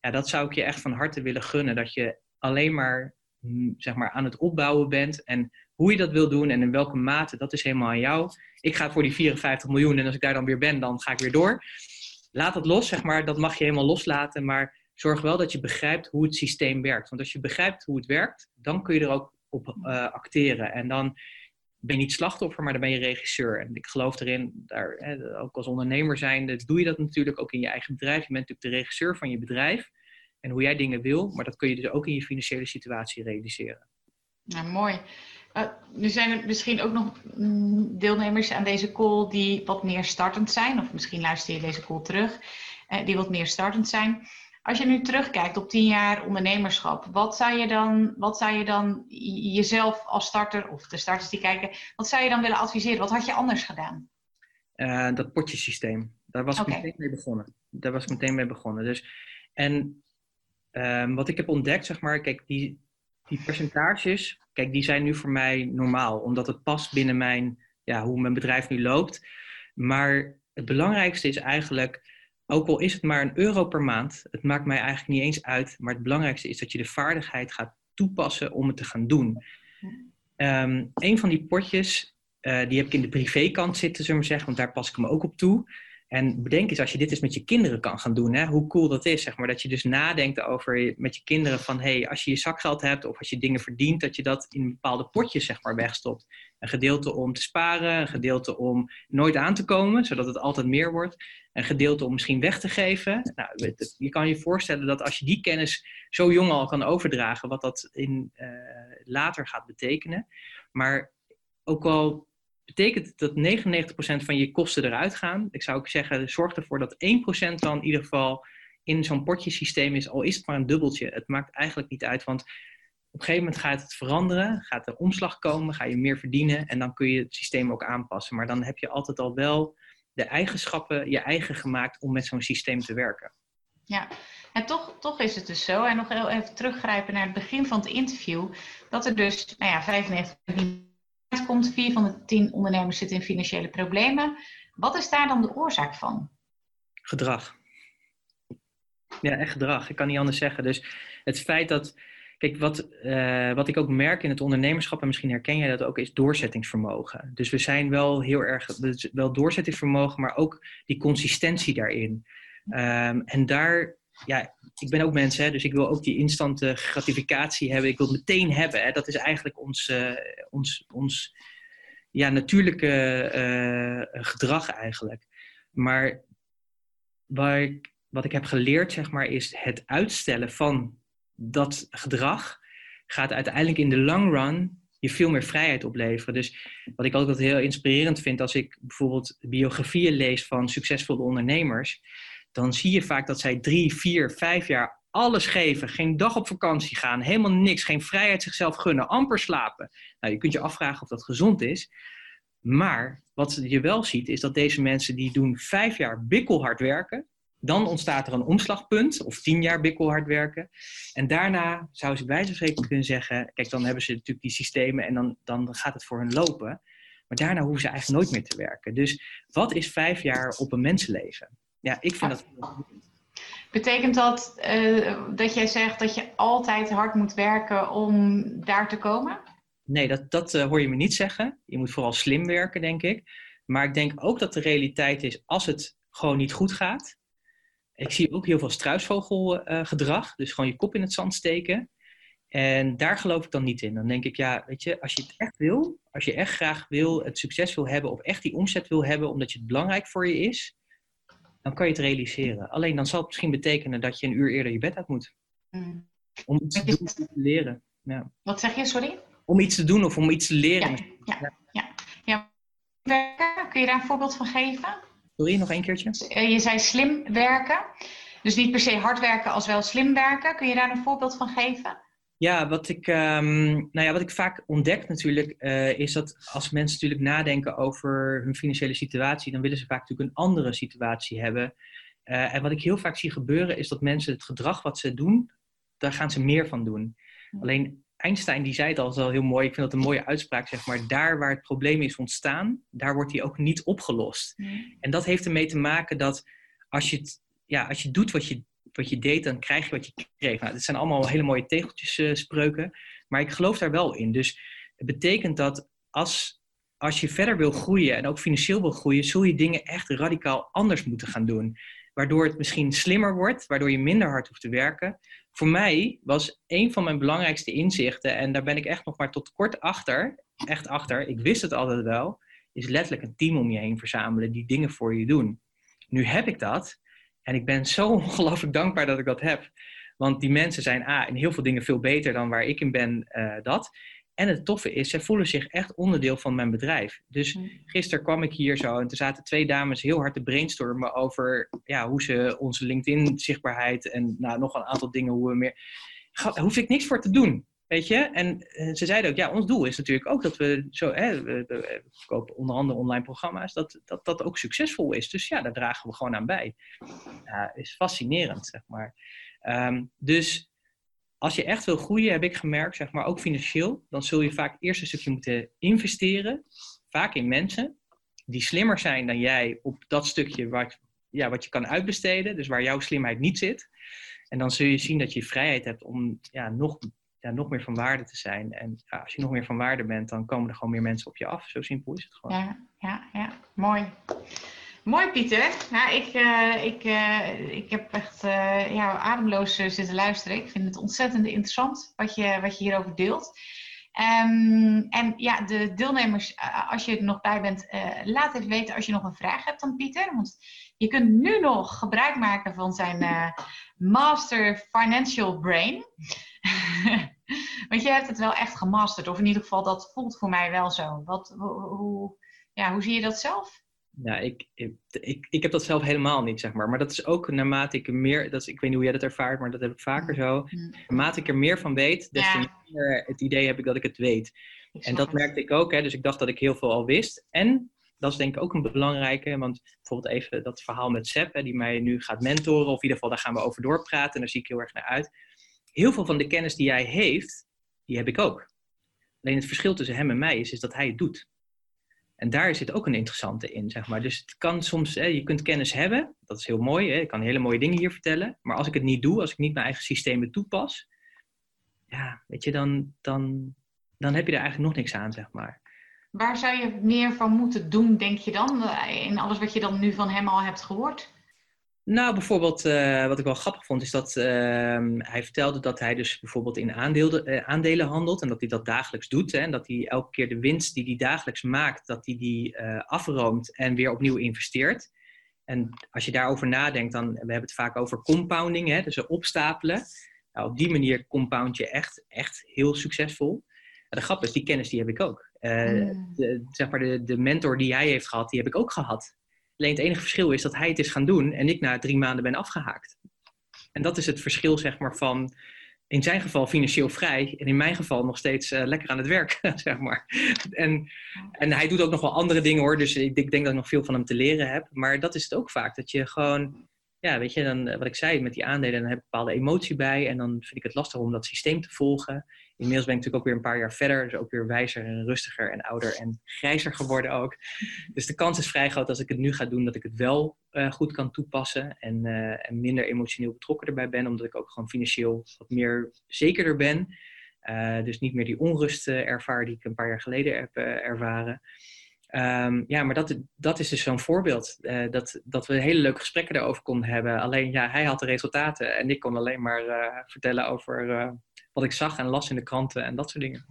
S2: ja, dat zou ik je echt van harte willen gunnen. Dat je alleen maar, mm, zeg maar aan het opbouwen bent. En hoe je dat wil doen en in welke mate, dat is helemaal aan jou. Ik ga voor die 54 miljoen en als ik daar dan weer ben, dan ga ik weer door laat het los, zeg maar. Dat mag je helemaal loslaten. Maar zorg wel dat je begrijpt hoe het systeem werkt. Want als je begrijpt hoe het werkt, dan kun je er ook op uh, acteren. En dan ben je niet slachtoffer, maar dan ben je regisseur. En ik geloof erin, daar, hè, ook als ondernemer zijnde, doe je dat natuurlijk ook in je eigen bedrijf. Je bent natuurlijk de regisseur van je bedrijf en hoe jij dingen wil. Maar dat kun je dus ook in je financiële situatie realiseren.
S3: Nou, mooi. nu zijn er misschien ook nog mm, deelnemers aan deze call die wat meer startend zijn, of misschien luister je deze call terug, uh, die wat meer startend zijn. Als je nu terugkijkt op tien jaar ondernemerschap, wat zou je dan, wat zou je dan jezelf als starter of de starters die kijken, wat zou je dan willen adviseren? Wat had je anders gedaan?
S2: Uh, dat potjesysteem. Daar was okay. ik meteen mee begonnen. Daar was ik meteen mee begonnen. Dus, en um, wat ik heb ontdekt, zeg maar, kijk, die, die percentages, kijk, die zijn nu voor mij normaal, omdat het past binnen mijn, ja, hoe mijn bedrijf nu loopt. Maar het belangrijkste is eigenlijk ook al is het maar een euro per maand, het maakt mij eigenlijk niet eens uit. Maar het belangrijkste is dat je de vaardigheid gaat toepassen om het te gaan doen. Um, een van die potjes, uh, die heb ik in de privékant zitten, zullen we zeggen, want daar pas ik me ook op toe. En bedenk eens als je dit eens met je kinderen kan gaan doen, hè, hoe cool dat is. Zeg maar. Dat je dus nadenkt over met je kinderen van hey, als je je zakgeld hebt of als je dingen verdient, dat je dat in bepaalde potjes zeg maar, wegstopt. Een gedeelte om te sparen, een gedeelte om nooit aan te komen, zodat het altijd meer wordt. Een gedeelte om misschien weg te geven. Nou, je kan je voorstellen dat als je die kennis zo jong al kan overdragen, wat dat in, uh, later gaat betekenen. Maar ook al betekent dat 99% van je kosten eruit gaan. Ik zou ook zeggen, zorg ervoor dat 1% dan in ieder geval in zo'n potjesysteem is, al is het maar een dubbeltje. Het maakt eigenlijk niet uit, want op een gegeven moment gaat het veranderen, gaat er omslag komen, ga je meer verdienen en dan kun je het systeem ook aanpassen. Maar dan heb je altijd al wel de eigenschappen je eigen gemaakt om met zo'n systeem te werken.
S3: Ja, en toch, toch is het dus zo, en nog heel even teruggrijpen naar het begin van het interview, dat er dus nou ja, 95 komt, vier van de tien ondernemers zitten in financiële problemen. Wat is daar dan de oorzaak van?
S2: Gedrag. Ja, echt gedrag. Ik kan niet anders zeggen. Dus het feit dat. Kijk, wat, uh, wat ik ook merk in het ondernemerschap, en misschien herken jij dat ook, is doorzettingsvermogen. Dus we zijn wel heel erg, wel doorzettingsvermogen, maar ook die consistentie daarin. Um, en daar ja, ik ben ook mens, hè, dus ik wil ook die instante gratificatie hebben. Ik wil het meteen hebben. Hè. Dat is eigenlijk ons, uh, ons, ons ja, natuurlijke uh, gedrag eigenlijk. Maar wat ik heb geleerd, zeg maar, is het uitstellen van dat gedrag gaat uiteindelijk in de long run je veel meer vrijheid opleveren. Dus wat ik altijd heel inspirerend vind als ik bijvoorbeeld biografieën lees van succesvolle ondernemers, dan zie je vaak dat zij drie, vier, vijf jaar alles geven, geen dag op vakantie gaan, helemaal niks, geen vrijheid zichzelf gunnen, amper slapen. Nou, je kunt je afvragen of dat gezond is. Maar wat je wel ziet, is dat deze mensen die doen vijf jaar bikkelhard werken. Dan ontstaat er een omslagpunt, of tien jaar bikkelhard werken. En daarna zou ze bij spreken kunnen zeggen: kijk, dan hebben ze natuurlijk die systemen en dan, dan gaat het voor hun lopen. Maar daarna hoeven ze eigenlijk nooit meer te werken. Dus wat is vijf jaar op een mensenleven? Ja, ik vind dat.
S3: Betekent dat uh, dat jij zegt dat je altijd hard moet werken om daar te komen?
S2: Nee, dat, dat uh, hoor je me niet zeggen. Je moet vooral slim werken, denk ik. Maar ik denk ook dat de realiteit is, als het gewoon niet goed gaat. Ik zie ook heel veel struisvogelgedrag. Uh, dus gewoon je kop in het zand steken. En daar geloof ik dan niet in. Dan denk ik, ja, weet je, als je het echt wil, als je echt graag wil, het succes wil hebben of echt die omzet wil hebben, omdat je het belangrijk voor je is, dan kan je het realiseren. Alleen dan zal het misschien betekenen dat je een uur eerder je bed uit moet. Mm. Om iets te doen of te leren. Ja.
S3: Wat zeg je, sorry?
S2: Om iets te doen of om iets te leren.
S3: Ja, ja, ja. ja. Kun je daar een voorbeeld van geven?
S2: Sorry, nog een keertje.
S3: Eh, je zei slim werken. Dus niet per se hard werken als wel slim werken. Kun je daar een voorbeeld van geven?
S2: Ja, wat ik, um, nou ja, wat ik vaak ontdek natuurlijk, uh, is dat als mensen natuurlijk nadenken over hun financiële situatie, dan willen ze vaak natuurlijk een andere situatie hebben. Uh, en wat ik heel vaak zie gebeuren, is dat mensen het gedrag wat ze doen, daar gaan ze meer van doen. Alleen Einstein die zei het al wel heel mooi, ik vind dat een mooie uitspraak, zeg maar, daar waar het probleem is ontstaan, daar wordt die ook niet opgelost. En dat heeft ermee te maken dat als je, het, ja, als je doet wat je wat je deed, dan krijg je wat je kreeg. Nou, dit zijn allemaal hele mooie tegeltjes uh, spreuken, maar ik geloof daar wel in. Dus het betekent dat als, als je verder wil groeien en ook financieel wil groeien, zul je dingen echt radicaal anders moeten gaan doen. Waardoor het misschien slimmer wordt, waardoor je minder hard hoeft te werken. Voor mij was een van mijn belangrijkste inzichten, en daar ben ik echt nog maar tot kort achter, echt achter, ik wist het altijd wel, is letterlijk een team om je heen verzamelen die dingen voor je doen. Nu heb ik dat, en ik ben zo *laughs* ongelooflijk dankbaar dat ik dat heb. Want die mensen zijn A, in heel veel dingen veel beter dan waar ik in ben, uh, dat. En het toffe is, zij voelen zich echt onderdeel van mijn bedrijf. Dus
S3: Hm.
S2: gisteren kwam ik hier zo en er zaten twee dames heel hard te brainstormen over ja, hoe ze onze LinkedIn-zichtbaarheid en nou, nog een aantal dingen, hoe we meer. Daar hoef ik niks voor te doen. Weet je? En eh, ze zeiden ook, ja, ons doel is natuurlijk ook dat we zo, hè, we, onder andere online programma's, dat, dat dat ook succesvol is. Dus ja, daar dragen we gewoon aan bij. Is fascinerend, zeg maar. Ehm, dus als je echt wil groeien, heb ik gemerkt, zeg maar, ook financieel, dan zul je vaak eerst een stukje moeten investeren, vaak in mensen die slimmer zijn dan jij op dat stukje wat, ja, wat je kan uitbesteden, dus waar jouw slimheid niet zit. En dan zul je zien dat je vrijheid hebt om ja, nog, ja, nog meer van waarde te zijn. En ja, als je nog meer van waarde bent, dan komen er gewoon meer mensen op je af. Zo simpel is het gewoon.
S3: Ja, ja, ja. Mooi. Mooi, Pieter. Nou, ik, eh, ik, eh, ik heb echt eh, ja, ademloos zitten luisteren. Ik vind het ontzettend interessant wat je, wat je hierover deelt. Ehm, en ja, de deelnemers, als je er nog bij bent, laat even weten als je nog een vraag hebt aan Pieter. Want je kunt nu nog gebruik maken van zijn eh, Master Financial Brain. *laughs* Want je hebt het wel echt gemasterd, of in ieder geval dat voelt voor mij wel zo. Wat, hoe, hoe- ja, hoe zie je dat zelf?
S2: Ja, ik, ik, ik, ik heb dat zelf helemaal niet, zeg maar. Maar dat is ook naarmate ik er meer, dat is, ik weet niet hoe jij dat ervaart, maar dat heb ik vaker zo.
S3: Hm,
S2: Naarmate ik er meer van weet, des te
S3: Ja.
S2: meer het idee heb ik dat ik het weet. En dat merkte ik ook, hè, dus ik dacht dat ik heel veel al wist. En dat is denk ik ook een belangrijke, want bijvoorbeeld even dat verhaal met Seb, hè, die mij nu gaat mentoren, of in ieder geval daar gaan we over doorpraten, en daar zie ik heel erg naar uit. Heel veel van de kennis die hij heeft, die heb ik ook. Alleen het verschil tussen hem en mij is, is dat hij het doet. En daar zit ook een interessante in, zeg maar. Dus het kan soms, hè, je kunt kennis hebben, dat is heel mooi, hè, ik kan hele mooie dingen hier vertellen, maar als ik het niet doe, als ik niet mijn eigen systemen toepas, ja, weet je, dan, dan, dan heb je er eigenlijk nog niks aan, zeg maar.
S3: Waar zou je meer van moeten doen, denk je dan? eh, In alles wat je dan nu van hem al hebt gehoord?
S2: Nou, bijvoorbeeld, eh, wat ik wel grappig vond, is dat ehm, hij vertelde dat hij dus bijvoorbeeld in aandelen, eh, aandelen handelt en dat hij dat dagelijks doet. Hè, en dat hij elke keer de winst die hij dagelijks maakt, dat hij die afroomt en weer opnieuw investeert. En als je daarover nadenkt, dan we hebben het vaak over compounding, hè, dus opstapelen. Nou, op die manier compound je echt, echt heel succesvol. En de grap is, die kennis die heb ik ook. Eh,
S3: Mm.
S2: de, zeg maar de, de mentor die hij heeft gehad, die heb ik ook gehad. Alleen het enige verschil is dat hij het is gaan doen en ik na drie maanden ben afgehaakt. En dat is het verschil, zeg maar, van in zijn geval financieel vrij en in mijn geval nog steeds eh, lekker aan het werk, *laughs* zeg maar. En, en hij doet ook nog wel andere dingen hoor, dus ik, ik denk dat ik nog veel van hem te leren heb. Maar dat is het ook vaak, dat je gewoon, ja, weet je, dan, eh, wat ik zei met die aandelen, dan heb ik een bepaalde emotie bij en dan vind ik het lastig om dat systeem te volgen. Inmiddels ben ik natuurlijk ook weer een paar jaar verder, dus ook weer wijzer en rustiger en ouder en grijzer geworden ook. Dus de kans is vrij groot als ik het nu ga doen, dat ik het wel eh, goed kan toepassen en, eh, en minder emotioneel betrokken erbij ben, omdat ik ook gewoon financieel wat meer zekerder ben. Eh, dus niet meer die onrust ervaar die ik een paar jaar geleden heb ervaren. Ehm, ja, maar dat, dat is dus zo'n voorbeeld. dat, dat we hele leuke gesprekken daarover konden hebben. Alleen ja, hij had de resultaten en ik kon alleen maar vertellen over wat ik zag en las in de kranten en dat soort dingen.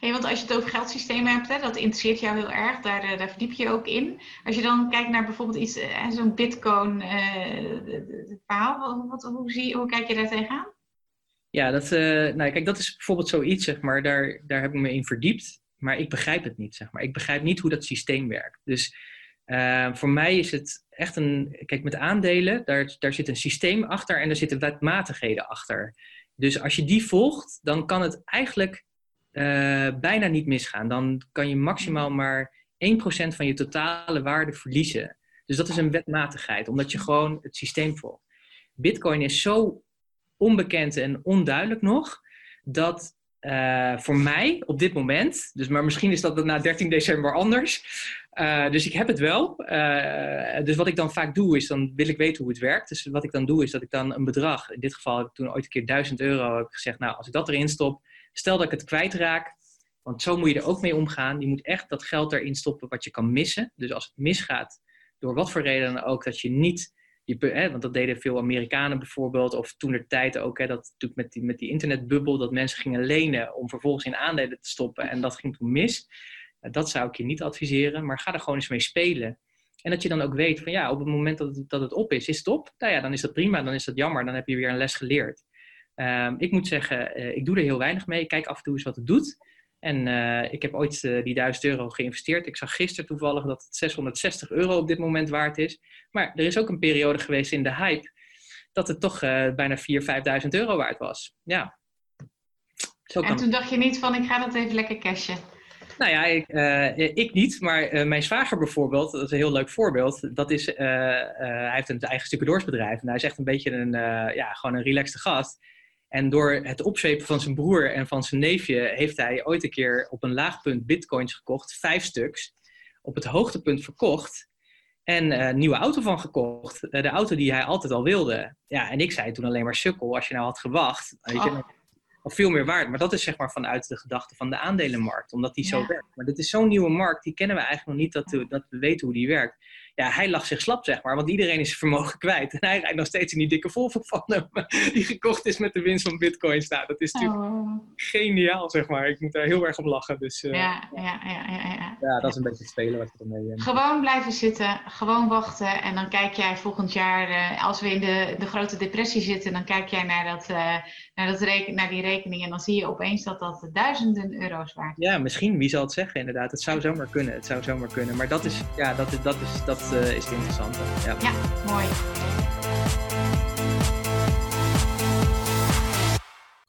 S3: Hey, want als je het over geldsystemen hebt, hè, dat interesseert jou heel erg, daar, eh, daar verdiep je ook in. Als je dan kijkt naar bijvoorbeeld iets, eh, zo'n bitcoin eh, verhaal, wat, hoe, zie, hoe kijk je daar tegenaan?
S2: Ja, dat, eh, nou, kijk, dat is bijvoorbeeld zoiets, zeg maar, daar, daar heb ik me in verdiept. Maar ik begrijp het niet, zeg maar. Ik begrijp niet hoe dat systeem werkt. Dus voor mij is het echt een... Kijk, met aandelen, daar, daar zit een systeem achter en er zitten wetmatigheden achter. Dus als je die volgt, dan kan het eigenlijk eh, bijna niet misgaan. Dan kan je maximaal maar 1% van je totale waarde verliezen. Dus dat is een wetmatigheid, omdat je gewoon het systeem volgt. Bitcoin is zo onbekend en onduidelijk nog, dat eh, voor mij op dit moment, dus, maar misschien is dat na 13 december anders. Eh, dus ik heb het wel. Eh, dus wat ik dan vaak doe, is dan wil ik weten hoe het werkt. Dus wat ik dan doe, is dat ik dan een bedrag, in dit geval heb ik toen ooit een keer 1000 euro, heb gezegd, nou, als ik dat erin stop, stel dat ik het kwijtraak, want zo moet je er ook mee omgaan. Je moet echt dat geld erin stoppen wat je kan missen. Dus als het misgaat, door wat voor reden dan ook, dat je niet je, hè, want dat deden veel Amerikanen bijvoorbeeld, of toen de tijd ook, hè, dat natuurlijk met die, met die internetbubbel, dat mensen gingen lenen om vervolgens in aandelen te stoppen en dat ging toen mis. Dat zou ik je niet adviseren, maar ga er gewoon eens mee spelen. En dat je dan ook weet van ja, op het moment dat het, dat het op is, is het op. Nou ja, dan is dat prima, dan is dat jammer, dan heb je weer een les geleerd. Ehm, ik moet zeggen, eh, ik doe er heel weinig mee. Kijk af en toe eens wat het doet. En eh, ik heb ooit uh, die 1000 euro geïnvesteerd. Ik zag gisteren toevallig dat het 660 euro op dit moment waard is. Maar er is ook een periode geweest in de hype dat het toch bijna 4.000, 5.000 euro waard was. Ja.
S3: Zo en toen dacht je niet van, ik ga dat even lekker cashen.
S2: Nou ja, ik, ik niet, maar mijn zwager bijvoorbeeld, dat is een heel leuk voorbeeld. Dat is, hij heeft een eigen stucadoorsbedrijf en hij is echt een beetje een, ja, gewoon een relaxte gast. En door het opzwepen van zijn broer en van zijn neefje heeft hij ooit een keer op een laag punt bitcoins gekocht, vijf stuks. Op het hoogtepunt verkocht en een nieuwe auto van gekocht. de auto die hij altijd al wilde. Ja, en ik zei toen alleen maar sukkel, als je nou had gewacht. Weet je, oh of veel meer waard. Maar dat is zeg maar vanuit de gedachte van de aandelenmarkt, omdat die zo werkt. Maar dit is zo'n nieuwe markt, die kennen we eigenlijk nog niet dat we, dat we weten hoe die werkt ja, hij lag zich slap, zeg maar. Want iedereen is zijn vermogen kwijt. En hij rijdt nog steeds in die dikke Volvo van hem. *laughs* Die gekocht is met de winst van bitcoin staat. Dat is natuurlijk oh. geniaal, zeg maar. Ik moet daar heel erg om lachen. Dus, uh,
S3: ja, ja, ja, ja, ja.
S2: ja, dat is een beetje het spelen wat je ermee... Uh,
S3: gewoon blijven zitten. Gewoon wachten. En dan kijk jij volgend jaar... Uh, als we in de, de grote depressie zitten... dan kijk jij naar, dat, naar, dat reken, naar die rekening... en dan zie je opeens dat dat duizenden euro's waard
S2: is. Ja, misschien. Wie zal het zeggen, inderdaad. Het zou zomaar kunnen. Het zou zomaar kunnen. Maar dat is... Ja, dat, dat is... Dat, uh, is het. Ja,
S3: ja mooi.